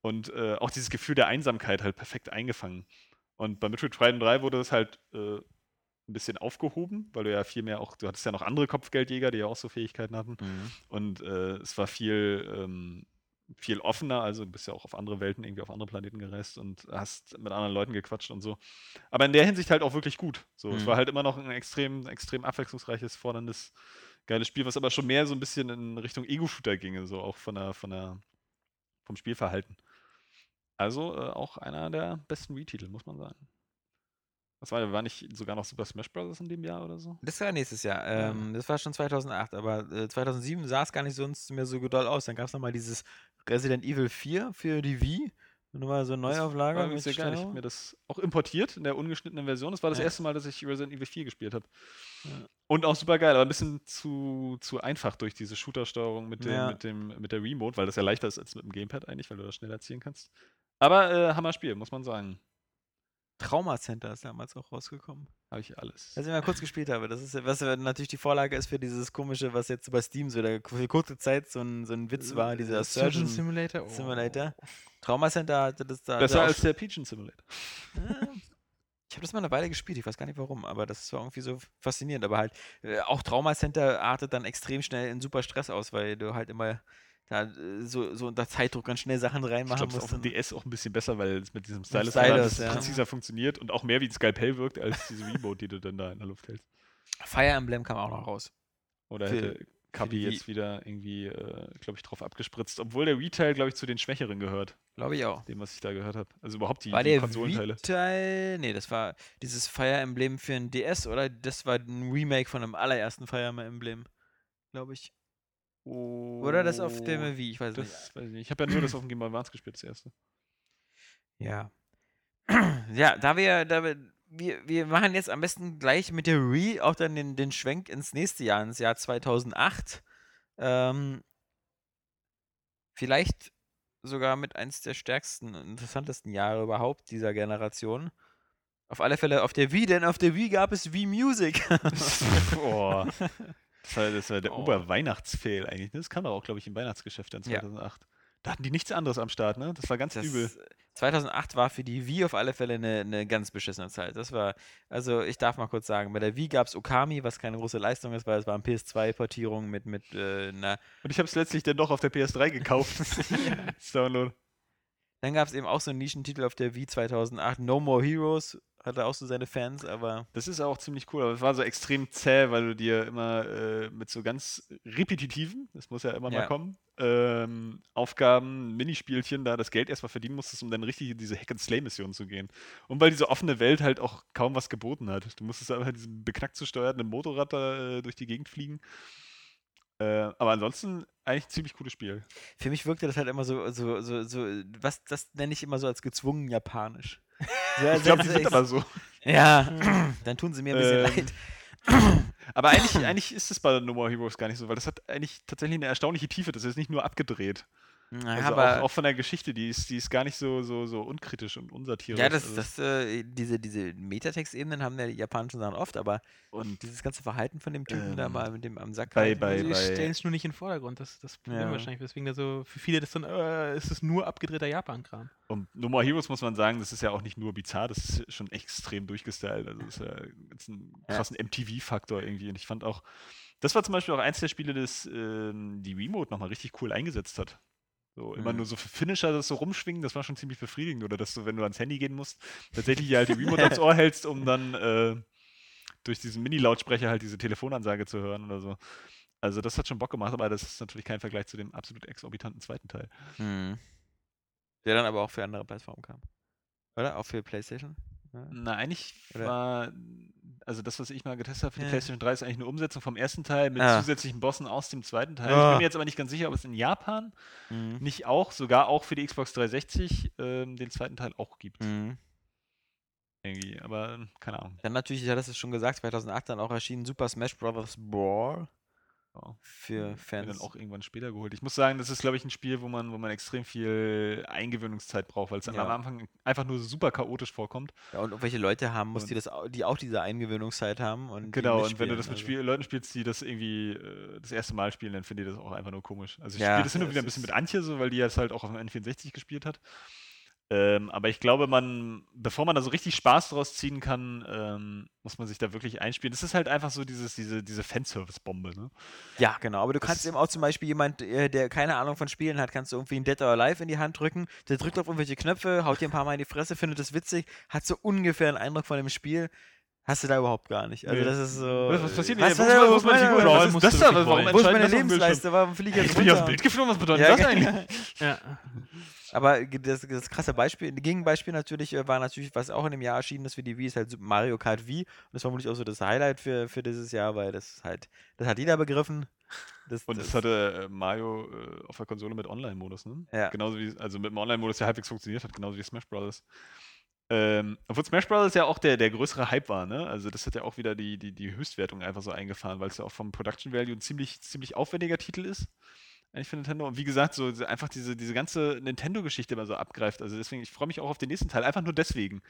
Und äh, auch dieses Gefühl der Einsamkeit halt perfekt eingefangen. Und bei Metroid Prime 3 wurde das halt äh, ein bisschen aufgehoben, weil du ja viel mehr auch, du hattest ja noch andere Kopfgeldjäger, die ja auch so Fähigkeiten hatten. Und äh, es war viel, ähm, viel offener, also du bist ja auch auf andere Welten, irgendwie auf andere Planeten gereist und hast mit anderen Leuten gequatscht und so. Aber in der Hinsicht halt auch wirklich gut. So, es Mhm. war halt immer noch ein extrem, extrem abwechslungsreiches, forderndes, geiles Spiel, was aber schon mehr so ein bisschen in Richtung Ego-Shooter ginge, so auch von der, von der, vom Spielverhalten. Also äh, auch einer der besten Wii-Titel, muss man sagen. Was war, war nicht sogar noch Super Smash Bros. in dem Jahr oder so? Das war nächstes Jahr. Ja. Ähm, das war schon 2008, aber äh, 2007 sah es gar nicht sonst mehr so doll aus. Dann gab es nochmal dieses Resident Evil 4 für die Wii. Nochmal so eine Das Neuauflage. War mit sehr geil. Ich habe mir das auch importiert in der ungeschnittenen Version. Das war das Ja. erste Mal, dass ich Resident Evil 4 gespielt habe. Ja. Und auch super geil, aber ein bisschen zu, zu einfach durch diese Shooter-Steuerung mit, dem, Ja. mit, dem, mit der Remote, weil das ja leichter ist als mit dem Gamepad eigentlich, weil du das schneller ziehen kannst. Aber äh, Hammer-Spiel, muss man sagen. Trauma Center ist damals auch rausgekommen. Habe ich alles. Was ich mal kurz gespielt habe. Das ist, was natürlich die Vorlage ist für dieses komische, was jetzt bei Steam so der, für kurze Zeit so ein, so ein Witz war, dieser Surgeon Simulator. Oh. Simulator. Trauma Center hatte das da. Besser als der Pigeon Simulator. Ja. Ich habe das mal eine Weile gespielt, ich weiß gar nicht warum, aber das war irgendwie so faszinierend. Aber halt, äh, auch Trauma Center artet dann extrem schnell in super Stress aus, weil du halt immer da äh, so, so unter Zeitdruck ganz schnell Sachen Ich reinmachen glaube, es ist musst. auf dem DS auch ein bisschen besser, weil es mit diesem Stylus, Stylus, ja. präziser funktioniert und auch mehr wie ein Skalpell wirkt, als diese Remote, die du dann da in der Luft hältst. Fire Emblem kam auch noch raus. Oder Für- hätte Wii. jetzt wieder irgendwie, äh, glaube ich, drauf abgespritzt, obwohl der Retail, glaube ich, zu den Schwächeren gehört, Glaube ich auch. dem, was ich da gehört habe. Also überhaupt die, war die der Konsolenteile. Wii-Teil? Nee, das war dieses Fire Emblem für ein DS oder das war ein Remake von einem allerersten Fire Emblem, glaube ich. Oder das auf der Wii, ich weiß nicht. Das weiß ich nicht. Ich habe ja nur das auf dem Game Boy Advance gespielt, das erste. Ja. Ja, da wir, da wir, wir, wir machen jetzt am besten gleich mit der Wii auch dann den, den Schwenk ins nächste Jahr, ins Jahr 2008. Ähm, vielleicht sogar mit eins der stärksten, interessantesten Jahre überhaupt dieser Generation. Auf alle Fälle auf der Wii, denn auf der Wii gab es Wii Music. Boah. Das war, das war der Oh. Oberweihnachtsfail eigentlich. ne? Das kam doch auch, glaube ich, im Weihnachtsgeschäft Ja. 2008. Da hatten die nichts anderes am Start, ne? Das war ganz Das, übel. 2008 war für die Wii auf alle Fälle eine, eine ganz beschissene Zeit. Das war, also ich darf mal kurz sagen, bei der Wii gab es Okami, was keine große Leistung ist, weil es war eine PS2-Portierung mit, mit äh, einer Und ich habe es letztlich dann doch auf der PS3 gekauft. Download. Dann gab es eben auch so einen Nischentitel auf der Wii 2008, No More Heroes, hatte auch so seine Fans, aber Das ist auch ziemlich cool, aber es war so extrem zäh, weil du dir immer äh, mit so ganz repetitiven, das muss ja immer Ja. mal kommen, ähm, Aufgaben, Minispielchen, da das Geld erstmal verdienen musstest, um dann richtig in diese Hack-and-Slay-Mission zu gehen. Und weil diese offene Welt halt auch kaum was geboten hat. Du musstest einfach diesen beknackt zu steuernden Motorrad da äh, durch die Gegend fliegen. Äh, aber ansonsten eigentlich ein ziemlich cooles Spiel. für mich wirkte das halt immer so, so, so, so was, das nenne ich immer so als gezwungen japanisch. So, Ich glaube, die sind aber so. Ja, dann tun sie mir ein bisschen Ähm, leid. Aber eigentlich, eigentlich ist es bei No More Heroes gar nicht so, weil das hat eigentlich tatsächlich eine erstaunliche Tiefe. Das ist nicht nur abgedreht. Naja, Also aber auch, auch von der Geschichte, die ist, die ist gar nicht so, so, so unkritisch und unsatirisch. ja, das, Also- das, äh, diese, diese Metatext-Ebenen haben ja die japanischen Sachen oft, aber und dieses ganze Verhalten von dem Typen da Ähm, mal mit dem am Sack bei- halten, bei- Sie bei- stellen es nur nicht in den Vordergrund, das ist das Problem Ja. wahrscheinlich, weswegen da so für viele das dann, äh, ist es nur abgedrehter Japan-Kram. Und No More Heroes muss man sagen, das ist ja auch nicht nur bizarr, das ist schon extrem durchgestylt. Also das ist ja jetzt einen Ja. krassen MTV-Faktor irgendwie. Und ich fand auch, das war zum Beispiel auch eins der Spiele, das ähm, die Remote nochmal richtig cool eingesetzt hat. So immer Mhm. nur so für Finisher das so rumschwingen, das war schon ziemlich befriedigend. Oder dass du, wenn du ans Handy gehen musst, tatsächlich halt die Remote ans Ohr hältst, um dann äh, durch diesen Mini-Lautsprecher halt diese Telefonansage zu hören oder so. Also das hat schon Bock gemacht, aber das ist natürlich kein Vergleich zu dem absolut exorbitanten zweiten Teil. Hm. Der dann aber auch für andere Plattformen kam. Oder? Auch für PlayStation? Ja. Na, eigentlich Oder- war, also das, was ich mal getestet habe für die Ja. PlayStation 3, ist eigentlich eine Umsetzung vom ersten Teil mit Ah. zusätzlichen Bossen aus dem zweiten Teil. Ich Ah. bin mir jetzt aber nicht ganz sicher, ob es in Japan Mhm. nicht auch, sogar auch für die Xbox 360, ähm, den zweiten Teil auch gibt. Mhm. Irgendwie, aber ähm, keine Ahnung. Dann natürlich, ich hatte es schon gesagt, 2008 dann auch erschienen Super Smash Bros. Brawl Ja. für Mir Fans. dann auch irgendwann später geholt. Ich muss sagen, das ist, glaube ich, ein Spiel, wo man, wo man extrem viel Eingewöhnungszeit braucht, weil es dann Ja. am Anfang einfach nur super chaotisch vorkommt. ja, und irgendwelche Leute haben muss, die, das, die auch diese Eingewöhnungszeit haben. Und Genau, und wenn du das mit also. Spiel Leuten spielst, die das irgendwie äh, das erste Mal spielen, dann finde ich das auch einfach nur komisch. Also ich Ja, spiele das hin und wieder ein bisschen mit Antje so, weil die das halt auch auf dem N64 gespielt hat. Ähm, aber ich glaube, man, bevor man da so richtig Spaß draus ziehen kann, ähm, muss man sich da wirklich einspielen. Das ist halt einfach so dieses, diese, diese Fanservice-Bombe, ne? Ja, genau. Aber du Das- kannst eben auch zum Beispiel jemand, äh, der keine Ahnung von Spielen hat, kannst du irgendwie ein Dead or Alive in die Hand drücken. Der drückt auf irgendwelche Knöpfe, haut dir ein paar Mal in die Fresse, findet das witzig, hat so ungefähr einen Eindruck von dem Spiel. Hast du da überhaupt gar nicht. Also Nee. das ist so. Was, was passiert was, denn? was, hier? was, Wo ist meine was, Figur? Was ist das da? Warum wo ist meine das? Lebensleiste? Warum fliege ich Ich jetzt bin hier aufs runter? Bild geflogen, was bedeutet Ja, das eigentlich? Ja. Aber ge- das, das krasse Beispiel, Gegenbeispiel natürlich äh, war natürlich, was auch in dem Jahr erschienen ist für die Wii, ist halt Super Mario Kart Wii. Und das war vermutlich auch so das Highlight für, für dieses Jahr, weil das ist halt, das hat jeder begriffen. Das, Und das hatte äh, Mario äh, auf der Konsole mit Online-Modus, ne? Ja. Genauso wie, also mit dem Online-Modus, der halbwegs funktioniert hat, genauso wie Smash Bros. Ähm, obwohl Smash Bros. ja auch der, der größere Hype war, ne? Also das hat ja auch wieder die, die, die Höchstwertung einfach so eingefahren, weil es ja auch vom Production Value ein ziemlich, ziemlich aufwendiger Titel ist. Eigentlich für Nintendo. Und wie gesagt, so einfach diese, diese ganze Nintendo-Geschichte immer so abgreift. Also deswegen, ich freue mich auch auf den nächsten Teil, einfach nur deswegen.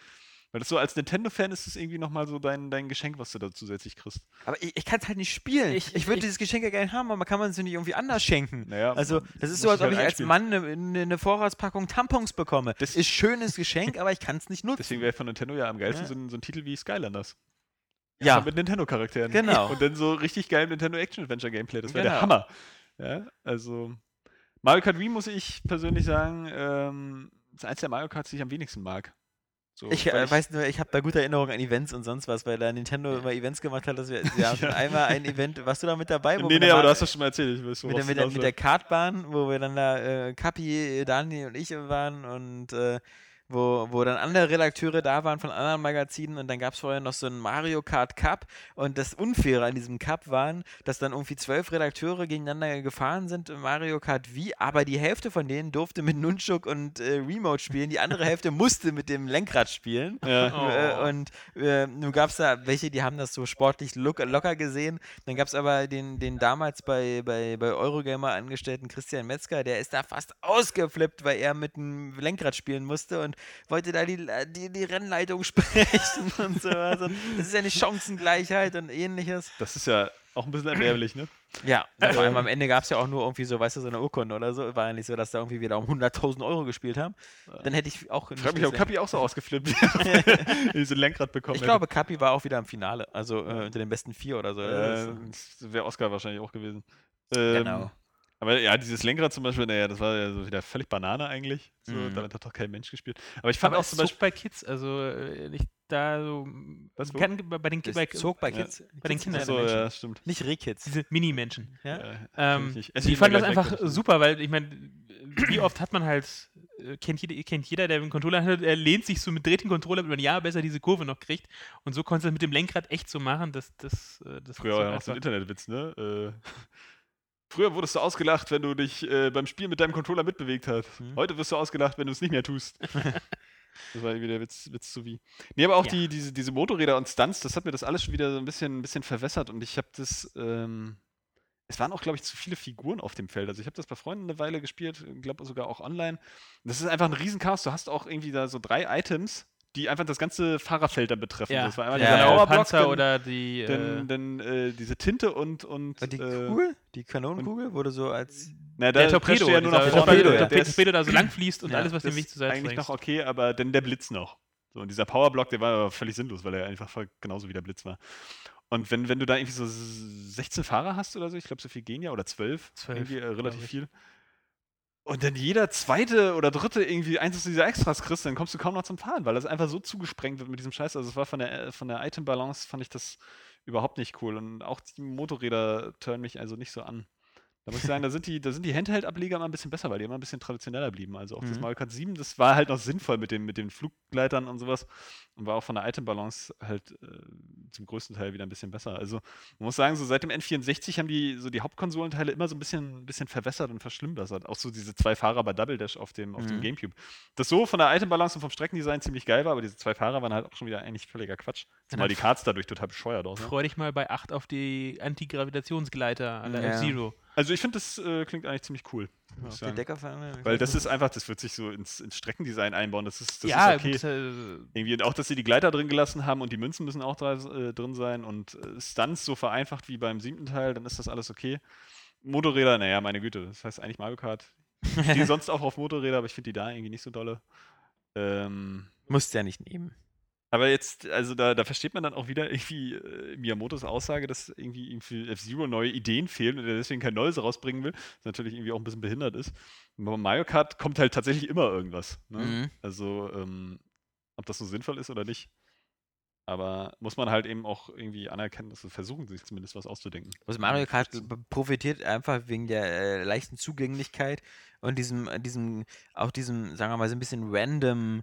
Weil das so als Nintendo-Fan ist es irgendwie nochmal so dein, dein Geschenk, was du da zusätzlich kriegst. aber ich, ich kann es halt nicht spielen. Ich, Ich- würde dieses Geschenk ja gerne haben, aber man kann man es nicht irgendwie anders schenken. Naja, Also, das ist so, als ob halt ich als einspielen. Mann eine, eine, eine Vorratspackung Tampons bekomme. Das- ist schönes Geschenk, aber ich kann es nicht nutzen. Deswegen wäre von Nintendo ja am geilsten Ja. so, ein, so ein Titel wie Skylanders. ja, Aber mit Nintendo-Charakteren. Genau. Und dann so richtig geil Nintendo Action Adventure Gameplay. Das wäre der Genau. Hammer. Ja, also Mario Kart Wii muss ich persönlich sagen, ähm, ist eins der Mario Karts, die ich am wenigsten mag. So, ich, äh, weiß nur, ich habe da gute Erinnerungen an Events und sonst was, weil da Nintendo immer Events gemacht hat. Dass wir, wir hatten Ja. einmal ein Event, warst du da mit dabei? wo Nee, nee, aber du hast das schon mal erzählt. Ich weiß, mit der, mit, der, mit der. Kartbahn, wo wir dann da, äh, Kapi, Dani und ich waren und äh, wo, wo dann andere Redakteure da waren von anderen Magazinen und dann gab es vorher noch so einen Mario Kart Cup und das Unfaire an diesem Cup waren, dass dann irgendwie zwölf Redakteure gegeneinander gefahren sind in Mario Kart Wii, aber die Hälfte von denen durfte mit Nunchuk und äh, Remote spielen, die andere Hälfte musste mit dem Lenkrad spielen. Ja. Oh. Und äh, nun gab es da welche, die haben das so sportlich look, locker gesehen. Dann gab es aber den, den damals bei, bei, bei Eurogamer angestellten Christian Metzger, der ist da fast ausgeflippt, weil er mit dem Lenkrad spielen musste und wollte da die, die, die Rennleitung sprechen und so. Also, das ist ja eine Chancengleichheit und ähnliches. Das ist ja auch ein bisschen erbärmlich, ne? Ja, vor allem am Ende gab es ja auch nur irgendwie so, weißt du, so eine Urkunde oder so. War ja nicht so, dass da irgendwie wieder um 100.000 Euro gespielt haben. Dann hätte ich auch. Ich mich, gesehen. Kapi auch so ausgeflippt wenn ich so ein Lenkrad bekommen Ich glaube, Kapi war auch wieder im Finale, also äh, unter den besten vier oder so. Äh, wäre Oscar wahrscheinlich auch gewesen. Ähm, genau. Aber ja, dieses Lenkrad zum Beispiel, naja, das war ja so wieder völlig Banane eigentlich. So, Mhm. Damit hat doch kein Mensch gespielt. Aber ich fand Aber auch es zum zog Beispiel. bei Kids, also äh, nicht da so. Was, kann, bei den, Das bei, zog bei ja. Kids. bei den Kids Kindern Menschen. ja, stimmt. Nicht Rehkids. diese Mini-Menschen. Ja? Ja, Ähm, ich ich fand das weg, einfach ich- super, weil ich meine, wie oft hat man halt, äh, kennt jeder, kennt jeder, der einen Controller hat, er lehnt sich so mit dreht den Controller, damit man ja besser diese Kurve noch kriegt. Und so konntest du das mit dem Lenkrad echt so machen, dass das. äh, das Früher war ja noch so ein Internetwitz, ne? Äh, Früher wurdest du ausgelacht, wenn du dich äh, beim Spiel mit deinem Controller mitbewegt hast. Mhm. Heute wirst du ausgelacht, wenn du es nicht mehr tust. das war irgendwie der Witz, Witz zu wie. Nee, aber auch Ja. die, diese, diese Motorräder und Stunts, das hat mir das alles schon wieder so ein bisschen, ein bisschen verwässert und ich habe das. Ähm, es waren auch, glaube ich, zu viele Figuren auf dem Feld. Also ich habe das bei Freunden eine Weile gespielt, glaube sogar auch online. Und das ist einfach ein Riesenchaos. Du hast auch irgendwie da so drei Items, die einfach das ganze Fahrerfeld dann betreffen. Ja, das war einmal Ja, dieser ja. Panzer dann, oder die. dann, äh, dann äh, diese Tinte und. und Und die äh, Kugel, die Kanonenkugel, wurde so als. Na, der Torpedo, ja nur nach vorne. Torpedo, der, der Torpedo da so lang fließt und Ja, alles, was dem Weg ist zur Seite eigentlich bringst. noch okay, aber dann der Blitz noch. So, und dieser Powerblock, der war aber völlig sinnlos, weil er einfach voll genauso wie der Blitz war. Und wenn, wenn du da irgendwie so 16 Fahrer hast oder so, ich glaube, so viel gehen ja, oder 12, 12, irgendwie äh, relativ glaub ich. Und dann jeder zweite oder dritte irgendwie eins dieser Extras kriegst, dann kommst du kaum noch zum Fahren, weil das einfach so zugesprengt wird mit diesem Scheiß. Also es war von der, von der Item-Balance, fand ich das überhaupt nicht cool. Und auch die Motorräder turnen mich also nicht so an. Da muss ich sagen, da sind die, da sind die Handheld-Ableger immer ein bisschen besser, weil die immer ein bisschen traditioneller blieben. Also auch das Mhm. Mario Kart 7, das war halt noch sinnvoll mit, dem, mit den Fluggleitern und sowas und war auch von der Item-Balance halt äh, zum größten Teil wieder ein bisschen besser. Also man muss sagen, so seit dem N64 haben die so die Hauptkonsolenteile immer so ein bisschen, ein bisschen verwässert und verschlimmbessert. Auch so diese zwei Fahrer bei Double Dash auf dem, auf dem Mhm. Gamecube. Das so von der Item-Balance und vom Streckendesign ziemlich geil war, aber diese zwei Fahrer waren halt auch schon wieder eigentlich völliger Quatsch. Zumal die Karts dadurch total bescheuert aussehen. Freu dich mal bei 8 auf die Antigravitationsgleiter an der Ja. F-Zero. Also ich finde, das äh, klingt eigentlich ziemlich cool. sagen. Deckerfahne. Weil das ist einfach, das wird sich so ins, ins Streckendesign einbauen. Das ist, das ja, ist okay. gut, äh, Irgendwie und auch, dass sie die Gleiter drin gelassen haben und die Münzen müssen auch da, äh, drin sein und äh, Stunts so vereinfacht wie beim siebten Teil, dann ist das alles okay. Motorräder, naja, meine Güte, das heißt eigentlich Mario Kart. Ich stehe sonst auch auf Motorräder, aber ich finde die da irgendwie nicht so dolle. Ähm, Musst ja nicht nehmen. Aber jetzt, also da, da versteht man dann auch wieder irgendwie äh, Miyamotos Aussage, dass irgendwie ihm für F-Zero neue Ideen fehlen und er deswegen kein Neues rausbringen will, was natürlich irgendwie auch ein bisschen behindert ist. Und bei Mario Kart kommt halt tatsächlich immer irgendwas. Ne? Mhm. Also, ähm, ob das so sinnvoll ist oder nicht. Aber muss man halt eben auch irgendwie anerkennen, dass sie versuchen, sich zumindest was auszudenken. Also Mario Kart profitiert einfach wegen der äh, leichten Zugänglichkeit und diesem, diesem, auch diesem, sagen wir mal, so ein bisschen random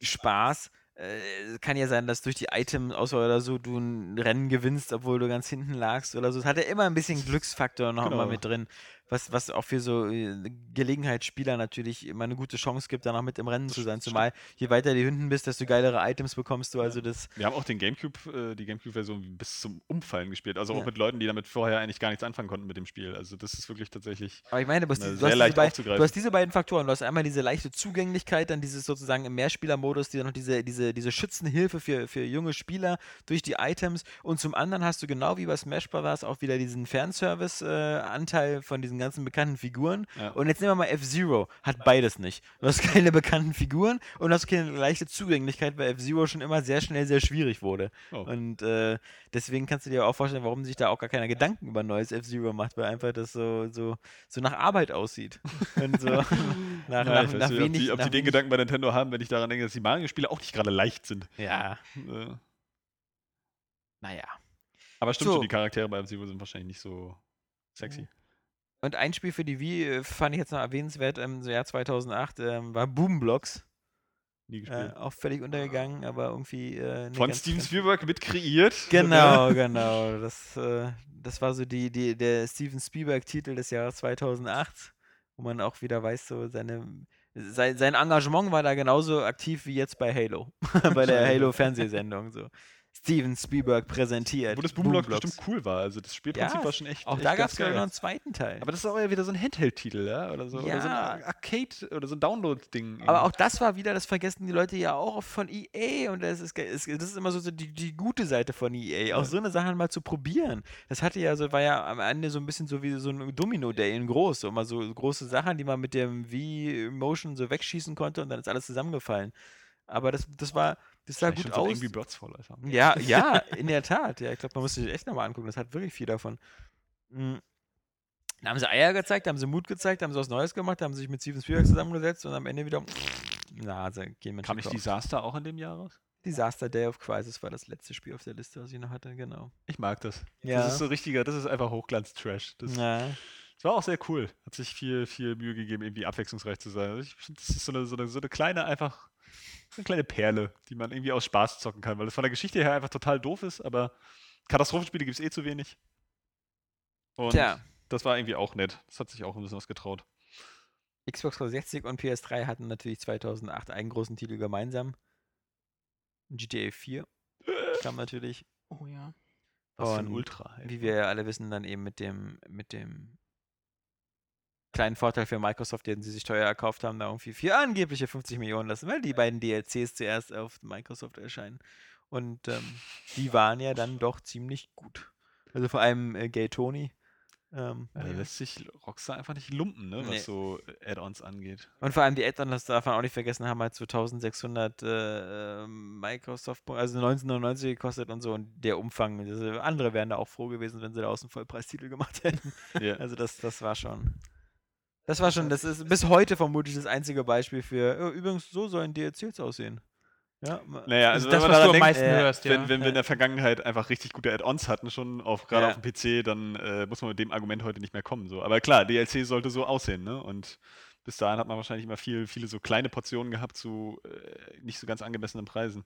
Spaß. Äh, kann ja sein, dass durch die Item-Auswahl oder so du ein Rennen gewinnst, obwohl du ganz hinten lagst oder so. Es hat ja immer ein bisschen Glücksfaktor noch immer Genau. mit drin, was, was auch für so äh, Gelegenheitsspieler natürlich immer eine gute Chance gibt, dann auch mit im Rennen zu sein. Zumal je weiter du hinten bist, desto geilere Items bekommst du. Also das Wir haben auch den Gamecube, äh, die Gamecube-Version bis zum Umfallen gespielt. Also auch Ja. mit Leuten, die damit vorher eigentlich gar nichts anfangen konnten mit dem Spiel. Also das ist wirklich tatsächlich. Aber ich meine, du hast, die, du, hast diese leicht beid, aufzugreifen. du hast diese beiden Faktoren. Du hast einmal diese leichte Zugänglichkeit, dann dieses sozusagen im Mehrspielermodus, die dann noch diese, diese, diese Schützenhilfe für, für junge Spieler durch die Items. Und zum anderen hast du genau wie bei Smash Bros. auch wieder diesen Fanservice-Anteil von diesen ganzen bekannten Figuren. Ja. Und jetzt nehmen wir mal F-Zero. Hat beides nicht. Du hast keine bekannten Figuren und du hast keine leichte Zugänglichkeit, weil F-Zero schon immer sehr schnell sehr schwierig wurde. Oh. Und äh, deswegen kannst du dir auch vorstellen, warum sich da auch gar keiner Gedanken über neues F-Zero macht, weil einfach das so, so, so nach Arbeit aussieht. Und so nach, Ja, nach, ich weiß nach nicht, wenig. ob die, ob nach die den wenig- Gedanken bei Nintendo haben, wenn ich daran denke, dass die Mario-Spiele auch nicht gerade leicht sind. Ja, Äh, naja. aber stimmt So. schon, die Charaktere bei F-Zero sind wahrscheinlich nicht so sexy. Und ein Spiel für die Wii äh, fand ich jetzt noch erwähnenswert im Jahr 2008, ähm, war Boomblocks. Nie Äh, gespielt. auch völlig untergegangen, aber irgendwie. Äh, Von Steven Spielberg mit kreiert. Genau, genau. Das, äh, das war so die, die, der Steven Spielberg-Titel des Jahres 2008, wo man auch wieder weiß, so seine, sein, sein Engagement war da genauso aktiv wie jetzt bei Halo, bei der Halo-Fernsehsendung. So. Steven Spielberg präsentiert. Wo das Boomblocks Boomblocks. bestimmt cool war. Also das Spielprinzip Ja, war schon echt. Auch echt da gab es geil. noch einen zweiten Teil. Aber das ist auch ja wieder so ein Handheld-Titel, ja? Oder so, oder so ein Ja. Ar- Arcade oder so ein Download-Ding. Aber auch das war wieder, das vergessen die Leute ja auch von EA und das ist, das ist immer so, die, die gute Seite von EA, auch Ja. so eine Sache mal zu probieren. Das hatte ja so, war ja am Ende so ein bisschen so wie so ein Domino-Day in groß, so immer so große Sachen, die man mit dem Wii-Motion so wegschießen konnte und dann ist alles zusammengefallen. Aber das, das war, das sah Vielleicht gut aus. Angry Birds voll, Alter. Ja, ja, in der Tat. Ja, ich glaube, man muss sich echt nochmal angucken. Das hat wirklich viel davon. Mm. Da haben sie Eier gezeigt, da haben sie Mut gezeigt, da haben sie was Neues gemacht, da haben sie sich mit Steven Spielberg zusammengesetzt und am Ende wieder Nase gehen mit Kam nicht Disaster auch in dem Jahr raus? Disaster Day of Crisis war das letzte Spiel auf der Liste, was ich noch hatte, genau. Ich mag das. Ja. Das ist so richtiger, das ist einfach Hochglanz-Trash. Das, Ja. das war auch sehr cool. Hat sich viel, viel Mühe gegeben, irgendwie abwechslungsreich zu sein. Also ich finde, das ist so eine, so, eine, so eine kleine, einfach, eine kleine Perle, die man irgendwie aus Spaß zocken kann, weil es von der Geschichte her einfach total doof ist, aber Katastrophenspiele gibt es eh zu wenig. Und Tja. das war irgendwie auch nett. Das hat sich auch ein bisschen was getraut. Xbox 360 und PS3 hatten natürlich 2008 einen großen Titel gemeinsam. GTA 4 kam natürlich. Oh ja. Was für ein Ultra. ey. Wie wir ja alle wissen, dann eben mit dem, mit dem kleinen Vorteil für Microsoft, den sie sich teuer erkauft haben, da irgendwie für angebliche 50 Millionen lassen, weil die beiden DLCs zuerst auf Microsoft erscheinen. Und ähm, die waren ja dann doch ziemlich gut. Also vor allem äh, Gay Tony. Ähm, Ja, da lässt sich Rockstar einfach nicht lumpen, ne, was Nee. so Add-ons angeht. Und vor allem die Add-ons, das darf man auch nicht vergessen, haben halt 2600 äh, ähm, Microsoft, also 1999 gekostet und so. Und der Umfang, also andere wären da auch froh gewesen, wenn sie da aus dem Vollpreistitel gemacht hätten. Ja. Also das, das war schon. Das war schon, das ist bis heute vermutlich das einzige Beispiel für, "Oh, übrigens, so sollen DLCs aussehen. Ja, Naja, Also das, wenn was du am meisten äh, hörst, ja. wenn, wenn wir in Ja. der Vergangenheit einfach richtig gute Add-ons hatten, schon auf, gerade Ja. auf dem PC, dann äh, muss man mit dem Argument heute nicht mehr kommen. So. Aber klar, DLC sollte so aussehen, ne? Und bis dahin hat man wahrscheinlich immer viel, viele so kleine Portionen gehabt zu äh, nicht so ganz angemessenen Preisen.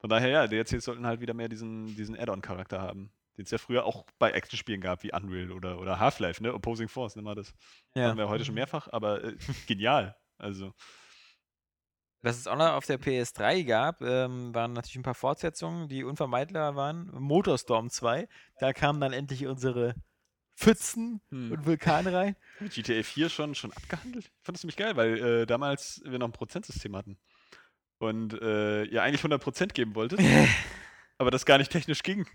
Von daher, ja, DLCs sollten halt wieder mehr diesen, diesen Add-on-Charakter haben. Den es ja früher auch bei Actionspielen gab, wie Unreal oder, oder Half-Life, ne? Opposing Force, nimm mal das. ja. Haben wir heute schon mehrfach, aber äh, genial. Also, Was es auch noch auf der PS3 gab, ähm, waren natürlich ein paar Fortsetzungen, die unvermeidbar waren. Motorstorm 2, da kamen dann endlich unsere Pfützen Hm. und Vulkane rein. GTA 4 schon, schon abgehandelt? Ich fand das ziemlich geil, weil äh, damals wir noch ein Prozentsystem hatten. Und äh, ihr eigentlich 100% geben wolltet, aber das gar nicht technisch ging.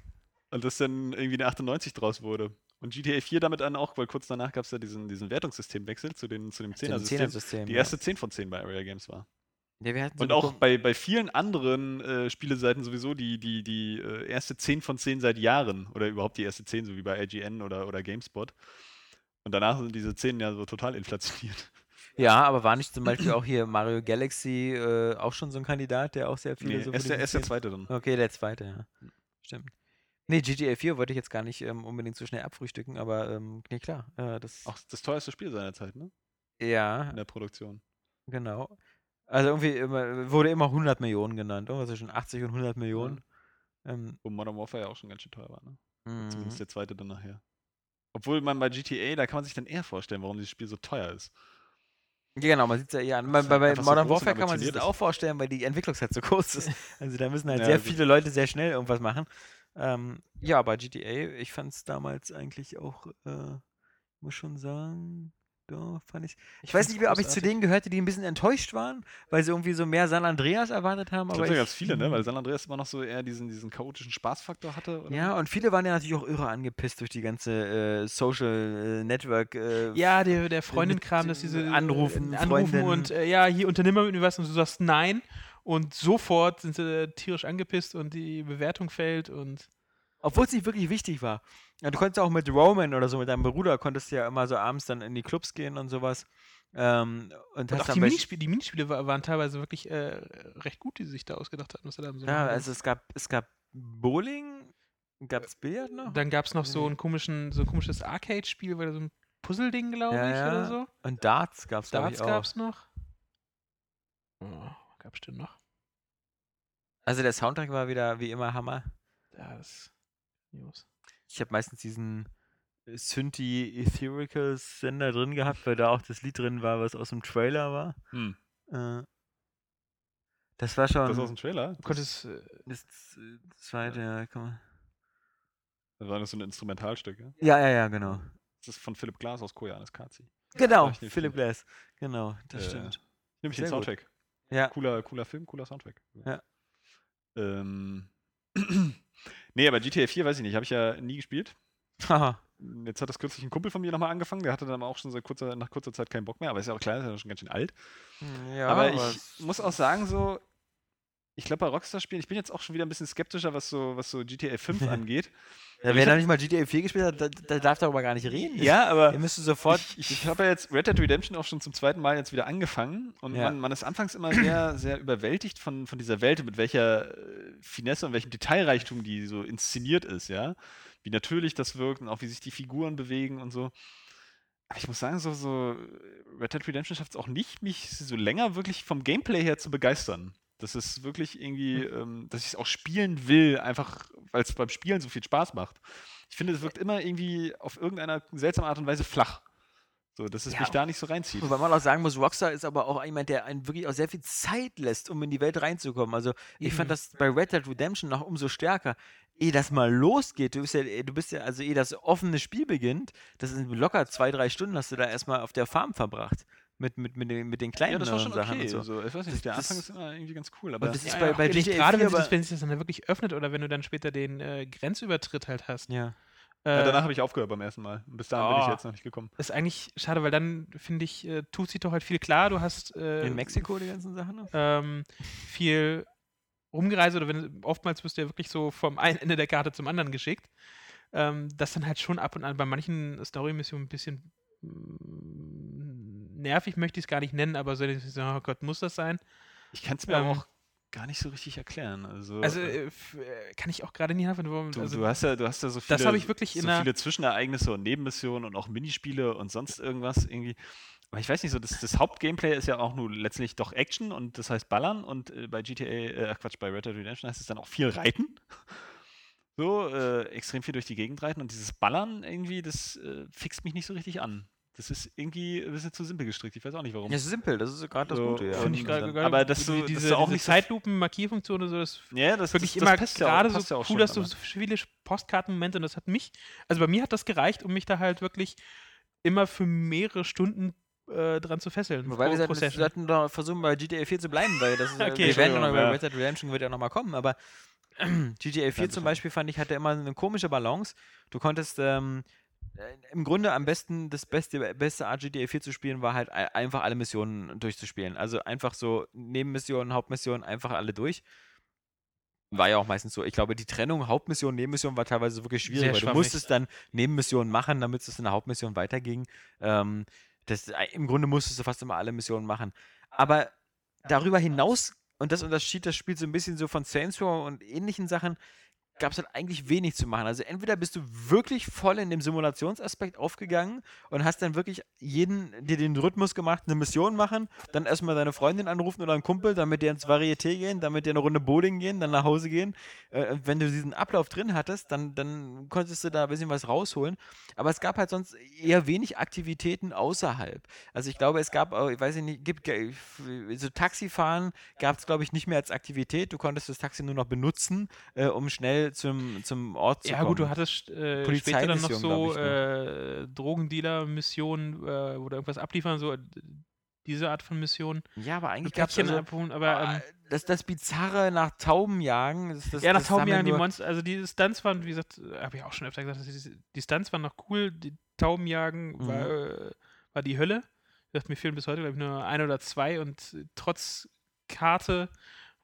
Und das dann irgendwie eine 98 draus wurde. Und GTA 4 damit dann auch, weil kurz danach gab es ja diesen, diesen Wertungssystemwechsel zu, den, zu dem Zu dem 10er-System. Zehner-System, Die ja. erste 10 von 10 bei Area Games war. Ja, so Und eine auch bei, bei vielen anderen äh, Spieleseiten sowieso die, die, die äh, erste 10 von 10 seit Jahren. Oder überhaupt die erste 10, so wie bei IGN oder, oder GameSpot. Und danach sind diese 10 ja so total inflationiert. Ja, aber war nicht zum Beispiel auch hier Mario Galaxy äh, auch schon so ein Kandidat, der auch sehr viele Nee, so erst, der, erst der verifiziert- zweite dann. Okay, der zweite, ja. Stimmt. Nee, GTA 4 wollte ich jetzt gar nicht ähm, unbedingt so schnell abfrühstücken, aber ähm, nee, klar. Äh, das, Auch das teuerste Spiel seiner Zeit, ne? ja, In der Produktion. genau. Also irgendwie immer, wurde immer 100 Millionen genannt, irgendwas zwischen 80 und 100 Millionen. Ähm, Wo Modern Warfare ja auch schon ganz schön teuer war, ne? mhm. Zumindest der zweite dann nachher. Obwohl man bei GTA, da kann man sich dann eher vorstellen, warum dieses Spiel so teuer ist. Ja, genau, man sieht es ja eher an. Bei, bei, so Modern Warfare kann man sich das auch vorstellen, weil die Entwicklungszeit so groß ist. Also da müssen halt Ja, sehr viele Leute sehr schnell irgendwas machen. Ähm, ja, aber GTA, ich fand es damals eigentlich auch, äh, muss schon sagen, ja, fand ich. Ich, weiß nicht mehr, ob ich zu großartig. denen gehörte, die ein bisschen enttäuscht waren, weil sie irgendwie so mehr San Andreas erwartet haben. Ich glaube, da ich, ganz viele, ne? Weil San Andreas immer noch so eher diesen, diesen chaotischen Spaßfaktor hatte. Oder? Ja, und viele waren ja natürlich auch irre angepisst durch die ganze äh, Social äh, Network. Äh, Ja, der, der Freundin-Kram, dass diese äh, Anrufen, anrufen Freundin. und äh, ja, hier unternimm mal mit mir was und du sagst nein und sofort sind sie äh, tierisch angepisst und die Bewertung fällt und Obwohl es nicht wirklich wichtig war. Ja, du konntest auch mit Roman oder so, mit deinem Bruder, konntest du ja immer so abends dann in die Clubs gehen und sowas. Ähm, und Und hast auch dann die Minispiele, die Minispiele wa- waren teilweise wirklich äh, recht gut, die sie sich da ausgedacht hatten, was sie da so Ja, also es gab, es gab Bowling, gab es Billard noch? Dann gab es noch so, einen komischen, so ein komisches Arcade-Spiel, weil so ein Puzzle-Ding, glaube Ja, ich, ja. oder so. Und Darts gab es, Darts gab es noch. Oh, gab es denn noch? Also der Soundtrack war wieder wie immer Hammer. Das. News. Ich habe meistens diesen Synthi Etherical Sender drin gehabt, weil da auch das Lied drin war, was aus dem Trailer war. Hm. Äh, das war schon Das aus dem Trailer? Du konntest. Äh, das, z- zweite, ja, komm mal. Das war das so ein Instrumentalstück, ja? Ja, ja, ja, genau. Das ist von Philipp Glass aus Koyanis Kazi. Genau, ich nicht Philip viel. Glass. Genau, das Äh, stimmt. Nämlich Sehr den gut. Ja. Cooler, cooler Film, cooler Soundtrack. Ja. Ähm. nee, aber GTA 4 weiß ich nicht, habe ich ja nie gespielt. Haha. Jetzt hat das kürzlich ein Kumpel von mir nochmal angefangen, der hatte dann auch schon seit kurzer, nach kurzer Zeit keinen Bock mehr, aber ist ja auch klar, ist ja schon ganz schön alt. ja, aber es- ich muss auch sagen, so, ich glaube, bei Rockstar-Spielen, ich bin jetzt auch schon wieder ein bisschen skeptischer, was so, was so GTA 5 angeht. Ja, wer da nicht mal GTA 4 gespielt hat, der, der darf darüber gar nicht reden. Ja, aber Ihr müsst sofort. ich, ich habe ja jetzt Red Dead Redemption auch schon zum zweiten Mal jetzt wieder angefangen und Ja. man, man ist anfangs immer sehr, sehr überwältigt von, von dieser Welt, mit welcher äh, Finesse und welchem Detailreichtum die so inszeniert ist, ja. Wie natürlich das wirkt und auch wie sich die Figuren bewegen und so. Aber ich muss sagen, so, so Red Dead Redemption schafft es auch nicht, mich so länger wirklich vom Gameplay her zu begeistern. Das ist wirklich irgendwie, ähm, dass ich es auch spielen will, einfach weil es beim Spielen so viel Spaß macht. Ich finde, es wirkt immer irgendwie auf irgendeiner seltsame Art und Weise flach. So, dass es Ja. mich da nicht so reinzieht. Wobei man auch sagen muss, Rockstar ist aber auch jemand, der einen wirklich auch sehr viel Zeit lässt, um in die Welt reinzukommen. Also ich Eben. fand das bei Red Dead Redemption noch umso stärker. Ehe das mal losgeht, du bist ja, du bist ja, also ehe das offene Spiel beginnt, das sind locker zwei, drei Stunden hast du da erstmal auf der Farm verbracht. Mit, mit, mit, den, mit den kleinen Ja, das war schon Sachen okay. und so. Ich weiß Das- nicht, der das- Anfang ist immer irgendwie ganz cool, aber das ist Ja, bei- ja, bei GTA gerade, wenn, 4 sich das- wenn sich das dann wirklich öffnet oder wenn du dann später den äh, Grenzübertritt halt hast. Ja. ja, Äh, danach habe ich aufgehört beim ersten Mal. Und bis dahin bin ich Oh. jetzt noch nicht gekommen. ist eigentlich schade, weil dann, finde ich, äh, tut sich doch halt viel klar. Du hast äh, In Mexiko die ganzen Sachen ähm, viel rumgereist oder wenn oftmals wirst du ja wirklich so vom einen Ende der Karte zum anderen geschickt. Ähm, das dann halt schon ab und an bei manchen Story-Missionen ein bisschen mm, nervig möchte ich es gar nicht nennen, aber so, oh Gott, muss das sein? Ich kann es mir Ähm, auch gar nicht so richtig erklären. Also, Also äh, äh, äh, kann ich auch gerade nie nachvollziehen. du, Also, du, hast ja, du hast ja so viele, das ich wirklich so viele Zwischenereignisse und Nebenmissionen und auch Minispiele und sonst irgendwas irgendwie. Aber ich weiß nicht so, das, das Hauptgameplay ist ja auch nur letztlich doch Action und das heißt Ballern und äh, bei GTA, äh, ach Quatsch, bei Red Dead Redemption heißt es dann auch viel Reiten. So, äh, extrem viel durch die Gegend reiten und dieses Ballern irgendwie, das äh, fixt mich nicht so richtig an. Das ist irgendwie ein bisschen zu simpel gestrickt. Ich weiß auch nicht warum. Ja, es ist simpel, das ist gerade das So, Gute, ja. finde ich gerade gerade- aber dass du- dass diese, du auch diese nicht so- Zeitlupen-Markierfunktion oder so, das ja, das wirklich das, immer das passt ja auch- gerade passt so ja cool, dass du so viele Postkartenmomente und das hat mich, also bei mir hat das gereicht, um mich da halt wirklich immer für mehrere Stunden äh, dran zu fesseln. Wobei wir sollten, wir Session. sollten doch versuchen, bei GTA 4 zu bleiben, weil das ist, Okay, wir werden ja noch über ja. Red Dead Redemption wird ja noch mal kommen, aber GTA 4 zum Beispiel fand ich hatte immer eine komische Balance. Du konntest ähm, äh, im Grunde am besten das beste beste Art GTA 4 zu spielen war halt ei- einfach alle Missionen durchzuspielen. Also einfach so Nebenmissionen, Hauptmissionen einfach alle durch. War ja auch meistens so. Ich glaube, die Trennung Hauptmission, Nebenmission war teilweise wirklich schwierig, Sehr weil du schwammig. musstest dann Nebenmissionen machen, damit es in der Hauptmission weiterging. Ähm, das, äh, Im Grunde musstest du fast immer alle Missionen machen. Aber darüber hinaus, und das unterschied das Spiel so ein bisschen so von Saints Row und ähnlichen Sachen, gab es halt eigentlich wenig zu machen. Also entweder bist du wirklich voll in dem Simulationsaspekt aufgegangen und hast dann wirklich jeden, dir den Rhythmus gemacht, eine Mission machen, dann erstmal deine Freundin anrufen oder einen Kumpel, dann mit dir ins Varieté gehen, dann mit dir eine Runde Bowling gehen, dann nach Hause gehen. Äh, wenn du diesen Ablauf drin hattest, dann, dann konntest du da ein bisschen was rausholen. Aber es gab halt sonst eher wenig Aktivitäten außerhalb. Also ich glaube, es gab, ich weiß nicht, gibt so Taxifahren gab es, glaube ich, nicht mehr als Aktivität. Du konntest das Taxi nur noch benutzen, äh, um schnell zum, zum Ort zu Ja, kommen. gut, du hattest äh, später dann noch so glaub äh, Drogendealer-Missionen, äh, du irgendwas abliefern, so diese Art von Missionen. ja, aber eigentlich gab es Päckchen also, aber ähm, das, das Bizarre nach Tauben jagen. Das, das, ja, nach Taubenjagen, die Monster, also die Stunts waren, wie gesagt, habe ich auch schon öfter gesagt, dass die, die Stunts waren noch cool, die Taubenjagen Mhm. war, äh, war die Hölle. Wie gesagt, mir fehlen bis heute, glaube ich, nur ein oder zwei und trotz Karte,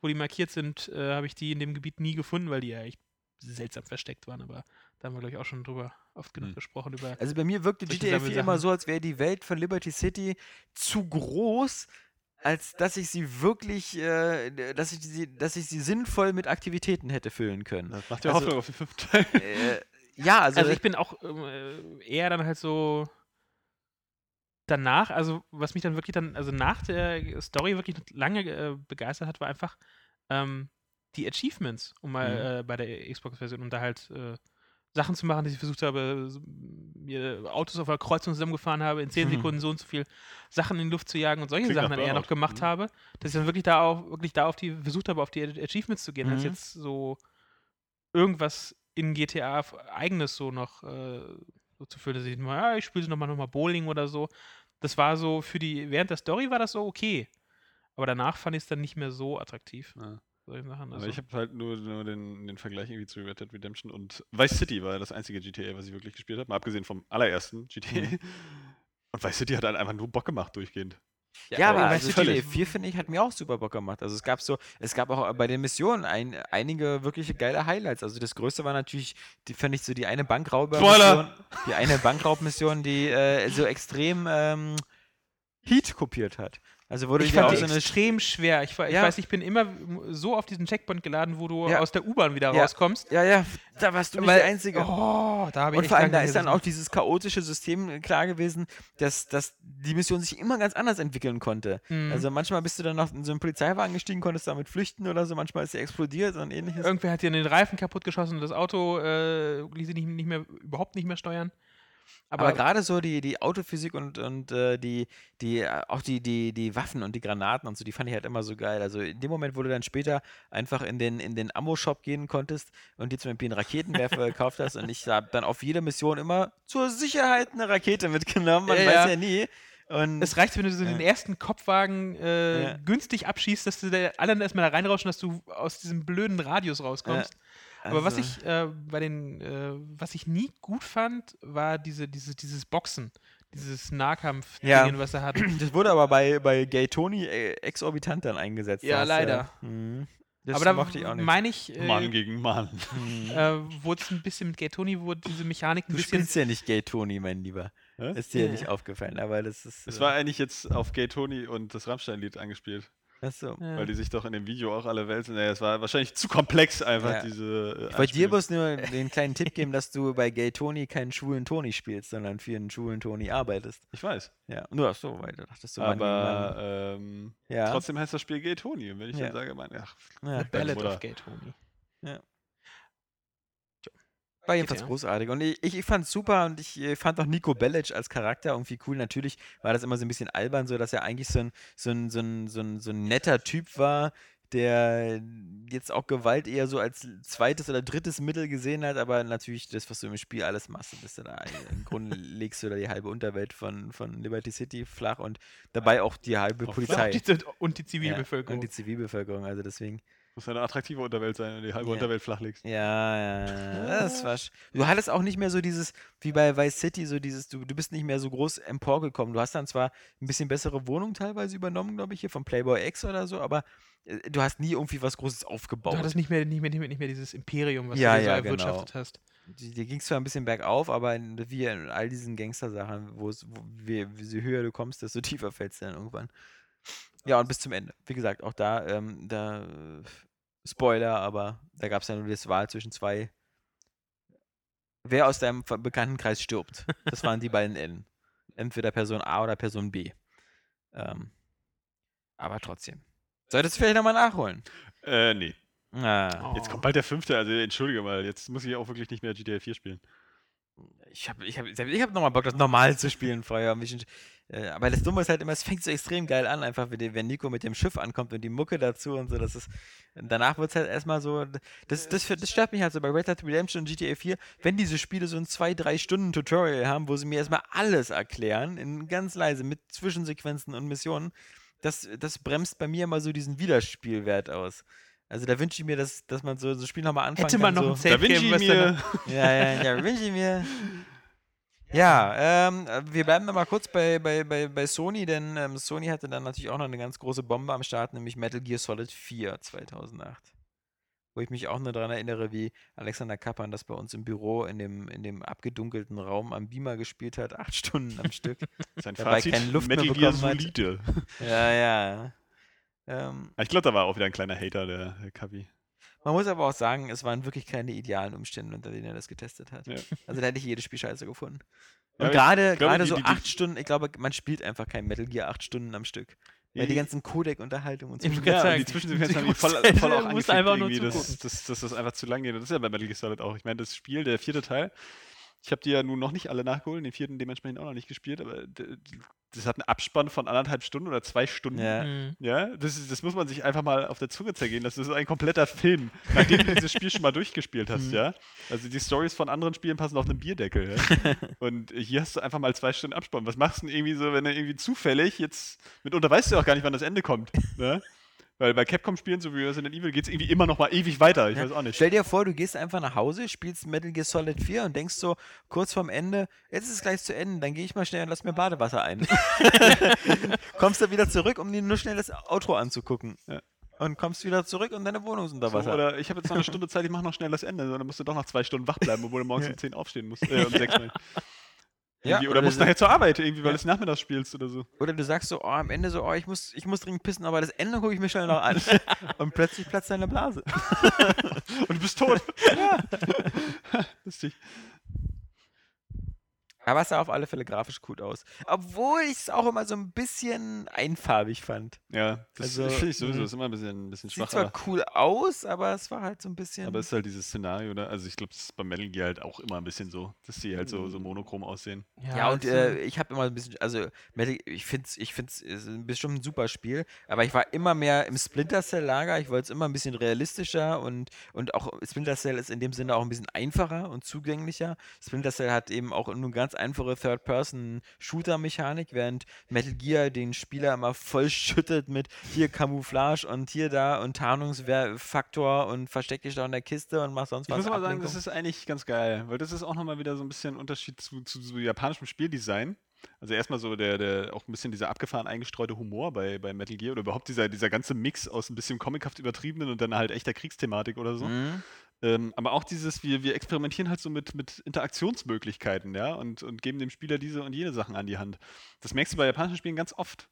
wo die markiert sind, äh, habe ich die in dem Gebiet nie gefunden, weil die ja echt seltsam versteckt waren, aber da haben wir, glaube ich, auch schon drüber oft genug Hm. gesprochen, über Also bei mir wirkte GTA 4 immer so, als wäre die Welt von Liberty City zu groß, als dass ich sie wirklich, äh, dass ich sie, dass ich sie sinnvoll mit Aktivitäten hätte füllen können. Das macht ja Also- Hoffnung auf den fünften Teil. äh, ja, also, Also ich bin auch ähm, äh, eher dann halt so danach, also was mich dann wirklich dann, also nach der Story wirklich lange äh, begeistert hat, war einfach ähm, die Achievements, um mal Mhm. äh, bei der Xbox-Version, um da halt äh, Sachen zu machen, die ich versucht habe, so, mir Autos auf einer Kreuzung zusammengefahren habe, in 10 Mhm. Sekunden so und so viel Sachen in die Luft zu jagen und solche Klingt Sachen dann eher noch gemacht Mhm. habe, dass ich dann wirklich da auch, wirklich da auf die, versucht habe, auf die Achievements zu gehen, als Mhm. jetzt so irgendwas in GTA eigenes so noch äh, so zu fühlen, dass ich mal, ja, ich spiele nochmal noch mal Bowling oder so. Das war so für die, während der Story war das so okay. Aber danach fand ich es dann nicht mehr so attraktiv. Ja. Solche Sachen. Aber Also, ich habe halt nur, nur den, den Vergleich irgendwie zu Red Dead Redemption und Vice City war das einzige GTA, was ich wirklich gespielt habe, mal abgesehen vom allerersten GTA. Mhm. Und Vice City hat halt einfach nur Bock gemacht durchgehend. Ja, aber weißt also du, GTA die- 4, finde ich, hat mir auch super Bock gemacht. Also es gab so, es gab auch bei den Missionen ein, einige wirkliche geile Highlights. Also das größte war natürlich, die fand ich so die eine Bankraubmission, Spoiler! die eine Bankraubmission, die äh, so extrem ähm, Heat kopiert hat. Also wurde Ich dir fand auch so eine extrem schwer. Ich, ich Ja. weiß, ich bin immer so auf diesen Checkpoint geladen, wo du Ja. aus der U-Bahn wieder Ja. rauskommst. Ja, ja, da warst du nicht Weil- der Einzige. Oh, da habe ich Und vor allem, da ist dann auch dieses chaotische System äh, klar gewesen, dass, dass die Mission sich immer ganz anders entwickeln konnte. Mhm. Also manchmal bist du dann noch in so einen Polizeiwagen gestiegen, konntest damit flüchten oder so, manchmal ist er explodiert und ähnliches. Irgendwer hat dir den Reifen kaputt geschossen und das Auto äh, ließ sich nicht, nicht mehr, überhaupt nicht mehr steuern. Aber, gerade so die, die Autophysik und, und äh, die, die, äh, auch die, die, die Waffen und die Granaten und so, die fand ich halt immer so geil. Also in dem Moment, wo du dann später einfach in den, in den Ammo-Shop gehen konntest und dir zum Beispiel einen Raketenwerfer gekauft hast und ich habe dann auf jede Mission immer zur Sicherheit eine Rakete mitgenommen, man Ja, weiß ja. ja nie. Und es reicht, wenn du so Ja. den ersten Kopfwagen äh, Ja. günstig abschießt, dass du da alle erstmal da reinrauschen, dass du aus diesem blöden Radius rauskommst. Aber was also- ich äh, bei den, äh, was ich nie gut fand, war diese, diese, dieses Boxen, dieses nahkampf Ja. was er hat. Das wurde aber bei, bei Gay Tony äh, exorbitant dann eingesetzt. Ja, Das, leider. Äh, das Aber da mochte ich auch nicht. meine ich, äh, Mann gegen Mann. Mhm. äh, wurde es ein bisschen mit Gay Tony, wurde diese Mechanik ein Du bisschen. spielst ja nicht Gay Tony, mein Lieber. Hä? Ist dir Ja. nicht aufgefallen, aber das ist. Es äh, war eigentlich jetzt auf Gay Tony und das Rammstein-Lied angespielt, ach so. Ja. weil die sich doch in dem Video auch alle wälzen. Naja, es war wahrscheinlich zu komplex einfach, Ja. diese. Äh, Ich wollte dir bloß nur den kleinen Tipp geben, dass du bei Gay Tony keinen schwulen Tony spielst, sondern für einen schwulen Tony arbeitest. Ich weiß. Ja, nur ach so, weil du dachtest gegen aber Mann. ähm, Ja. trotzdem heißt das Spiel Gay Tony. Und wenn ich Ja. dann sage, Mann, ach, ja. Ballad of Gay Tony. War jedenfalls GTA. großartig. Und ich, ich, fand es super und ich äh, fand auch Nico Bellic als Charakter irgendwie cool. Natürlich war das immer so ein bisschen albern, so dass er eigentlich so ein, so ein, so ein, so ein, so ein netter Typ war, der jetzt auch Gewalt eher so als zweites oder drittes Mittel gesehen hat, aber natürlich das, was du im Spiel alles machst, bist du da im Grunde legst du da die halbe Unterwelt von, von Liberty City flach und dabei auch die halbe Polizei. Und die, und die Ja, Zivilbevölkerung. und die Zivilbevölkerung, also deswegen. Muss eine attraktive Unterwelt sein, wenn du die halbe Ja. Unterwelt flach legst. Ja, ja, ja, das war. Du hattest auch nicht mehr so dieses, wie bei Vice City, so dieses, du, du bist nicht mehr so groß emporgekommen. Du hast dann zwar ein bisschen bessere Wohnung teilweise übernommen, glaube ich, hier von Playboy X oder so, aber äh, du hast nie irgendwie was Großes aufgebaut. du hattest nicht mehr, nicht, mehr, nicht, mehr, nicht mehr dieses Imperium, was Ja, du dir so ja, erwirtschaftet genau. hast. Die, die ging zwar ein bisschen bergauf, aber in, wie in all diesen Gangster-Sachen, wo es, wie, wie höher du kommst, desto tiefer fällst du dann irgendwann. Ja, und bis zum Ende. Wie gesagt, auch da, ähm, da äh, Spoiler, aber da gab es ja nur das Wahl zwischen zwei. Wer aus deinem Bekanntenkreis stirbt. Das waren die beiden Enden. Entweder Person A oder Person B. Ähm, aber trotzdem. Solltest du vielleicht nochmal nachholen. Äh, nee. Ah. Jetzt kommt bald der fünfte, also entschuldige mal, jetzt muss ich auch wirklich nicht mehr GTA 4 spielen. Ich habe ich hab, ich hab nochmal Bock, das normal zu spielen vorher. Äh, aber das Dumme ist halt immer, es fängt so extrem geil an, einfach wenn, wenn Nico mit dem Schiff ankommt und die Mucke dazu und so. Das ist, danach wird es halt erstmal so. Das, das, das stört mich halt so bei Red Dead Redemption und GTA 4, wenn diese Spiele so ein 2-3 Stunden Tutorial haben, wo sie mir erstmal alles erklären, in ganz leise, mit Zwischensequenzen und Missionen. Das, das bremst bei mir immer so diesen Wiederspielwert aus. Also da wünsche ich mir, dass, dass man so, so ein Spiel nochmal anfangen Hätte man kann. noch so. ein Da Safe wünsche Game, ich mir. Ja, ja, ja, wünsche ich mir. Ja, ähm, wir bleiben noch mal kurz bei, bei, bei, bei Sony, denn ähm, Sony hatte dann natürlich auch noch eine ganz große Bombe am Start, nämlich Metal Gear Solid 4 2008. Wo ich mich auch nur daran erinnere, wie Alexander Kappan das bei uns im Büro in dem, in dem abgedunkelten Raum am Beamer gespielt hat, acht Stunden am Stück. Sein Dabei Fazit, keine Luft mehr Metal Gear bekommen hat. solide. Ja, ja. Ähm, Ich glaube, da war auch wieder ein kleiner Hater, der, der Kabi. Man muss aber auch sagen, es waren wirklich keine idealen Umstände, unter denen er das getestet hat. Ja. Also da hätte ich jedes Spiel scheiße gefunden. Und gerade glaube, gerade die- so die- die- acht Stunden, ich glaube, man spielt einfach kein Metal Gear acht Stunden am Stück. Weil die Die- ganzen Codec-Unterhaltungen und so. Ja, und die sagen, Zwischensequenzen haben die voll, voll auch zugucken. dass, dass das einfach zu lang geht. Das ist ja bei Metal Gear Solid auch. Ich meine, das Spiel, der vierte Teil, ich habe die ja nun noch nicht alle nachgeholt, den vierten dementsprechend auch noch nicht gespielt, aber das hat einen Abspann von anderthalb Stunden oder zwei Stunden. Ja. Mhm. Ja, das, ist, das muss man sich einfach mal auf der Zunge zergehen. Das ist ein kompletter Film, nachdem du dieses Spiel schon mal durchgespielt hast, Mhm. ja. Also die Stories von anderen Spielen passen auf einen Bierdeckel. Ja? Und hier hast du einfach mal zwei Stunden Abspann. Was machst du denn irgendwie so, wenn du irgendwie zufällig jetzt, mitunter weißt du ja auch gar nicht, wann das Ende kommt, ne? Weil bei Capcom-Spielen, so wie Resident Evil, geht es irgendwie immer noch mal ewig weiter. Ich Ja. weiß auch nicht. Stell dir vor, du gehst einfach nach Hause, spielst Metal Gear Solid 4 und denkst so kurz vorm Ende, jetzt ist es gleich zu Ende, dann gehe ich mal schnell und lass mir Badewasser ein. kommst dann wieder zurück, um dir nur schnell das Outro anzugucken. Ja. Und kommst wieder zurück und deine Wohnung ist unter So, Wasser. oder ich habe jetzt noch eine Stunde Zeit, ich mache noch schnell das Ende. Dann musst du doch noch zwei Stunden wach bleiben, obwohl du morgens um 10 aufstehen musst. Äh, um 6 Uhr. Ja, oder oder musst nachher zur Arbeit, irgendwie, weil Ja. du es nachmittags spielst oder so. Oder du sagst so, oh, am Ende so, oh, ich muss, ich muss dringend pissen, aber das Ende gucke ich mir schnell noch an. und plötzlich platzt deine Blase. Und du bist tot. Ja. Lustig. Aber es sah auf alle Fälle grafisch gut aus. Obwohl ich es auch immer so ein bisschen einfarbig fand. Ja, das Also, finde ich sowieso. mh. ist immer ein bisschen, ein bisschen Sieht schwach. zwar Aber, cool aus, aber es war halt so ein bisschen. aber es ist halt dieses Szenario, ne? Also ich glaube, das ist bei Metal Gear halt auch immer ein bisschen so, dass die halt so, so monochrom aussehen. Ja, und also- äh, ich habe immer ein bisschen, also Metal, ich finde es ich find's, ist ein- bestimmt ein super Spiel, aber ich war immer mehr im Splinter Cell-Lager. Ich wollte es immer ein bisschen realistischer und, und auch Splinter Cell ist in dem Sinne auch ein bisschen einfacher und zugänglicher. Splinter Cell hat eben auch nur ganz einfache Third-Person-Shooter-Mechanik, während Metal Gear den Spieler immer voll schüttet mit hier Camouflage und hier da und Tarnungsfaktor und versteck dich da in der Kiste und mach sonst Ich was. muss aber sagen, Ablenkung. das ist eigentlich ganz geil, weil das ist auch nochmal wieder so ein bisschen ein Unterschied zu, zu so japanischem Spieldesign. Also erstmal so der, der auch ein bisschen dieser abgefahren eingestreute Humor bei, bei Metal Gear oder überhaupt dieser, dieser ganze Mix aus ein bisschen comichaft übertriebenen und dann halt echter Kriegsthematik oder so. Mhm. Ähm, aber auch dieses, wir, wir experimentieren halt so mit, mit Interaktionsmöglichkeiten, ja, und, und geben dem Spieler diese und jene Sachen an die Hand. Das merkst du bei japanischen Spielen ganz oft.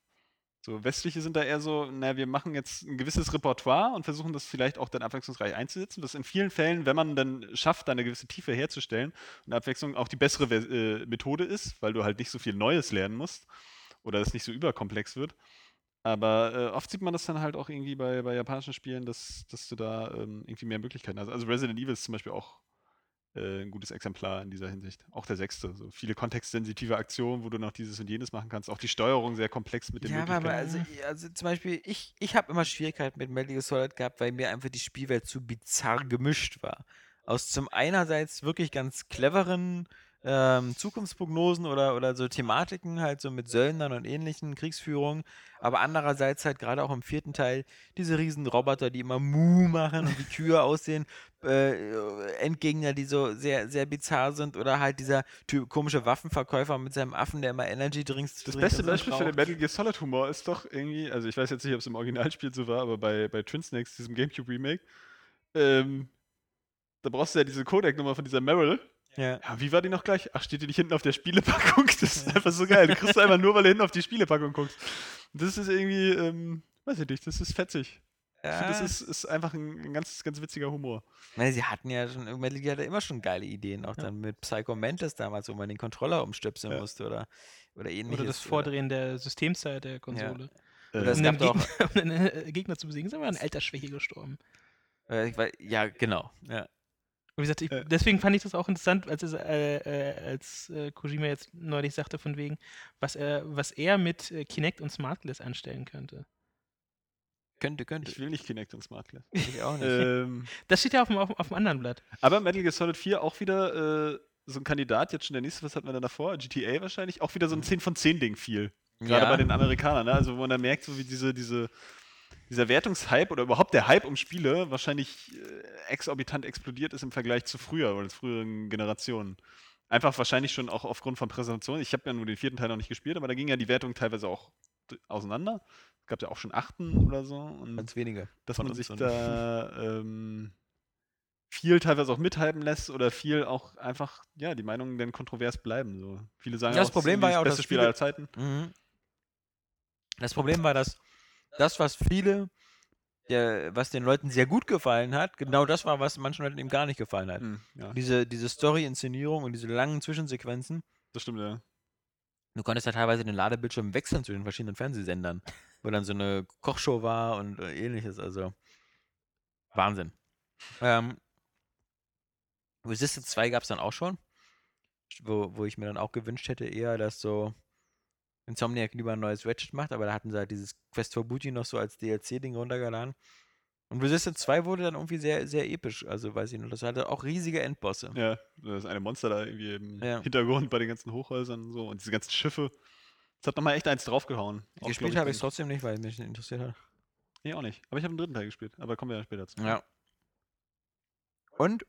So, westliche sind da eher so, naja, wir machen jetzt ein gewisses Repertoire und versuchen das vielleicht auch dann abwechslungsreich einzusetzen, was in vielen Fällen, wenn man dann schafft, da eine gewisse Tiefe herzustellen und Abwechslung auch die bessere äh, Methode ist, weil du halt nicht so viel Neues lernen musst oder es nicht so überkomplex wird. Aber äh, oft sieht man das dann halt auch irgendwie bei, bei japanischen Spielen, dass, dass du da ähm, irgendwie mehr Möglichkeiten hast. Also Resident Evil ist zum Beispiel auch äh, ein gutes Exemplar in dieser Hinsicht. Auch der sechste. So viele kontextsensitive Aktionen, wo du noch dieses und jenes machen kannst. Auch die Steuerung sehr komplex mit den Ja, aber, aber Möglichkeiten. also, also zum Beispiel, ich, ich habe immer Schwierigkeiten mit Metal Gear Solid gehabt, weil mir einfach die Spielwelt zu bizarr gemischt war. Aus zum einerseits wirklich ganz cleveren ähm, Zukunftsprognosen oder, oder so Thematiken, halt so mit Söldnern und ähnlichen Kriegsführungen, aber andererseits halt gerade auch im vierten Teil diese riesen Roboter, die immer Mu machen und wie Kühe aussehen, äh, Endgegner, die so sehr, sehr bizarr sind oder halt dieser typ, komische Waffenverkäufer mit seinem Affen, der immer Energy Drinks Das beste Beispiel für den. Metal Gear Solid Humor ist doch irgendwie, also ich weiß jetzt nicht, ob es im Originalspiel so war, aber bei, bei Twin Snakes, diesem Gamecube Remake, ähm, da brauchst du ja diese Codec-Nummer von dieser Meryl. Ja. Ja, wie war die noch gleich? Ach, steht die nicht hinten auf der Spielepackung? Das ist einfach so geil. Du kriegst du einfach nur, weil du hinten auf die Spielepackung guckst. Das ist irgendwie, ähm, weiß ich nicht, das ist fetzig. Ich finde, das Ja. ist, ist einfach ein, ein ganz, ganz witziger Humor. Meine, sie hatten ja schon, Metal Gear hatte immer schon geile Ideen, auch dann mit Psycho Mantis damals, wo man den Controller umstöpseln Ja. musste oder, oder ähnliches. Oder das Vordrehen der Systemzeit der Konsole. Oder es Um gab den, doch, Gegner, um den äh, Gegner zu besiegen, ist aber an Altersschwäche gestorben. äh, ich weiß, ja, genau. Ja. Und wie gesagt, ich, Äh. deswegen fand ich das auch interessant, als, es, äh, äh, als äh, Kojima jetzt neulich sagte, von wegen, was er, was er mit äh, Kinect und Smartglass anstellen könnte. Könnte, könnte. Ich will nicht Kinect und Smart Glass. Ich auch nicht. ähm, Das steht ja auf dem, auf, auf dem anderen Blatt. aber Metal Gear Solid 4 auch wieder äh, so ein Kandidat, jetzt schon der nächste, was hatten wir da davor? GTA wahrscheinlich, auch wieder so ein 10 von 10 Ding viel. Gerade Ja. bei den Amerikanern, ne? Also wo man da merkt, so wie diese, diese, dieser Wertungshype oder überhaupt der Hype um Spiele wahrscheinlich äh, exorbitant explodiert ist im Vergleich zu früher oder zu früheren Generationen. Einfach wahrscheinlich schon auch aufgrund von Präsentationen. Ich habe ja nur den vierten Teil noch nicht gespielt, aber da ging ja die Wertung teilweise auch auseinander. Es gab ja auch schon achten oder so. Und Ganz wenige. dass man sich da ähm, viel teilweise auch mithalten lässt oder viel auch einfach, ja, die Meinungen dann kontrovers bleiben. So. Viele sagen Ja, das auch, Problem war ja auch, das beste Spiel aller Zeiten. Mhm. Das Problem war, dass das, was viele, der, was den Leuten sehr gut gefallen hat, genau das war, was manchen Leuten eben gar nicht gefallen hat. Hm, ja, Diese, diese Story-Inszenierung und diese langen Zwischensequenzen. das stimmt, ja. Du konntest ja teilweise den Ladebildschirm wechseln zwischen den verschiedenen Fernsehsendern, wo dann so eine Kochshow war und äh, ähnliches. Also Wahnsinn. Ähm, Resistance 2 gab es dann auch schon, wo, wo ich mir dann auch gewünscht hätte, eher, dass so Insomniac lieber ein neues Ratchet macht, aber da hatten sie halt dieses Quest for Booty noch so als DLC-Ding runtergeladen. Und Resistance 2 wurde dann irgendwie sehr, sehr episch. Also weiß ich nur, das hatte auch riesige Endbosse. Ja, das eine Monster da irgendwie im Ja. Hintergrund bei den ganzen Hochhäusern und so und diese ganzen Schiffe. Das hat nochmal echt eins draufgehauen. Auch, Gespielt ich, habe ich es trotzdem nicht, weil mich nicht interessiert hat. Nee, auch nicht. Aber ich habe den dritten Teil gespielt. Aber kommen wir ja später zu. Ja. Und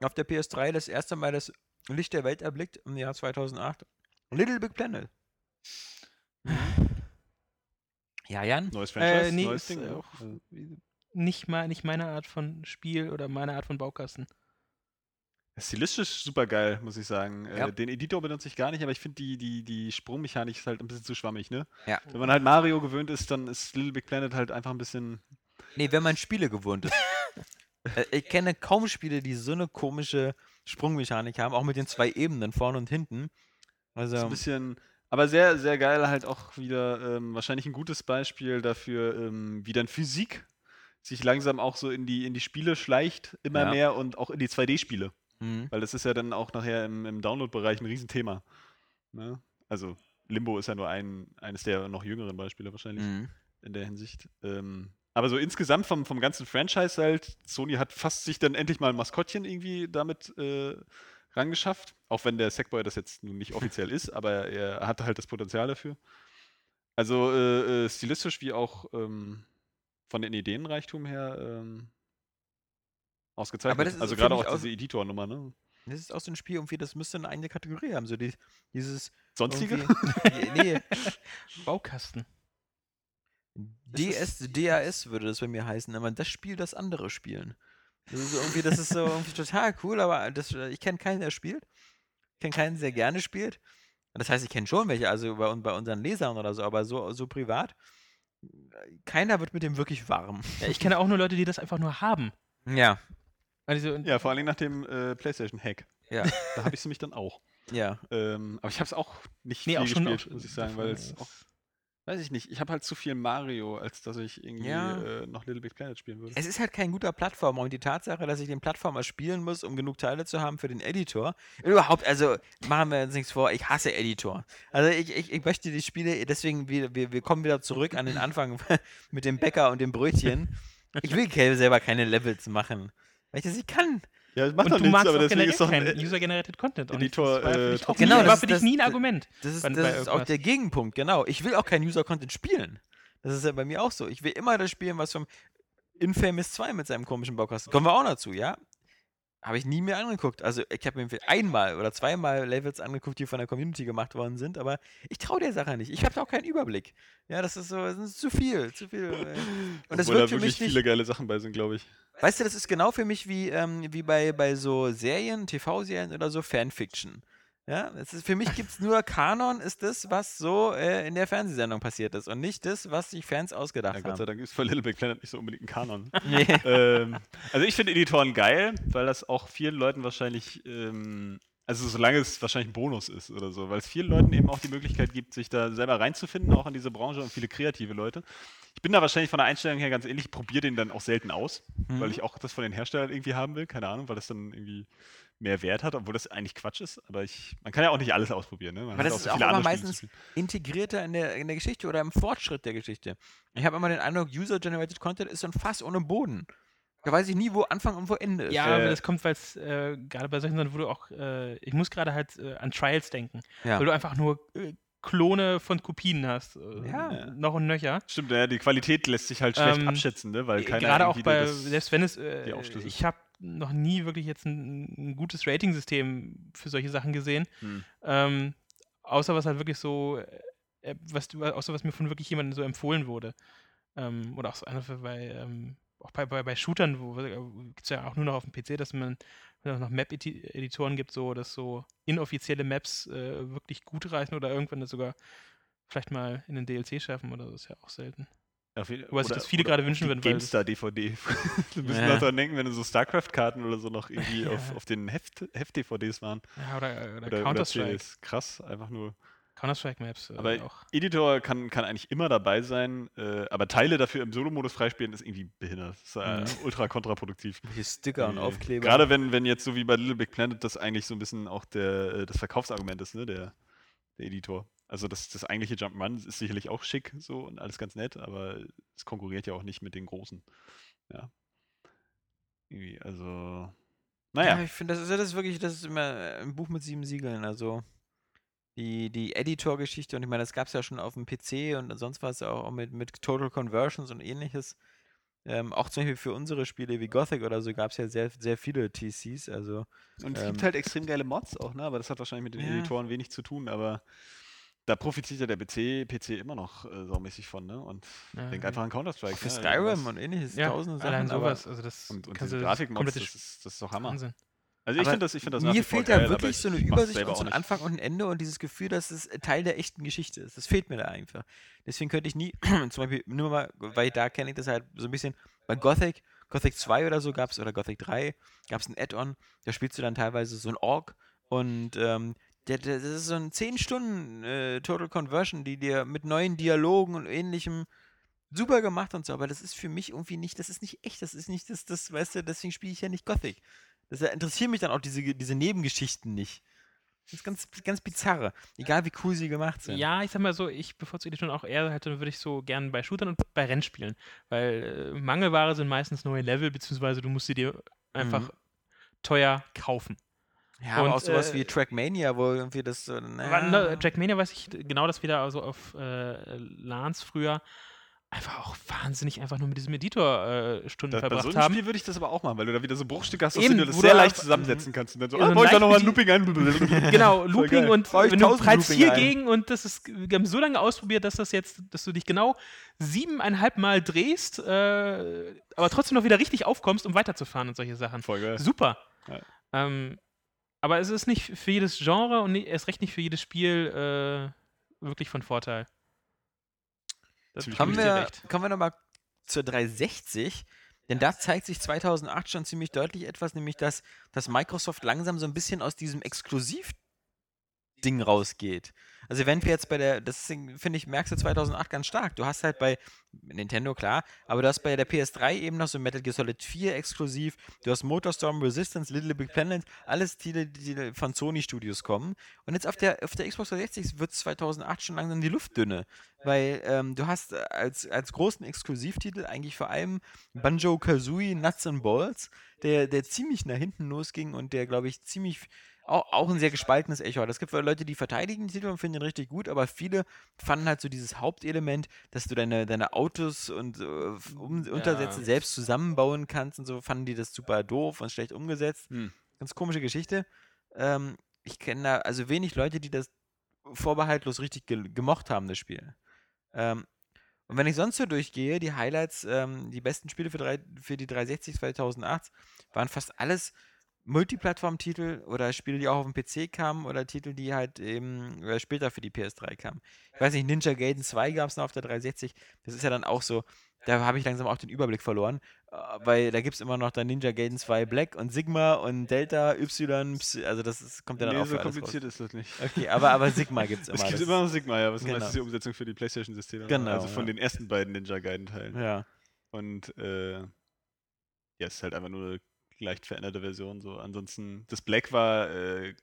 auf der PS3 das erste Mal das Licht der Welt erblickt im Jahr 2008. Little Big Planet. Ja, Jan? Neues Franchise, Äh, nee, neues ist, Ding. äh, auch Also, Nicht, mal, nicht meine Art von Spiel oder meine Art von Baukasten. Stilistisch super geil, muss ich sagen. Ja. Äh, den Editor benutze ich gar nicht, aber ich finde die, die, die Sprungmechanik ist halt ein bisschen zu schwammig, ne? Ja. Wenn man halt Mario gewöhnt ist, dann ist Little Big Planet halt einfach ein bisschen. Nee, wenn man Spiele gewohnt ist. Äh, ich kenne kaum Spiele, die so eine komische Sprungmechanik haben, auch mit den zwei Ebenen, vorne und hinten. Also, So ein bisschen. Aber sehr, sehr geil halt auch wieder ähm, wahrscheinlich ein gutes Beispiel dafür, ähm, wie dann Physik sich langsam auch so in die, in die Spiele schleicht, immer Ja. mehr und auch in die 2D-Spiele. mhm. Weil das ist ja dann auch nachher im, im Download-Bereich ein Riesenthema. Ne? Also Limbo ist ja nur ein, eines der noch jüngeren Beispiele wahrscheinlich Mhm. in der Hinsicht. Ähm, aber so insgesamt vom, vom ganzen Franchise halt, Sony hat fast sich dann endlich mal ein Maskottchen irgendwie damit äh, rangeschafft. Auch wenn der Sackboy das jetzt nun nicht offiziell ist, aber er hatte halt das Potenzial dafür. Also äh, äh, stilistisch wie auch ähm, von den Ideenreichtum her ähm, ausgezeichnet. also gerade auch auch- diese Editor-Nummer, ne? Das ist auch so ein Spiel, irgendwie, das müsste eine eigene Kategorie haben. So die, dieses. Sonstige? nee, Baukasten. DS, DAS würde das bei mir heißen, aber das Spiel, das andere spielen. Das ist irgendwie, das ist so irgendwie total cool, aber das, ich kenne keinen, der spielt. Ich kenne keinen, der gerne spielt. Das heißt, ich kenne schon welche, also bei, bei unseren Lesern oder so, aber so, so privat. Keiner wird mit dem wirklich warm. Ja, ich kenne auch nur Leute, die das einfach nur haben. Ja, Also, Ja, vor allen Dingen nach dem äh, PlayStation-Hack. ja, Da habe ich es nämlich dann auch. ja. Ähm, aber ich habe es auch nicht Nee, viel auch gespielt, muss ich sagen, weil es auch, weiß ich nicht, ich habe halt zu viel Mario, als dass ich irgendwie Ja. äh, noch Little Big Planet spielen würde. Es ist halt kein guter Plattformer und die Tatsache, dass ich den Plattformer spielen muss, um genug Teile zu haben für den Editor. Überhaupt, also machen wir uns nichts vor, ich hasse Editor. Also ich, ich, ich möchte die Spiele, deswegen, wir, wir, wir kommen wieder zurück an den Anfang mit dem Bäcker und dem Brötchen. Ich will selber keine Levels machen, weil ich das nicht kann. Ja, das macht und doch du nichts, magst aber auch deswegen ist doch ein kein User-Generated Content. Editor, Das war für äh, dich trotzdem- nie, Genau, war das für dich das- nie ein das- Argument. Das ist, Bei- das ist auch der Gegenpunkt, genau. Ich will auch keinen User-Content spielen. Das ist ja bei mir auch so. Ich will immer das spielen, was vom Infamous 2 mit seinem komischen Baukasten. Kommen wir auch dazu, ja? Habe ich nie mehr angeguckt. Also ich habe mir einmal oder zweimal Levels angeguckt, die von der Community gemacht worden sind, aber ich traue der Sache nicht. Ich habe auch keinen Überblick. Ja, das ist so, das ist zu viel, zu viel. äh. Und das obwohl da wirklich mich nicht, viele geile Sachen bei sind, glaube ich. Weißt du, das ist genau für mich wie, ähm, wie bei, bei so Serien, TV-Serien oder so Fanfiction. Ja, ist, für mich gibt es nur Kanon, ist das, was so äh, in der Fernsehsendung passiert ist und nicht das, was sich Fans ausgedacht Ja, Gott sei haben. Dank ist für Little Big Planet nicht so unbedingt ein Kanon. Nee. ähm, also ich finde Editoren geil, weil das auch vielen Leuten wahrscheinlich, ähm, also solange es wahrscheinlich ein Bonus ist oder so, weil es vielen Leuten eben auch die Möglichkeit gibt, sich da selber reinzufinden, auch in diese Branche und viele kreative Leute. Ich bin da wahrscheinlich von der Einstellung her ganz ähnlich, probiere den dann auch selten aus, weil Mhm. ich auch das von den Herstellern irgendwie haben will, keine Ahnung, weil das dann irgendwie mehr Wert hat, obwohl das eigentlich Quatsch ist, aber ich, man kann ja auch nicht alles ausprobieren, ne? Man Aber hat das auch ist auch immer meistens integrierter in der, in der Geschichte oder im Fortschritt der Geschichte. Ich habe immer den Eindruck, User-Generated Content ist so ein Fass ohne Boden. Da weiß ich nie, wo Anfang und wo Ende ist. Ja, Äh, aber das kommt, weil es äh, gerade bei solchen Sachen, wo du auch, äh, ich muss gerade halt äh, an Trials denken, Ja. weil du einfach nur äh, Klone von Kopien hast. Äh, Ja. Noch und nöcher. Stimmt, ja, die Qualität lässt sich halt schlecht Ähm, abschätzen, ne? weil Äh, keiner Gerade auch bei, das- selbst wenn es, äh, ich habe noch nie wirklich jetzt ein, ein gutes Rating-System für solche Sachen gesehen. Hm. Ähm, außer was halt wirklich so, äh, was, du- außer was mir von wirklich jemandem so empfohlen wurde. Ähm, oder auch so einfach bei, ähm, auch bei, bei, bei Shootern, wo gibt es ja auch nur noch auf dem PC, dass man wenn es noch Map-Editoren gibt, so dass so inoffizielle Maps äh, wirklich gut reichen oder irgendwann das sogar vielleicht mal in den DLC schaffen oder so, ist ja auch selten. Auf jeden- Wobei sich das viele gerade wünschen würden, GameStar-DVD. du musst Ja. noch dran denken, wenn du so StarCraft-Karten oder so noch irgendwie Ja. auf, auf den Heft- Heft-DVDs waren. Ja, oder, oder, Oder, oder Counter-Strike. Krass, einfach nur. Counter-Strike-Maps äh, Aber auch. Editor kann, kann eigentlich immer dabei sein, äh, aber Teile dafür im Solo-Modus freispielen ist irgendwie behindert. Das ist äh, Mhm. ultra kontraproduktiv. Welche Sticker und Äh, Aufkleber. Gerade wenn, wenn jetzt so wie bei Little Big Planet das eigentlich so ein bisschen auch der, äh, das Verkaufsargument ist, ne, der, der Editor. Also das, das eigentliche Jump'n'Run ist sicherlich auch schick so und alles ganz nett, aber es konkurriert ja auch nicht mit den großen. Ja. Irgendwie, also. Naja. Ja, ich finde, das ist, das ist wirklich, das ist immer ein Buch mit sieben Siegeln. Also die, die Editor-Geschichte, und ich meine, das gab es ja schon auf dem PC und sonst was auch mit, mit Total Conversions und ähnliches. Ähm, auch zum Beispiel für unsere Spiele wie Gothic oder so gab es ja sehr, sehr viele TCs. Also Und es Ähm, gibt halt extrem geile Mods auch, ne? Aber das hat wahrscheinlich mit den Ja. Editoren wenig zu tun, aber da profitiert ja der PC, PC immer noch äh, saumäßig von, ne? Und Ja, denk ja. einfach an Counter-Strike. für ne? Skyrim und ähnliches, Ja, tausende Sachen. allein sowas. Also das Und, und diese Grafikmods, das ist, das ist doch Hammer. Wahnsinn. Also ich finde das, ich find das Mir fehlt geil, da aber wirklich ich so eine Übersicht und so ein. Anfang und ein Ende und dieses Gefühl, dass es Teil der echten Geschichte ist. Das fehlt mir da einfach. Deswegen könnte ich nie, zum Beispiel nur mal, weil da kenne ich das halt so ein bisschen, bei Gothic, Gothic 2 oder so gab es, oder Gothic 3, gab es ein Add-on, da spielst du dann teilweise so ein Ork und ähm, der, der, das ist so ein 10 Stunden äh, Total Conversion, die dir mit neuen Dialogen und ähnlichem super gemacht und so, aber das ist für mich irgendwie nicht, das ist nicht echt, das ist nicht das, das weißt du, deswegen spiele ich ja nicht Gothic. Das interessiert mich dann auch diese, diese Nebengeschichten nicht. Das ist ganz, ganz bizarre. Egal wie cool sie gemacht sind. Ja, ich sag mal so, ich bevorzuge die schon auch eher, halt, dann würde ich so gern bei Shootern und bei Rennspielen. Weil äh, Mangelware sind meistens neue Level, beziehungsweise du musst sie dir einfach Mhm. teuer kaufen. Ja, aber Und, auch sowas äh, wie Trackmania, wo irgendwie das. Aber naja. ne, Jackmania weiß ich genau, dass wir da also auf äh, LANs früher einfach auch wahnsinnig einfach nur mit diesem Editor äh, Stunden Da, bei so verbracht haben. Spiel würde ich das aber auch machen, weil du da wieder so Bruchstücke hast, dass Eben, du das sehr leicht zusammensetzen kannst. Und dann so, Ja, ah, so baue ich da nochmal ein Looping ein. Genau, Looping und wenn du 1000 prallst Looping vier ein. gegen und das ist, wir haben so lange ausprobiert, dass das jetzt, dass du dich genau siebeneinhalb Mal drehst, äh, aber trotzdem noch wieder richtig aufkommst, um weiterzufahren und solche Sachen. Voll geil. Super. Ja. Ähm, aber es ist nicht für jedes Genre und erst recht nicht für jedes Spiel äh, wirklich von Vorteil. Dir wir, recht. kommen wir nochmal zur 360. Denn da zeigt sich 2008 schon ziemlich deutlich etwas, nämlich dass, dass Microsoft langsam so ein bisschen aus diesem Exklusiv-Ding rausgeht. Also wenn wir jetzt bei der, das Ding, finde ich, merkst du 2008 ganz stark. Du hast halt bei Nintendo, klar, aber du hast bei der PS3 eben noch so Metal Gear Solid 4 exklusiv, du hast Motorstorm, Resistance, Little Big Planet, alles Titel, die von Sony Studios kommen. Und jetzt auf der, auf der Xbox 360 wird 2008 schon langsam die Luft dünne. Weil ähm, du hast äh, als, als großen Exklusivtitel eigentlich vor allem Banjo Kazooie Nuts and Balls, der, der ziemlich nach hinten losging und der, glaube ich, ziemlich auch, auch ein sehr gespaltenes Echo. Es gibt Leute, die verteidigen den Titel und finden ihn richtig gut, aber viele fanden halt so dieses Hauptelement, dass du deine, deine Autos und äh, um, Untersätze selbst zusammenbauen kannst und so, fanden die das super doof und schlecht umgesetzt. Hm. Ganz komische Geschichte. Ähm, ich kenne da also wenig Leute, die das vorbehaltlos richtig ge gemocht haben, das Spiel. Ähm, und wenn ich sonst so durchgehe, die Highlights, ähm, die besten Spiele für, drei, für die 360 2008 waren fast alles Multiplattform-Titel oder Spiele, die auch auf dem PC kamen oder Titel, die halt eben äh, später für die PS3 kamen. Ich weiß nicht, Ninja Gaiden 2 gab es noch auf der 360. Das ist ja dann auch so, da habe ich langsam auch den Überblick verloren, äh, weil da gibt es immer noch dann Ninja Gaiden 2 Black und Sigma und Delta, Y, also das ist, kommt ja dann Nee, auch so kompliziert ist das nicht. Okay, aber, aber Sigma gibt es immer. Es gibt immer noch Sigma, ja, was Genau. meistens die Umsetzung für die PlayStation-Systeme. Genau, Also von ja. den ersten beiden Ninja Gaiden-Teilen. Ja. Und äh, ja, es ist halt einfach nur eine leicht veränderte Version. So. Ansonsten, das Black war äh,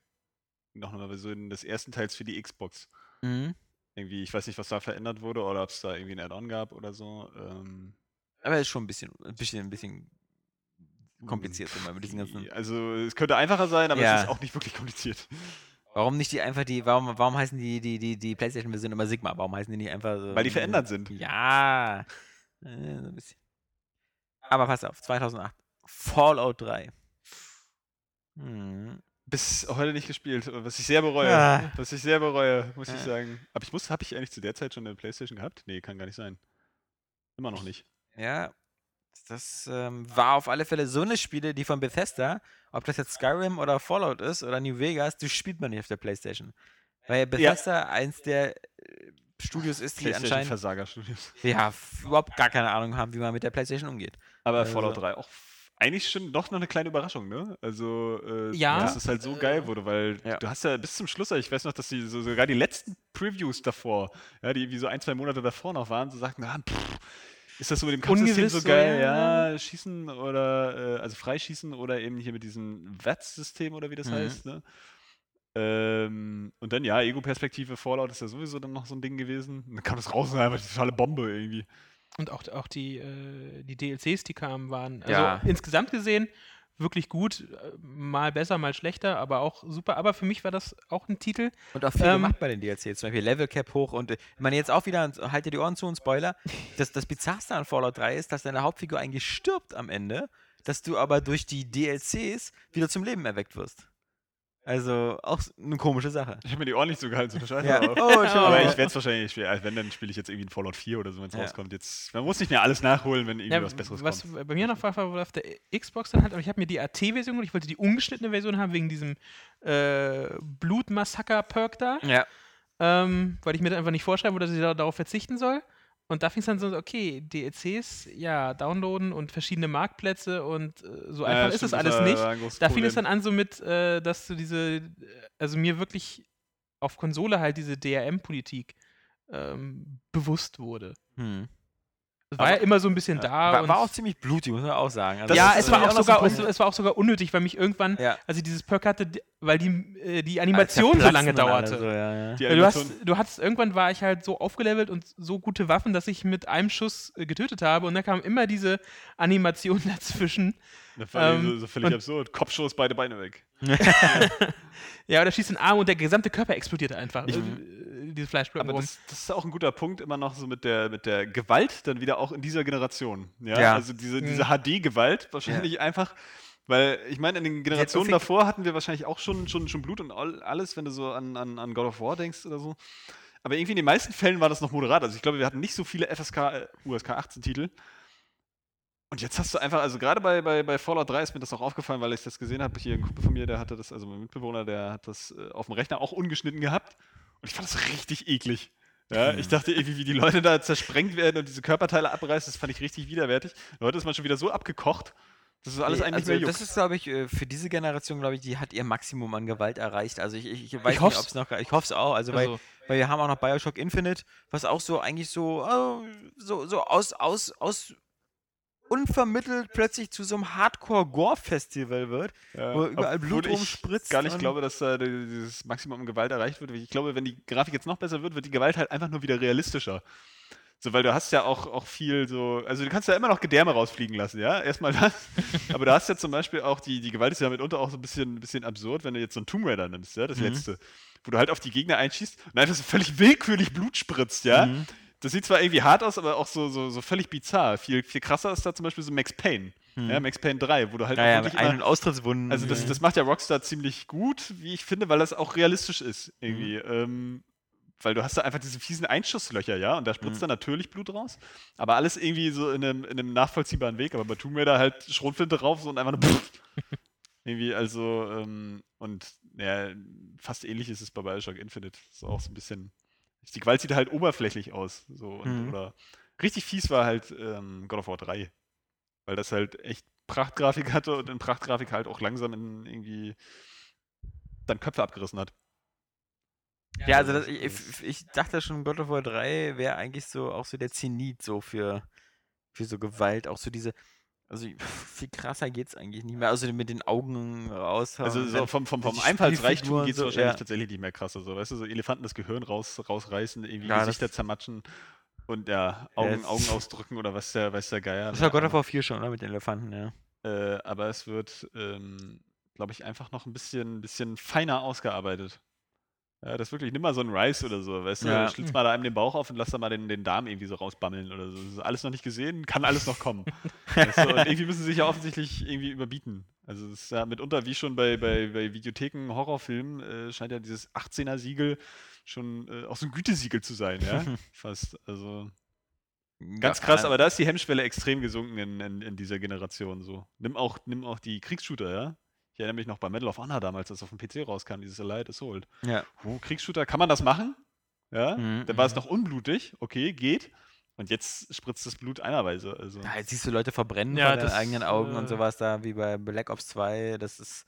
noch eine Version des ersten Teils für die Xbox. Mhm. Irgendwie, ich weiß nicht, was da verändert wurde oder ob es da irgendwie ein Add-on gab oder so. Ähm, Aber ist schon ein bisschen, ein bisschen, ein bisschen kompliziert immer mit diesen ganzen. Also es könnte einfacher sein, aber Ja. es ist auch nicht wirklich kompliziert. Warum nicht die einfach die, warum, warum heißen die, die, die, die Playstation-Version immer Sigma? Warum heißen die nicht einfach so? Weil die verändert sind. Ja. Äh, so ein bisschen. Aber pass auf, 2008. Fallout 3. Hm. Bis heute nicht gespielt, was ich sehr bereue. Ah. Was ich sehr bereue, muss ich Ja. sagen. Aber ich muss, habe ich eigentlich zu der Zeit schon eine Playstation gehabt? Nee, kann gar nicht sein. Immer noch nicht. Ja. Das ähm, war auf alle Fälle so eine Spiele, die von Bethesda, ob das jetzt Skyrim oder Fallout ist oder New Vegas, die spielt man nicht auf der Playstation. Weil Bethesda eins der äh, Studios ist, die anscheinend Versagerstudios. ja, überhaupt gar keine Ahnung haben, wie man mit der Playstation umgeht. Aber Also- Fallout 3 auch eigentlich schon doch noch eine kleine Überraschung, ne? Also, äh, Ja. dass es halt so geil wurde, weil Ja. du hast ja bis zum Schluss, ich weiß noch, dass die so, sogar die letzten Previews davor, ja, die wie so ein, zwei Monate davor noch waren, so sagten, ah, pff, ist das so mit dem Kampfsystem so, geil, ja. ja, schießen oder, äh, also freischießen oder eben hier mit diesem VATS-System oder wie das Mhm. heißt, ne? Ähm, und dann, ja, Ego-Perspektive, Fallout ist ja sowieso dann noch so ein Ding gewesen. Und dann kam das raus und einfach die totale Bombe irgendwie. Und auch, auch die, äh, die DLCs, die kamen, waren. Also Ja. insgesamt gesehen wirklich gut, äh, mal besser, mal schlechter, aber auch super. Aber für mich war das auch ein Titel. Und auch viel Ähm, gemacht bei den DLCs. Zum Beispiel Level Cap hoch und äh, ich meine jetzt auch wieder, halt dir die Ohren zu und Spoiler. Das, das Bizarrste an Fallout 3 ist, dass deine Hauptfigur eigentlich stirbt am Ende, dass du aber durch die DLCs wieder zum Leben erweckt wirst. Also auch eine komische Sache. Ich habe mir die Ohren nicht so gehalten, so scheiße. Ja. aber- Oh. Aber ich werde es wahrscheinlich spielen. Also wenn, dann spiele ich jetzt irgendwie ein Fallout 4 oder so, wenn es Ja. rauskommt. Jetzt, man muss nicht mehr alles nachholen, wenn irgendwie Ja, was Besseres was kommt. bei mir noch war, war auf der Xbox dann halt, aber ich habe mir die AT-Version geholt, ich wollte die ungeschnittene Version haben, wegen diesem äh, Blutmassaker-Perk da. Ja. ähm, weil ich mir dann einfach nicht vorschreiben würde, dass ich da, darauf verzichten soll. Und da fing es dann so, okay, DLCs, ja, downloaden und verschiedene Marktplätze und äh, so einfach Ja, ist das alles nicht. Da fing es dann an so mit, äh, dass du diese, äh, also mir wirklich auf Konsole halt diese DRM-Politik ähm, bewusst wurde. Hm. Es war Aber- ja immer so ein bisschen da. War, und war auch ziemlich blutig, muss man auch sagen. Also ja, es war, auch sogar, es, es war auch sogar unnötig, weil mich irgendwann, Ja. als ich dieses Perk hatte, weil die, äh, die Animation so lange dauerte. So, ja, ja. Du, hast, du hattest, irgendwann war ich halt so aufgelevelt und so gute Waffen, dass ich mit einem Schuss äh, getötet habe und dann kam immer diese Animation dazwischen. Das war ähm, so, so völlig und- absurd. Kopfschuss, beide Beine weg. Ja, oder schießt den Arm und der gesamte Körper explodierte einfach. Ich- äh, diese Fleischblöcke Aber das, das ist auch ein guter Punkt, immer noch so mit der, mit der Gewalt dann wieder auch in dieser Generation. Ja, Ja. also diese, Mhm. diese HD-Gewalt wahrscheinlich einfach, weil ich meine, in den Generationen davor hatten wir wahrscheinlich auch schon, schon, schon Blut und all- alles, wenn du so an, an, an God of War denkst oder so. Aber irgendwie in den meisten Fällen war das noch moderat. Also ich glaube, wir hatten nicht so viele FSK, äh, USK 18 Titel. Und jetzt hast du einfach, also gerade bei, bei, bei Fallout 3 ist mir das auch aufgefallen, weil ich das gesehen habe. Hier ein Kumpel von mir, der hatte das, also mein Mitbewohner, der hat das äh, auf dem Rechner auch ungeschnitten gehabt. Und ich fand das richtig eklig. Ja, ich dachte irgendwie, wie die Leute da zersprengt werden und diese Körperteile abreißen, das fand ich richtig widerwärtig. Heute ist man schon wieder so abgekocht, dass es alles Nee, eigentlich also mehr juckt. das ist, glaube ich, äh, für diese Generation, glaube ich, die hat ihr Maximum an Gewalt erreicht. Also ich, ich, ich weiß nicht, hoff's. ob es noch, ich hoffe es auch. Also, weil, Also- weil wir haben auch noch Bioshock Infinite, was auch so eigentlich so, äh, so, so aus, aus, aus unvermittelt plötzlich zu so einem Hardcore-Gore-Festival wird, Ja, wo überall Blut ich rumspritzt gar nicht glaube, dass da dieses Maximum an Gewalt erreicht wird. Ich glaube, wenn die Grafik jetzt noch besser wird, wird die Gewalt halt einfach nur wieder realistischer. So, weil du hast ja auch, auch viel so, also du kannst ja immer noch Gedärme rausfliegen lassen, ja, erstmal das. Aber du hast ja zum Beispiel auch, die, die Gewalt ist ja mitunter auch so ein bisschen, ein bisschen absurd, wenn du jetzt so einen Tomb Raider nimmst, ja, das Mhm. letzte, wo du halt auf die Gegner einschießt und einfach so völlig willkürlich Blut spritzt, ja. Mhm. Das sieht zwar irgendwie hart aus, aber auch so, so, so völlig bizarr. Viel, viel krasser ist da zum Beispiel so Max Payne, ja, Max Payne 3, wo du halt Naja, wirklich mit Ein- und Austrittswunden. also das, das macht ja Rockstar ziemlich gut, wie ich finde, weil das auch realistisch ist irgendwie. Ähm, weil du hast da einfach diese fiesen Einschusslöcher, ja, und da spritzt Mhm. dann natürlich Blut raus. Aber alles irgendwie so in einem, in einem nachvollziehbaren Weg. Aber bei Tomb Raider halt Schrotflinte drauf so und einfach nur pff. irgendwie, also, ähm, und ja, fast ähnlich ist es bei Bioshock Infinite. So auch so ein bisschen. Die Gewalt sieht halt oberflächlich aus. So, und, Mhm. Oder richtig fies war halt ähm, God of War 3. Weil das halt echt Prachtgrafik hatte und in Prachtgrafik halt auch langsam in irgendwie dann Köpfe abgerissen hat. Ja, also das, das ich ich dachte schon, God of War 3 wäre eigentlich so auch so der Zenit so für, für so Gewalt, auch so diese, also viel krasser geht's eigentlich nicht mehr, also mit den Augen raus. Also so vom, vom, vom Einfallsreichtum geht es so, wahrscheinlich ja. tatsächlich nicht mehr krasser. So, weißt du, so Elefanten das Gehirn raus, rausreißen, irgendwie Ja, Gesichter zermatschen und ja, Augen, Augen ausdrücken oder was der, weiß der Geier. Das war God of War 4 schon, oder? Mit den Elefanten, ja. Äh, aber es wird, ähm, glaube ich, einfach noch ein bisschen, bisschen feiner ausgearbeitet. Ja, das wirklich, nimm mal so einen Rice oder so, weißt du, Ja. schlitz mal da einem den Bauch auf und lass da mal den, den Darm irgendwie so rausbammeln oder so. Das ist alles noch nicht gesehen, kann alles noch kommen. weißt du, und irgendwie müssen sie sich ja offensichtlich irgendwie überbieten. Also es ist ja mitunter, wie schon bei, bei, bei Videotheken, Horrorfilmen, äh, scheint ja dieses 18er-Siegel schon äh, auch so ein Gütesiegel zu sein, ja, fast. Also Ganz krass, äh, aber da ist die Hemmschwelle extrem gesunken in, in, in dieser Generation so. Nimm auch, nimm auch die Kriegsshooter, ja? Ich erinnere mich noch bei Medal of Honor damals, als auf dem PC rauskam, dieses Allied Assault. Ja. Uh, Kriegsshooter, kann man das machen? Ja? Mhm, Dann war es mhm. noch unblutig, okay, geht. Und jetzt spritzt das Blut einerweise. Also. Ja, jetzt siehst du Leute verbrennen Ja, vor deinen eigenen Augen und äh, sowas da, wie bei Black Ops 2. Das ist.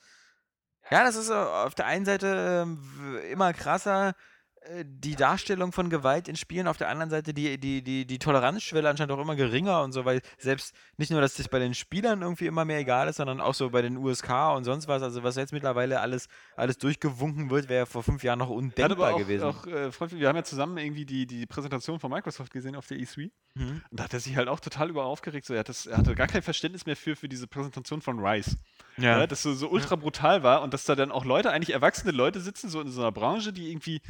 Ja, das ist so auf der einen Seite ähm, immer krasser. Äh, die Darstellung von Gewalt in Spielen, auf der anderen Seite die, die, die, die Toleranzschwelle anscheinend auch immer geringer und so, weil selbst nicht nur, dass das bei den Spielern irgendwie immer mehr egal ist, sondern auch so bei den USK und sonst was, also was jetzt mittlerweile alles, alles durchgewunken wird, wäre vor fünf Jahren noch undenkbar auch, gewesen. auch äh, Freund, wir haben ja zusammen irgendwie die, die Präsentation von Microsoft gesehen auf der E3. Mhm. Und da hat er sich halt auch total über aufgeregt. So, er, hat das, er hatte gar kein Verständnis mehr für, für diese Präsentation von Rise. Ja. dass so, so ultra brutal war und dass da dann auch Leute, eigentlich erwachsene Leute sitzen, so in so einer Branche, die irgendwie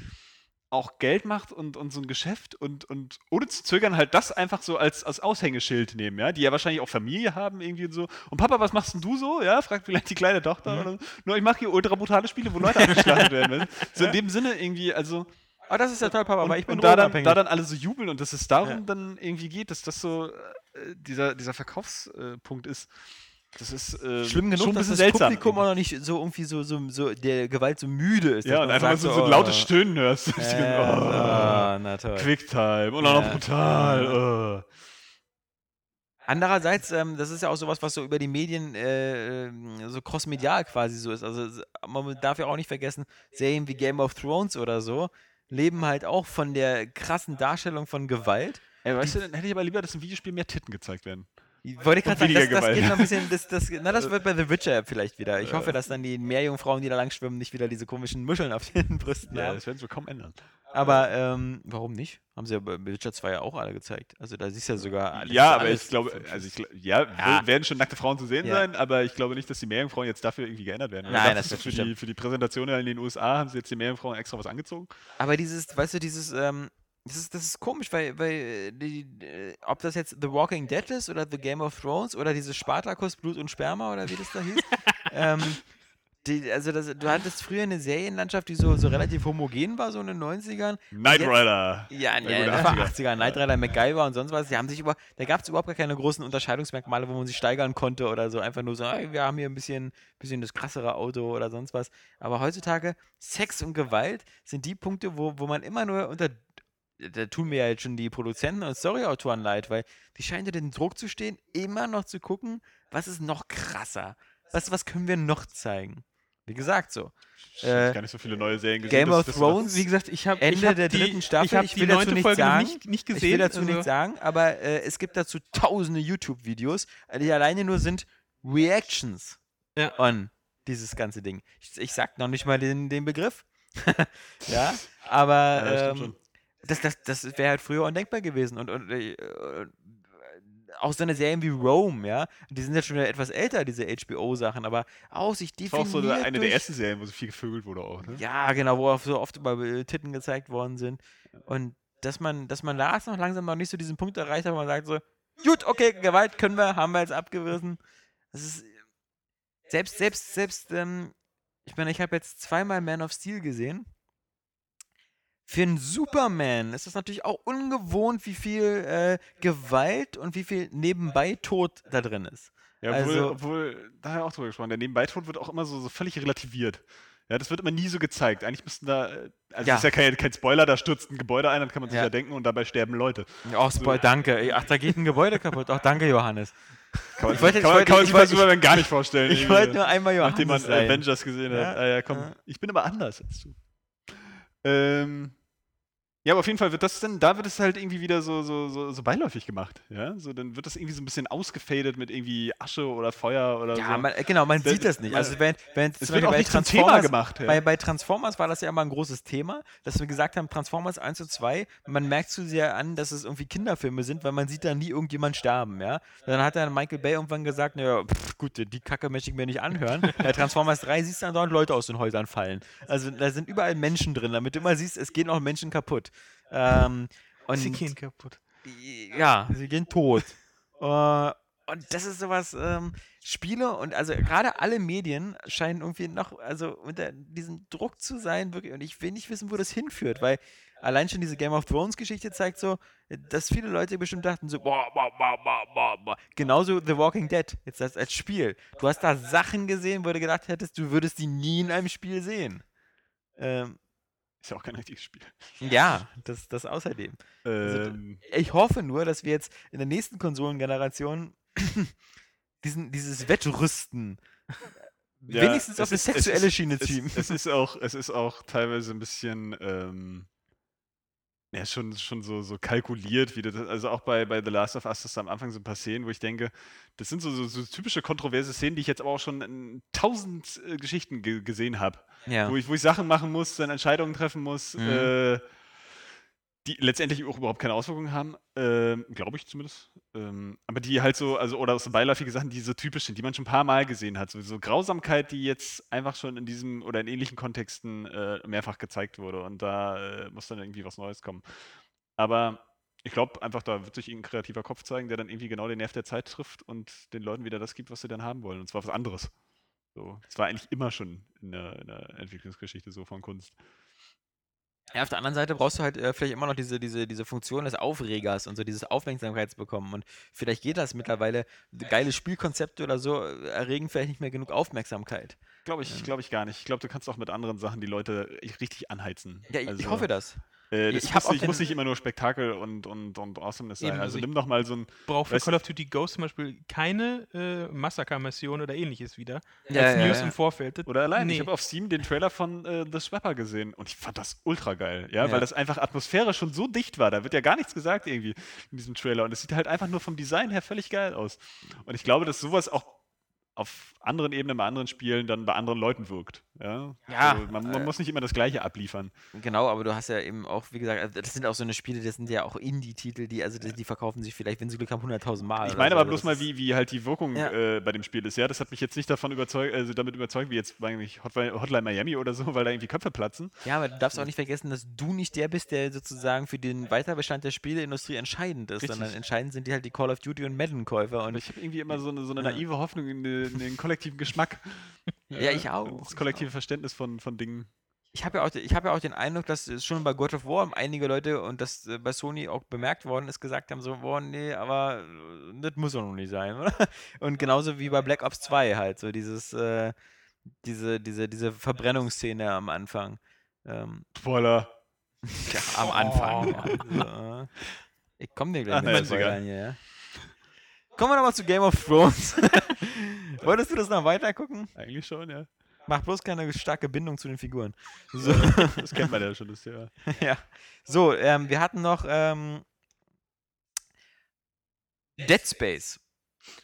auch Geld macht und, und so ein Geschäft und, und ohne zu zögern halt das einfach so als, als Aushängeschild nehmen, ja, die ja wahrscheinlich auch Familie haben irgendwie und so. Und Papa, was machst denn du so? Ja, fragt vielleicht die kleine Tochter Mhm. oder so. Nur ich mache hier ultra brutale Spiele, wo Leute abgeschlachtet werden. So in dem Sinne irgendwie, also Aber das ist ja toll, Papa, und, weil ich bin und da, dann, da dann alle so jubeln und dass es darum Ja. dann irgendwie geht, dass das so äh, dieser, dieser Verkaufspunkt ist. Das ist äh, Schlimm genug, schon ein dass das seltsam. Publikum auch noch nicht so irgendwie so, so, so der Gewalt so müde ist. ja, und einfach mal so, so ein lautes oh, Stöhnen hörst. Äh, oh, na toll. Quicktime und auch noch Ja. brutal. Oh. Andererseits, ähm, das ist ja auch sowas, was so über die Medien äh, ähm, so crossmedial quasi so ist. Also man darf ja auch nicht vergessen, Serien wie Game of Thrones oder so leben halt auch von der krassen Darstellung von Gewalt. Ey, weißt du, dann hätte ich aber lieber, dass im Videospiel mehr Titten gezeigt werden. Ich wollte gerade sagen, das, das geht noch ein bisschen, das, das, na, das wird bei The Witcher vielleicht wieder. Ich hoffe, dass dann die Meerjungfrauen, die da lang schwimmen, nicht wieder diese komischen Muscheln auf den Brüsten Ja, haben. das werden sie wohl kaum ändern. Aber ähm, warum nicht? Haben sie ja bei Witcher 2 ja auch alle gezeigt. Also da siehst du ja sogar alles. ja, aber alles ich glaube, also ich, ja, Ja. werden schon nackte Frauen zu sehen Ja. sein, aber ich glaube nicht, dass die Meerjungfrauen jetzt dafür irgendwie geändert werden. Nein, dachtest das du, wird für die, für die Präsentation in den USA haben sie jetzt die Meerjungfrauen extra was angezogen. Aber dieses, weißt du, dieses, ähm, das ist, das ist komisch, weil, weil äh, die, äh, ob das jetzt The Walking Dead ist oder The Game of Thrones oder dieses Spartacus Blut und Sperma oder wie das da hieß. ähm, die, also das, du hattest früher eine Serienlandschaft, die so, so relativ homogen war, so in den 90ern. Knight Rider. Ja, Na ja das war 80er. 80er, Knight Rider, MacGyver und sonst was. Die haben sich über, da gab es überhaupt gar keine großen Unterscheidungsmerkmale, wo man sich steigern konnte oder so. Einfach nur so, "Ey, wir haben hier ein bisschen, bisschen das krassere Auto oder sonst was. Aber heutzutage, Sex und Gewalt sind die Punkte, wo, wo man immer nur unter. Da tun mir ja jetzt schon die Produzenten und Storyautoren leid, weil die scheinen unter den Druck zu stehen, immer noch zu gucken, was ist noch krasser? Was, was können wir noch zeigen? Wie gesagt, so. Ich hab Äh, gar nicht so viele neue Serien gesehen. Game of dass- Thrones, Wie gesagt, ich habe Ende ich hab der die, dritten Staffel, Ich habe ich die will dazu nichts Folge noch sagen. nicht, nicht gesehen. Ich will dazu also- nichts sagen, aber äh, es gibt dazu tausende YouTube-Videos, die alleine nur sind Reactions Ja. on dieses ganze Ding. Ich, ich sag noch nicht mal den, den Begriff. ja, aber Ja, das ähm. Das, das, das wäre halt früher undenkbar gewesen. Und, und äh, äh, auch so eine Serien wie Rome, ja, die sind jetzt schon wieder etwas älter, diese HBO-Sachen, aber auch sich Das war auch definiert so eine durch, der ersten Serien, wo so viel gevögelt wurde auch. Ne? ja, genau, wo auch so oft über äh, Titten gezeigt worden sind. Und dass man, dass man da noch langsam noch nicht so diesen Punkt erreicht hat, wo man sagt so, gut, okay, Gewalt können wir, haben wir jetzt abgewiesen. Das ist selbst, selbst, selbst, ähm, ich meine, ich habe jetzt zweimal Man of Steel gesehen. Für einen Superman ist das natürlich auch ungewohnt, wie viel äh, Gewalt und wie viel Nebenbei-Tod da drin ist. Ja, obwohl, Also- obwohl, da haben wir auch drüber gesprochen, der Nebenbeitod wird auch immer so, so völlig relativiert. Ja, das wird immer nie so gezeigt. Eigentlich müssten da, äh, also Ja. ist ja kein, kein Spoiler, da stürzt ein Gebäude ein, dann kann man sich Ja. ja denken und dabei sterben Leute. Oh, Spoil, danke. Ach, da geht ein Gebäude kaputt. Ach, danke, Johannes. Kann man, Ich wollte- kann ich wollte- kann man ich sich bei Superman gar nicht vorstellen. Ich wollte nur einmal Johannes Nachdem man sein. Avengers gesehen hat. Ja, Ah, ja, komm. Ich bin aber anders als du. Ähm, ja, aber auf jeden Fall wird das dann, da wird es halt irgendwie wieder so, so, so, so beiläufig gemacht. Ja, so dann wird das irgendwie so ein bisschen ausgefadet mit irgendwie Asche oder Feuer oder Ja, so. man, genau, man Das- sieht das nicht. man- Also wenn, wenn es wird auch bei nicht zum Thema Transformers- gemacht. Ja. Bei, bei Transformers war das ja immer ein großes Thema, dass wir gesagt haben, Transformers 1 und 2, man merkt zu sehr an, dass es irgendwie Kinderfilme sind, weil man sieht da nie irgendjemand sterben, ja. Dann hat dann Michael Bay irgendwann gesagt, naja, pff, gut, die Kacke möchte ich mir nicht anhören. Bei Transformers 3 siehst du dann dauernd Leute aus den Häusern fallen. Also da sind überall Menschen drin, damit du immer siehst, es gehen auch Menschen kaputt. Ähm, und Sie gehen kaputt. ja, sie gehen tot. äh, und das ist sowas, ähm, Spiele und also gerade alle Medien scheinen irgendwie noch, also unter diesem Druck zu sein, wirklich, und ich will nicht wissen, wo das hinführt, weil allein schon diese Game of Thrones Geschichte zeigt so, dass viele Leute bestimmt dachten so, boah, boah, boah, boah, boah, boah. Genauso The Walking Dead, jetzt als, als Spiel. Du hast da Sachen gesehen, wo du gedacht hättest, du würdest die nie in einem Spiel sehen. Ähm, Ist ja auch kein richtiges Spiel. ja, das, das außerdem. Ähm, Ich hoffe nur, dass wir jetzt in der nächsten Konsolengeneration diesen, dieses Wettrüsten ja, wenigstens es auf es sexuelle ist- Schiene es, ziehen. Es ist auch, es ist auch teilweise ein bisschen, ähm, Ja, schon, schon so, so kalkuliert, wie das, also auch bei, bei The Last of Us, das am Anfang so ein paar Szenen, wo ich denke, das sind so, so, so typische kontroverse Szenen, die ich jetzt aber auch schon in tausend äh, Geschichten ge gesehen habe. Ja. Wo, ich, wo ich Sachen machen muss, dann Entscheidungen treffen muss, Mhm. äh, die letztendlich auch überhaupt keine Auswirkungen haben, ähm, glaube ich zumindest. Ähm, aber die halt so, also, oder so beiläufige Sachen, die so typisch sind, die man schon ein paar Mal gesehen hat. So, so Grausamkeit, die jetzt einfach schon in diesem oder in ähnlichen Kontexten äh, mehrfach gezeigt wurde. Und da äh, muss dann irgendwie was Neues kommen. Aber ich glaube einfach, da wird sich ein kreativer Kopf zeigen, der dann irgendwie genau den Nerv der Zeit trifft und den Leuten wieder das gibt, was sie dann haben wollen. Und zwar was anderes. So, das war eigentlich immer schon in der, in der Entwicklungsgeschichte so von Kunst. Ja, auf der anderen Seite brauchst du halt äh, vielleicht immer noch diese, diese, diese Funktion des Aufregers und so dieses Aufmerksamkeitsbekommen. Und vielleicht geht das mittlerweile. Geile Spielkonzepte oder so äh, erregen vielleicht nicht mehr genug Aufmerksamkeit. Glaube ich, glaube ich gar nicht. Ich glaube, du kannst auch mit anderen Sachen die Leute richtig anheizen. Ja, ich, ich Also, hoffe das. Äh, das Ich muss, nicht, muss nicht immer nur Spektakel und, und, und Awesomeness sein. Eben, also also ich- nimm doch mal so ein. Braucht für Call of Duty Ghost zum Beispiel keine äh, Massaker-Mission oder ähnliches wieder. Ja, als ja, News ja. im Vorfeld. Das- Oder allein. Ich nee. habe auf Steam den Trailer von äh, The Swapper gesehen und ich fand das ultra geil. Ja, Ja. weil das einfach Atmosphäre schon so dicht war. Da wird ja gar nichts gesagt irgendwie in diesem Trailer. Und es sieht halt einfach nur vom Design her völlig geil aus. Und ich glaube, dass sowas auch auf anderen Ebenen bei anderen Spielen dann bei anderen Leuten wirkt. Ja, Ja, so, man, man äh, muss nicht immer das Gleiche abliefern. Genau, aber du hast ja eben auch, wie gesagt, also das sind auch so eine Spiele, das sind ja auch Indie-Titel, die, also die, die verkaufen sich vielleicht, wenn sie Glück haben, 100.000 Mal. Ich meine aber Also bloß mal, wie, wie halt die Wirkung Ja. äh, bei dem Spiel ist. Ja, das hat mich jetzt nicht davon überzeugt, also damit überzeugt, wie jetzt eigentlich Hotline, Hotline Miami oder so, weil da irgendwie Köpfe platzen. Ja, aber du darfst auch nicht vergessen, dass du nicht der bist, der sozusagen für den Weiterbestand der Spieleindustrie entscheidend ist, Richtig. sondern entscheidend sind die halt die Call of Duty und Madden-Käufer. Und ich habe irgendwie immer so eine, so eine naive Hoffnung in, den- in den kollektiven Geschmack. ja, ich auch. Das kollektive Verständnis von, von Dingen. Ich habe ja, auch- ich hab ja auch den Eindruck, dass es schon bei God of War einige Leute und das äh, bei Sony auch bemerkt worden ist, gesagt haben: so, boah, nee, aber äh, das muss doch noch nicht sein, oder? Und genauso wie bei Black Ops 2 halt, so dieses, äh, diese, diese, diese Verbrennungsszene am Anfang. Ähm, Spoiler. ja, am Anfang. Oh. Ja. So, äh, ich komme dir gleich Ach, mit. Spoilern hier, ja. Kommen wir nochmal zu Game of Thrones. Wolltest du das noch weiter gucken? Eigentlich schon, ja. Mach bloß keine starke Bindung zu den Figuren. So. Das kennt man ja schon, das Thema. ja. So, ähm, wir hatten noch ähm, Dead Space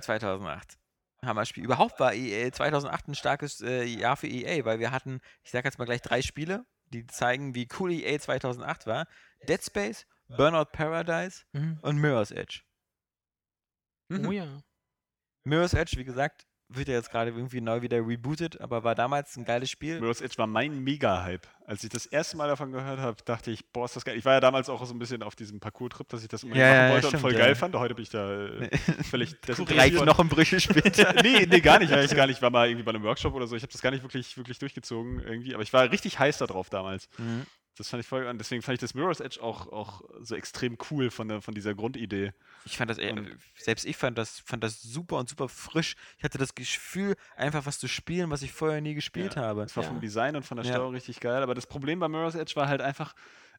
2008. Hammerspiel. Überhaupt war EA 2008 ein starkes äh, Jahr für EA, weil wir hatten, ich sag jetzt mal gleich drei Spiele, die zeigen, wie cool EA 2008 war. Dead Space, Burnout Paradise Mhm. und Mirror's Edge. Oh ja. Mirror's Edge, wie gesagt, wird ja jetzt gerade irgendwie neu wieder rebootet, aber war damals ein geiles Spiel. Mirror's Edge war mein Mega-Hype. Als ich das erste Mal davon gehört habe, dachte ich, boah, ist das geil. Ich war ja damals auch so ein bisschen auf diesem Parcours-Trip, dass ich das unbedingt Ja, machen ja, wollte stimmt, und voll ja. geil fand. Heute bin ich da äh, völlig Drei. Knochenbrüche später. nee, nee, gar nicht. Ich gar nicht. Ich war mal irgendwie bei einem Workshop oder so. Ich habe das gar nicht wirklich, wirklich durchgezogen irgendwie. Aber ich war richtig heiß da drauf damals. Mhm. Das fand ich voll. Und deswegen fand ich das Mirror's Edge auch, auch so extrem cool von, der, von dieser Grundidee. Ich fand das, Und- selbst ich fand das, fand das super und super frisch. Ich hatte das Gefühl, einfach was zu spielen, was ich vorher nie gespielt Ja, habe. Das war vom Design und von der Ja. Steuerung richtig geil. Aber das Problem bei Mirror's Edge war halt einfach,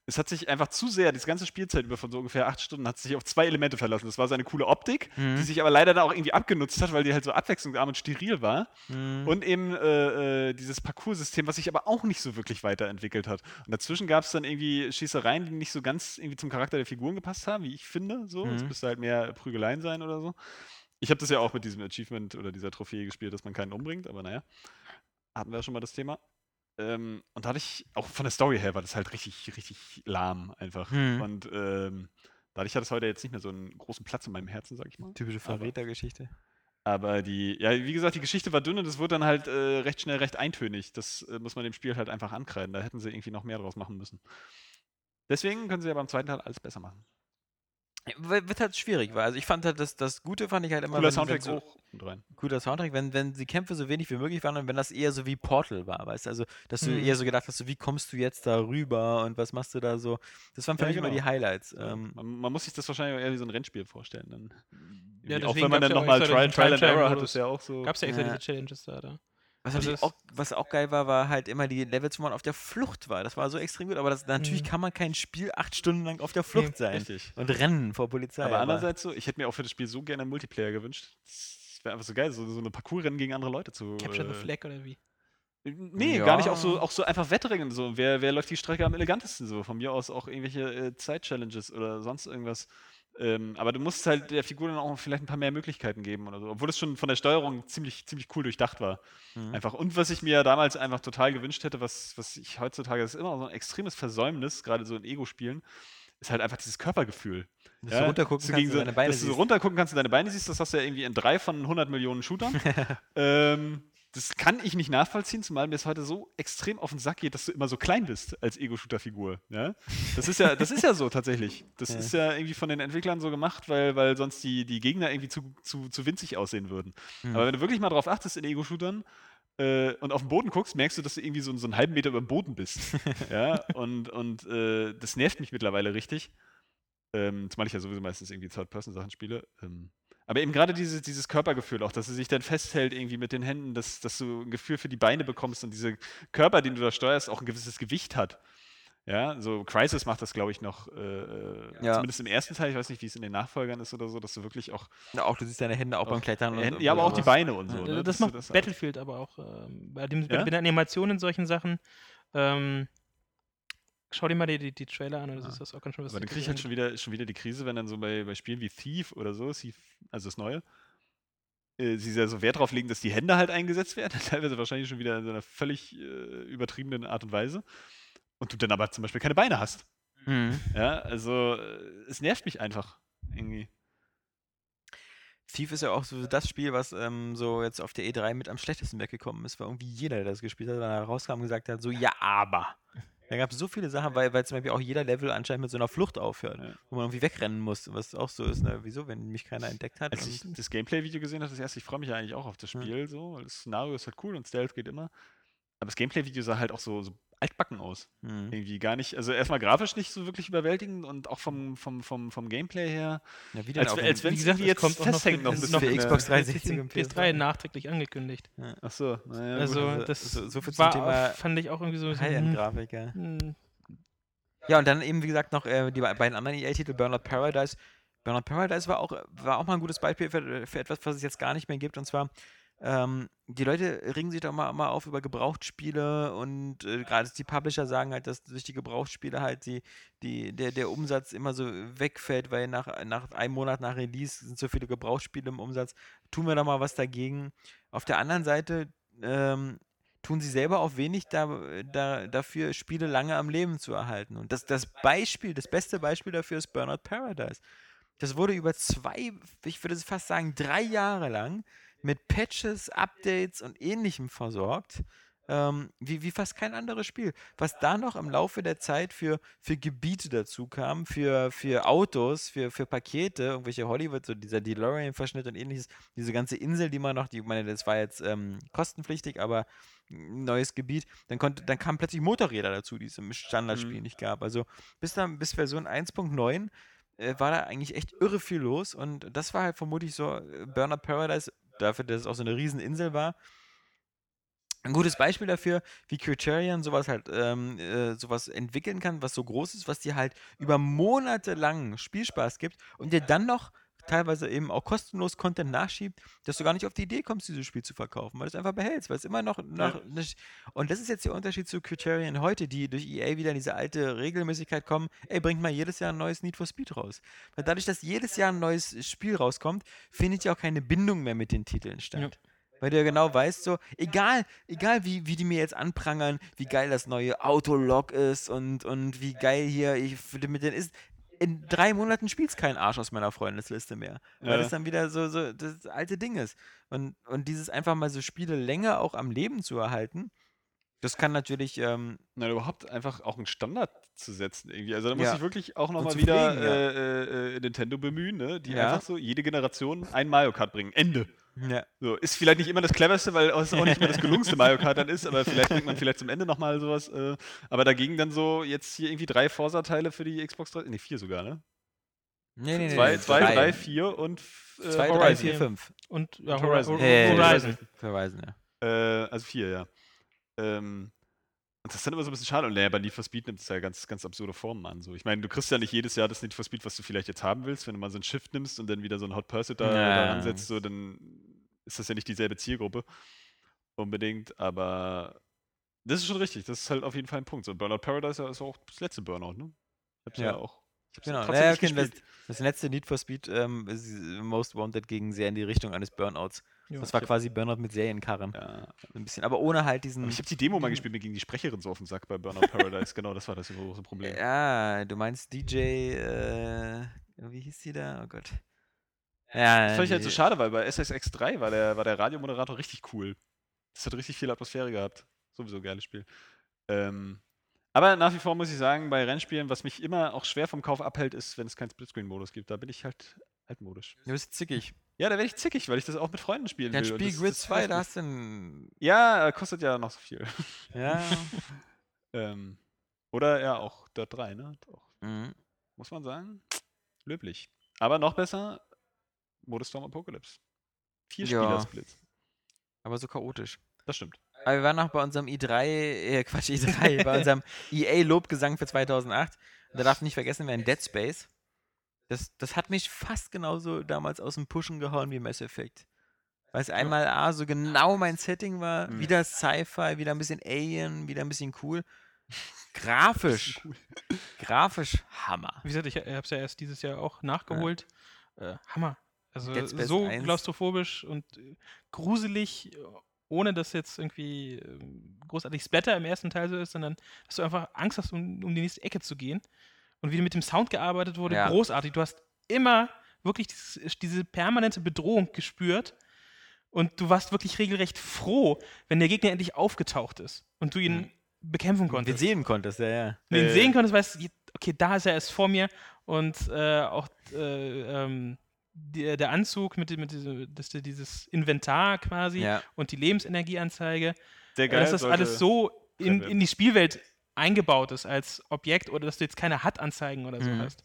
es hat sich einfach zu sehr, die ganze Spielzeit über von so ungefähr acht Stunden, hat sich auf zwei Elemente verlassen. Das war seine coole Optik, Mhm. die sich aber leider dann auch irgendwie abgenutzt hat, weil die halt so abwechslungsarm und steril war. Mhm. Und eben äh, äh, dieses Parcours-System, was sich aber auch nicht so wirklich weiterentwickelt hat. Und dazwischen gab es dann irgendwie Schießereien, die nicht so ganz irgendwie zum Charakter der Figuren gepasst haben, wie ich finde. So. Es Mhm. müsste halt mehr Prügeleien sein oder so. Ich habe das ja auch mit diesem Achievement oder dieser Trophäe gespielt, dass man keinen umbringt, aber naja. Hatten wir ja schon mal das Thema. Ähm, und dadurch, auch von der Story her, war das halt richtig, richtig lahm einfach. Mhm. Und ähm, dadurch hat es heute jetzt nicht mehr so einen großen Platz in meinem Herzen, sag ich mal. Typische Aber- Verrätergeschichte. Aber die, ja, wie gesagt, die Geschichte war dünn und es wurde dann halt äh, recht schnell recht eintönig. Das äh, muss man dem Spiel halt einfach ankreiden. Da hätten sie irgendwie noch mehr draus machen müssen. Deswegen können sie ja beim zweiten Teil alles besser machen. Wird halt schwierig, weil also ich fand halt das, das Gute fand ich halt immer, Cooler wenn, Soundtrack wenn so, rein. guter Soundtrack, wenn, wenn die Kämpfe so wenig wie möglich waren und wenn das eher so wie Portal war, weißt du, also dass du Mhm. eher so gedacht hast, so, wie kommst du jetzt da rüber und was machst du da so, das waren für Ja, mich immer genau. die Highlights. Ähm, Man, man muss sich das wahrscheinlich eher wie so ein Rennspiel vorstellen. Dann. Ja, auch wenn man dann nochmal Trial, diesen Trial and Error hat, ist ja auch so. Gab es ja extra Ja. diese Challenges da, da. Was, Also auch, was auch geil war, war halt immer die Levels, wo man auf der Flucht war. Das war so extrem gut, aber das, natürlich Mhm. kann man kein Spiel acht Stunden lang auf der Flucht sein Richtig. und rennen vor Polizei. Aber andererseits so, ich hätte mir auch für das Spiel so gerne einen Multiplayer gewünscht. Das wäre einfach so geil, so, so eine Parcours-Rennen gegen andere Leute zu. Capture the äh, Flag oder wie? Nee, Ja. gar nicht auch so, auch so einfach Wettrennen. So. Wer, wer läuft die Strecke am elegantesten? So. Von mir aus auch irgendwelche äh, Zeit-Challenges oder sonst irgendwas. Ähm, aber du musst halt der Figur dann auch vielleicht ein paar mehr Möglichkeiten geben oder so. Obwohl es schon von der Steuerung ziemlich, ziemlich cool durchdacht war. Mhm. Einfach. Und was ich mir ja damals einfach total gewünscht hätte, was, was ich heutzutage, das ist immer so ein extremes Versäumnis, gerade so in Ego-Spielen, ist halt einfach dieses Körpergefühl. Dass du runtergucken dass du kannst so, deine Beine dass du siehst. runtergucken kannst und deine Beine siehst, das hast du ja irgendwie in drei von 100 Millionen Shootern. ähm, das kann ich nicht nachvollziehen, zumal mir es heute so extrem auf den Sack geht, dass du immer so klein bist als Ego-Shooter-Figur. Ja? Das, ist ja, das ist ja so tatsächlich. Das Ja. ist ja irgendwie von den Entwicklern so gemacht, weil, weil sonst die, die Gegner irgendwie zu, zu, zu winzig aussehen würden. Mhm. Aber wenn du wirklich mal drauf achtest in Ego-Shootern äh, und auf den Boden guckst, merkst du, dass du irgendwie so, so einen halben Meter über dem Boden bist. ja? Und, und äh, das nervt mich mittlerweile richtig. Ähm, zumal ich ja sowieso meistens irgendwie Third-Person-Sachen spiele. Ähm, aber eben gerade dieses, dieses Körpergefühl auch, dass sie sich dann festhält irgendwie mit den Händen, dass, dass du ein Gefühl für die Beine bekommst und dieser Körper, den du da steuerst, auch ein gewisses Gewicht hat. Ja, so Crisis macht das, glaube ich, noch, äh, äh, Ja. zumindest im ersten Teil, ich weiß nicht, wie es in den Nachfolgern ist oder so, dass du wirklich auch, Ja, auch du siehst deine Hände auch, beim Klettern. Hände- und, ja, aber auch die. Beine und so. Äh, ne, das macht das- Battlefield aber auch ähm, bei, dem, Ja? bei den Animationen in solchen Sachen. Ähm, schau dir mal die, die, die Trailer an, das Ah. ist das auch ganz schön was Aber dann kriege ich halt schon wieder, schon wieder die Krise, wenn dann so bei, bei Spielen wie Thief oder so, Thief, also das Neue, äh, sie sehr so Wert darauf legen, dass die Hände halt eingesetzt werden, teilweise wahrscheinlich schon wieder in so einer völlig äh, übertriebenen Art und Weise. Und du dann aber zum Beispiel keine Beine hast. Mhm. Ja, also äh, es nervt mich einfach irgendwie. Thief ist ja auch so das Spiel, was ähm, so jetzt auf der E3 mit am schlechtesten weggekommen ist, weil irgendwie jeder, der das gespielt hat, er rauskam, gesagt hat, so, ja, aber. Da gab es so viele Sachen, weil, weil zum Beispiel auch jeder Level anscheinend mit so einer Flucht aufhört, Ja. wo man irgendwie wegrennen muss, was auch so ist, ne? Wieso, wenn mich keiner entdeckt hat? Als ich das Gameplay-Video gesehen habe, das erste, ich freue mich ja eigentlich auch auf das Ja. Spiel so, weil das Szenario ist halt cool und Stealth geht immer. Aber das Gameplay-Video sah halt auch so, so altbacken aus. Mhm. Irgendwie gar nicht, also erstmal grafisch nicht so wirklich überwältigend und auch vom, vom, vom, vom Gameplay her. Ja, wie Als, als wenn- es kommt jetzt auch noch festhängt noch ist bisschen. für äh, Xbox für 360 den und PS3 nachträglich angekündigt. Ach so, naja. also, gut. also das so- so viel zum war, Thema fand ich auch irgendwie so. so hm, High-End-Grafik, ja. hm, Ja, und dann eben, wie gesagt, noch äh, die be- beiden anderen EA-Titel, Burnout Paradise. Burnout Paradise war auch, war auch mal ein gutes Beispiel für, für etwas, was es jetzt gar nicht mehr gibt. Und zwar, ähm, die Leute ringen sich doch mal, mal auf über Gebrauchtspiele und äh, gerade die Publisher sagen halt, dass durch die Gebrauchtspiele halt die, die, der, der Umsatz immer so wegfällt, weil nach, nach einem Monat nach Release sind so viele Gebrauchtspiele im Umsatz. Tun wir da mal was dagegen. Auf der anderen Seite ähm, tun sie selber auch wenig da, da, dafür, Spiele lange am Leben zu erhalten. Und das, das Beispiel, das beste Beispiel dafür ist Burnout Paradise. Das wurde über zwei, ich würde fast sagen, drei Jahre lang mit Patches, Updates und ähnlichem versorgt. Ähm, wie, wie fast kein anderes Spiel. Was da noch im Laufe der Zeit für, für Gebiete dazu kam, für, für Autos, für, für Pakete, irgendwelche Hollywood, so dieser DeLorean-Verschnitt und ähnliches, diese ganze Insel, die man noch, die, ich meine, das war jetzt ähm, kostenpflichtig, aber ein neues Gebiet, dann konnte, dann kamen plötzlich Motorräder dazu, die es im Standardspiel Mhm. nicht gab. Also bis dann, bis Version 1.9 äh, war da eigentlich echt irre viel los und das war halt vermutlich so äh, Burnout Paradise, dafür, dass es auch so eine Rieseninsel war. Ein gutes Beispiel dafür, wie Criterion sowas halt, ähm, äh, sowas entwickeln kann, was so groß ist, was dir halt über Monate lang Spielspaß gibt und dir dann noch teilweise eben auch kostenlos Content nachschiebt, dass du gar nicht auf die Idee kommst, dieses Spiel zu verkaufen, weil du es einfach behältst, weil es immer noch, noch nicht, und das ist jetzt der Unterschied zu Criterion heute, die durch EA wieder in diese alte Regelmäßigkeit kommen, ey, bringt mal jedes Jahr ein neues Need for Speed raus. Weil dadurch, dass jedes Jahr ein neues Spiel rauskommt, findet ja auch keine Bindung mehr mit den Titeln statt. Weil du ja genau weißt, so, egal, egal wie, wie die mir jetzt anprangern, wie geil das neue Autolog ist und, und wie geil hier ich mit den ist. In drei Monaten spielt kein Arsch aus meiner Freundesliste mehr. Weil Ja. das dann wieder so, so das alte Ding ist. Und, und dieses einfach mal so Spiele länger auch am Leben zu erhalten, das kann natürlich, ähm, Na, überhaupt einfach auch einen Standard zu setzen irgendwie. Also da muss Ja. ich wirklich auch nochmal zu wieder pflegen, ja. äh, äh, Nintendo bemühen, ne? die Ja. einfach so jede Generation ein Mario Kart bringen. Ende. ja. So, ist vielleicht nicht immer das cleverste, weil es auch nicht immer das gelungenste Mario Kart dann ist, aber vielleicht bringt man vielleicht zum Ende nochmal sowas. Äh, aber dagegen dann so jetzt hier irgendwie drei Forsa-Teile für die Xbox 3, nee, vier sogar, ne? Nee, nee, nee. zwei, nee, zwei, drei, vier und äh, Zwei, drei, Horizon. vier, fünf. Und ja, Und Horizon. Horizon. Äh, Horizon. Verweisen, ja. Äh, also vier, ja. Ähm, das ist dann immer so ein bisschen schade. Und naja, bei Need for Speed nimmt es ja ganz, ganz absurde Formen an. So. Ich meine, du kriegst ja nicht jedes Jahr das Need for Speed, was du vielleicht jetzt haben willst. Wenn du mal so ein Shift nimmst und dann wieder so ein Hot Pursuit da, Ja. da ansetzt, so, dann ist das ja nicht dieselbe Zielgruppe unbedingt. Aber Das ist schon richtig, das ist halt auf jeden Fall ein Punkt. So, Burnout Paradise ist auch das letzte Burnout, ne? Ich hab's ja, Ja. auch. Genau, trotzdem ja, nicht okay, das, das letzte Need for Speed ähm, Most Wanted ging sehr in die Richtung eines Burnouts. Ja. das war quasi Burnout mit Serienkarren. Ja. Ein bisschen, aber ohne halt diesen. Aber ich habe die Demo mal gespielt, mir ging die Sprecherin so auf den Sack bei Burnout Paradise. genau, das war das große Problem. Ja, du meinst DJ, äh, wie hieß die da? Oh Gott. Ja, Das fand ich halt so schade, weil bei SSX3 war der, war der Radiomoderator richtig cool. Das hat richtig viel Atmosphäre gehabt. Sowieso ein geiles Spiel. Ähm, aber nach wie vor muss ich sagen, bei Rennspielen, was mich immer auch schwer vom Kauf abhält, ist, wenn es keinen Splitscreen-Modus gibt. Da bin ich halt altmodisch. Du bist zickig. Ja, da werde ich zickig, weil ich das auch mit Freunden spielen Dann will. und spiel Grid das 2, nervt da hast du ein. Ja, äh, kostet ja noch so viel. Ja. ähm, oder ja, auch Dirt 3, ne? Auch, mhm. muss man sagen. Löblich. Aber noch besser, Modus Storm Apocalypse. Vier Ja. Spieler-Splits. Aber so chaotisch. Das stimmt. Aber wir waren noch bei unserem i3, äh, Quatsch, i3, bei unserem EA-Lobgesang für 2008. Und da darf nicht vergessen werden, Dead Space. Das, das hat mich fast genauso damals aus dem Pushen gehauen wie Mass Effect. Weil es einmal A, so genau mein Setting war, Mhm. wieder Sci-Fi, wieder ein bisschen Alien, wieder ein bisschen cool. Grafisch, grafisch Hammer. Wie gesagt, ich habe es ja erst dieses Jahr auch nachgeholt. Äh, Hammer. Also so 1. klaustrophobisch und äh, gruselig, äh, ohne dass jetzt irgendwie ähm, großartig Splatter im ersten Teil so ist, sondern dass du einfach Angst hast, um, um die nächste Ecke zu gehen. Und wie mit dem Sound gearbeitet wurde, Ja. großartig. Du hast immer wirklich dieses, diese permanente Bedrohung gespürt. Und du warst wirklich regelrecht froh, wenn der Gegner endlich aufgetaucht ist und du ihn Mhm. bekämpfen Den konntest. sehen konntest, ja, ja. Wenn du ihn Äh. sehen konntest, weißt du, okay, da ist er erst vor mir und äh, auch äh, ähm, der, der Anzug mit, mit diesem, das, dieses Inventar quasi ja. und die Lebensenergieanzeige, Sehr äh, dass das alles so in, in die Spielwelt eingebaut ist als Objekt oder dass du jetzt keine HUD-Anzeigen oder so Mhm. hast.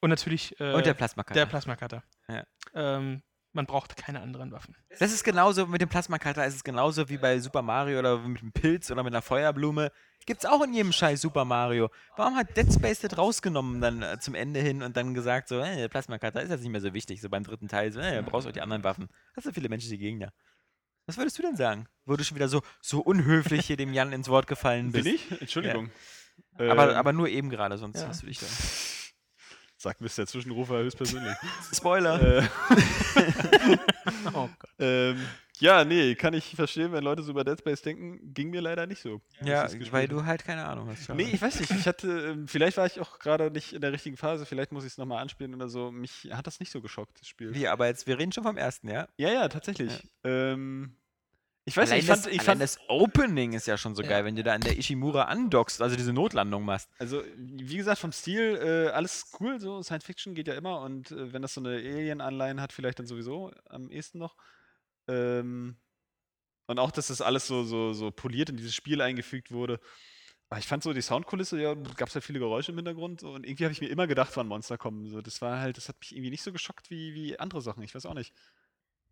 Und natürlich äh, Und der Plasma-Cutter. der Plasma-Cutter. Ja. Ähm, man braucht keine anderen Waffen. Das ist genauso, mit dem Plasma-Cutter ist es genauso wie bei Super Mario oder mit einem Pilz oder mit einer Feuerblume. Gibt's auch in jedem scheiß Super Mario. Warum hat Dead Space das rausgenommen dann äh, zum Ende hin und dann gesagt, so, äh, der Plasma-Cutter ist jetzt nicht mehr so wichtig, so beim dritten Teil, so, äh, brauchst auch die anderen Waffen. Das sind viele menschliche Gegner. Was würdest du denn sagen? Wo du schon wieder so, so unhöflich hier dem Jan ins Wort gefallen Bin bist. ich? Entschuldigung. Aber, Ähm, aber nur eben gerade, sonst ja. hast du dich da. Sagt Mr. Zwischenrufer höchstpersönlich. Spoiler. äh, Oh Gott. ähm, ja, nee, kann ich verstehen, wenn Leute so über Dead Space denken. Ging mir leider nicht so. ja, weil du halt keine Ahnung hast. Nee, ich weiß nicht. Ich hatte, ähm, vielleicht war ich auch gerade nicht in der richtigen Phase. Vielleicht muss ich es nochmal anspielen oder so. Mich hat das nicht so geschockt, das Spiel. Wie, aber jetzt, wir reden schon vom ersten, ja? Ja, ja, tatsächlich. Ähm, ich weiß allein nicht, ich fand, das, ich fand das Opening ist ja schon so Ja. geil, wenn du da an der Ishimura andockst, also diese Notlandung machst. also wie gesagt, vom Stil äh, alles cool, so Science Fiction geht ja immer und äh, wenn das so eine Alien-Anleihen hat, vielleicht dann sowieso am ehesten noch. Ähm, und auch, dass das alles so, so, so poliert in dieses Spiel eingefügt wurde. Aber ich fand so die Soundkulisse, ja, gab es halt viele Geräusche im Hintergrund so, und irgendwie habe ich mir immer gedacht, wann Monster kommen. So, das war halt, das hat mich irgendwie nicht so geschockt wie, wie andere Sachen. Ich weiß auch nicht.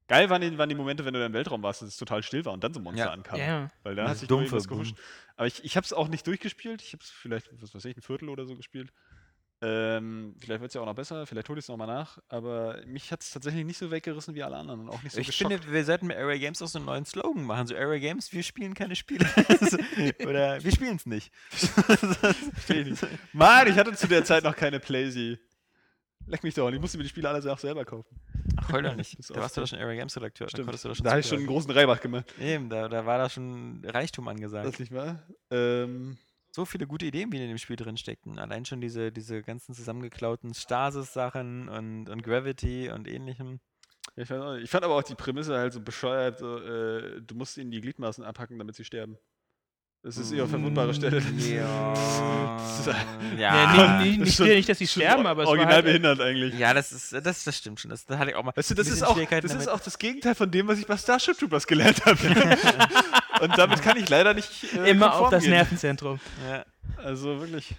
Geil waren die, waren die Momente, wenn du da im Weltraum warst, dass es total still war und dann so Monster Ja. ankamen. Ja. Weil da hat sich Boom. gemischt. Aber ich, ich habe es auch nicht durchgespielt. Ich habe es vielleicht, was weiß ich, ein Viertel oder so gespielt. Ähm, vielleicht wird es ja auch noch besser, vielleicht hole ich es nochmal nach. Aber mich hat es tatsächlich nicht so weggerissen wie alle anderen und auch nicht so ich geschockt. finde, wir sollten mit Area Games auch so einen neuen Slogan machen. So Area Games, wir spielen keine Spiele. Oder wir spielen es nicht. Nicht. Mann, ich hatte zu der Zeit noch keine Playsee. Leck mich doch, ich musste mir die Spiele alle auch selber kaufen. Ach, heul doch nicht. Da warst du doch schon Area Games Redakteur. Da Stimmt. schon Da habe ich schon einen großen Reibach gemacht. Eben, da, da war da schon Reichtum angesagt. Das nicht wahr? Ähm, so viele gute Ideen, wie in dem Spiel drin steckten. Allein schon diese, diese ganzen zusammengeklauten Stasis-Sachen und, und Gravity und ähnlichem. ja, ich, weiß auch ich fand aber auch die Prämisse halt so bescheuert. So, äh, du musst ihnen die Gliedmaßen abhacken, damit sie sterben. Das ist ihre verwundbare Stelle. Ja. Das ist- Ja, ja. nicht, nicht, ist nicht, dass sie sterben, aber es war original halt, behindert eigentlich. Ja, das ist, das, das stimmt schon. Das, das hatte ich auch mal. Weißt du, das ist, auch, das ist damit. auch das Gegenteil von dem, was ich bei Starship Troopers gelernt habe. Und damit kann ich leider nicht äh, immer auf das gehen. Nervenzentrum. Ja. Also wirklich.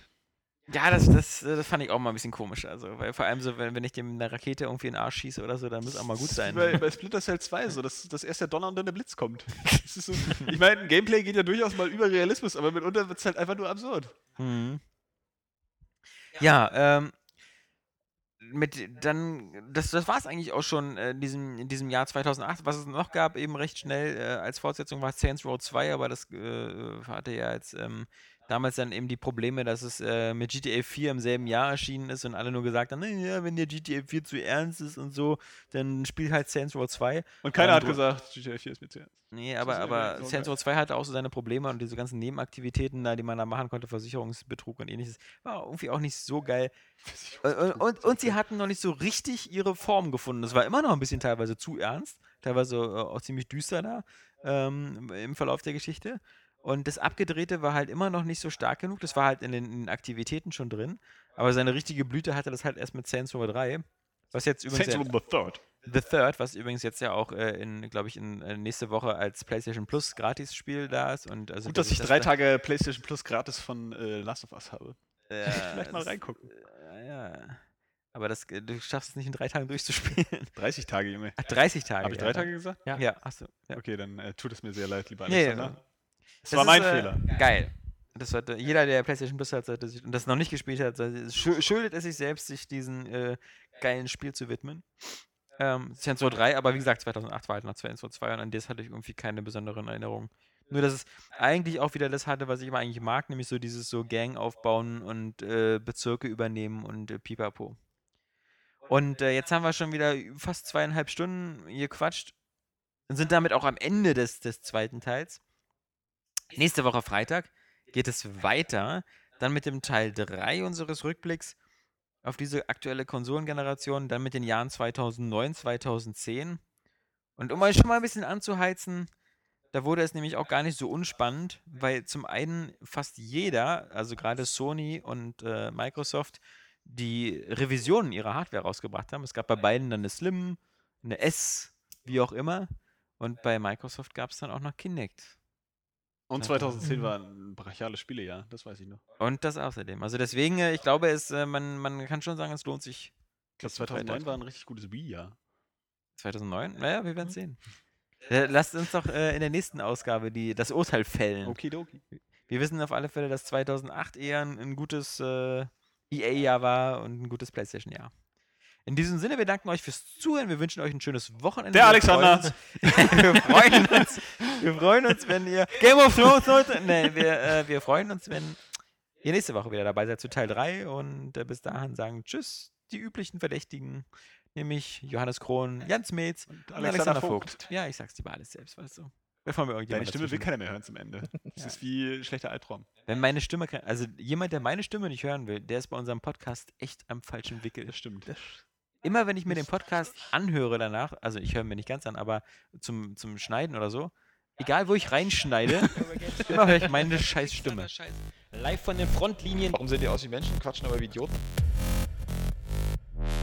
Ja, das, das, das fand ich auch mal ein bisschen komisch. Also, weil vor allem so, wenn, wenn ich dem eine Rakete irgendwie in den Arsch schieße oder so, dann muss auch mal gut sein. Bei, bei Splinter Cell 2 so, dass, dass erst der Donner und dann der Blitz kommt. Das ist so, ich meine, Gameplay geht ja durchaus mal über Realismus, aber mitunter wird es halt einfach nur absurd. Mhm. Ja, ähm, mit dann, das, das war es eigentlich auch schon äh, in, diesem, in diesem Jahr 2008. Was es noch gab, eben recht schnell äh, als Fortsetzung war Saints Row 2, aber das äh, hatte ja jetzt ähm, damals dann eben die Probleme, dass es äh, mit GTA 4 im selben Jahr erschienen ist und alle nur gesagt haben, ja, wenn dir GTA 4 zu ernst ist und so, dann spiel halt Saints Row 2. Und keiner Ähm, hat gesagt, GTA 4 ist mir zu ernst. Nee, aber, aber Saints Row 2 hatte auch so seine Probleme und diese ganzen Nebenaktivitäten da, die man da machen konnte, Versicherungsbetrug und ähnliches, war irgendwie auch nicht so geil. Und, und, und, und sie hatten noch nicht so richtig ihre Form gefunden. Es war immer noch ein bisschen teilweise zu ernst, teilweise äh, auch ziemlich düster da ähm, im Verlauf der Geschichte. Und das Abgedrehte war halt immer noch nicht so stark genug. Das war halt in den, in den Aktivitäten schon drin. Aber seine richtige Blüte hatte das halt erst mit Saints Row 3. Was jetzt übrigens. Saints Row the Third. The Third, was übrigens jetzt ja auch äh, in, glaube ich, in äh, nächste Woche als PlayStation Plus Gratis-Spiel da ist. Und also Gut, dass ich das drei Tage PlayStation Plus gratis von äh, Last of Us habe. Ja, Vielleicht mal das- reingucken. äh, Ja. Aber das, äh, du schaffst es nicht in drei Tagen durchzuspielen. 30 Tage, Junge. Ach, 30 Tage. Habe ich ja, drei dann- Tage gesagt? Ja. Ja, achso. Ja. Okay, dann äh, tut es mir sehr leid, lieber Alexander. Das, Das war mein ist, äh, Fehler. Geil. Das sollte, jeder, der PlayStation Plus hat, sollte sich, und das noch nicht gespielt hat, sollte, schul- schuldet es sich selbst, sich diesen äh, geilen Spiel zu widmen. Ähm, Saints Row 3, aber wie gesagt, 2008 war halt noch Saints Row 2 und an das hatte ich irgendwie keine besonderen Erinnerungen. Nur, dass es eigentlich auch wieder das hatte, was ich immer eigentlich mag, nämlich so dieses so Gang aufbauen und äh, Bezirke übernehmen und äh, pipapo. Und äh, jetzt haben wir schon wieder fast zweieinhalb Stunden gequatscht und sind damit auch am Ende des, des zweiten Teils. Nächste Woche Freitag geht es weiter, dann mit dem Teil 3 unseres Rückblicks auf diese aktuelle Konsolengeneration, dann mit den Jahren 2009, 2010. Und um euch schon mal ein bisschen anzuheizen, da wurde es nämlich auch gar nicht so unspannend, weil zum einen fast jeder, also gerade Sony und äh, Microsoft, die Revisionen ihrer Hardware rausgebracht haben. Es gab bei beiden dann eine Slim, eine S, wie auch immer. Und bei Microsoft gab es dann auch noch Kinect. Und 2010 war ein brachiales Spielejahr, das weiß ich noch. Und das außerdem. Also deswegen, äh, ich glaube, es, äh, man, man kann schon sagen, es lohnt sich. Ich glaube, bis zum 2009 Freitag. war ein richtig gutes Wii-Jahr. 2009? Naja, wir werden es sehen. Äh, lasst uns doch äh, in der nächsten Ausgabe die, das Urteil fällen. Okidoki. Wir wissen auf alle Fälle, dass 2008 eher ein, ein gutes äh, EA-Jahr war und ein gutes PlayStation-Jahr. In diesem Sinne, wir danken euch fürs Zuhören. Wir wünschen euch ein schönes Wochenende. Der Wir Alexander. freuen uns- wir, freuen uns, wir freuen uns, wenn ihr Game of Thrones Leute. Nee, wir, äh, wir freuen uns, wenn ihr nächste Woche wieder dabei seid zu Teil 3 und äh, bis dahin sagen Tschüss, die üblichen Verdächtigen, nämlich Johannes Krohn, Jans Metz und Alexander, Vogt. Ja, ich sag's lieber alles selbst, weißt du. Bevor Deine Stimme will dazwischen- keiner mehr hören zum Ende. Das Ja. ist wie ein schlechter Albtraum. Wenn meine Stimme, also jemand, der meine Stimme nicht hören will, der ist bei unserem Podcast echt am falschen Wickel. Das stimmt. Immer wenn ich mir den Podcast anhöre danach, also ich höre mir nicht ganz an, aber zum, zum Schneiden oder so, egal wo ich reinschneide, immer höre ich meine scheiß Stimme. Live von den Frontlinien. Warum sehen die aus wie Menschen, quatschen aber wie Idioten?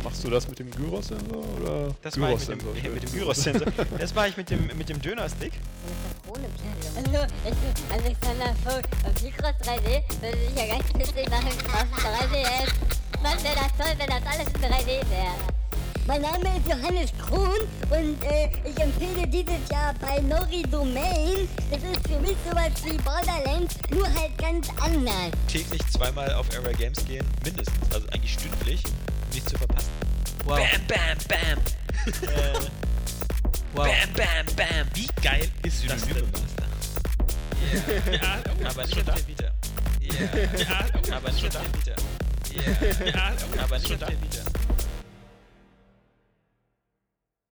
Machst du das mit dem Gyros-Sensor oder? Das war ich mit dem, Gyros-Sensor, mit dem Gyrosensor. Das war ich mit dem, mit dem Dönerstick. Hallo, ich bin Alexander Vogt. Und Mikros 3D würde ich ja ganz witzig machen auf 3DS. Mann, wäre das toll, wenn das alles in 3D wäre. Mein Name ist Johannes Krohn und äh, ich empfehle dieses Jahr bei Nori Domain. Das ist für mich sowas wie Borderlands, nur halt ganz anders. Täglich zweimal auf Area Games gehen, mindestens. Also eigentlich stündlich, um nicht zu verpassen. Wow. Bam, bam, bam. äh, wow. Bam, bam, bam. Wie geil ist das denn, Master? Ja, aber nicht auf der Vita. Ja, aber nicht auf der Vita. Ja, aber nicht auf der Vita.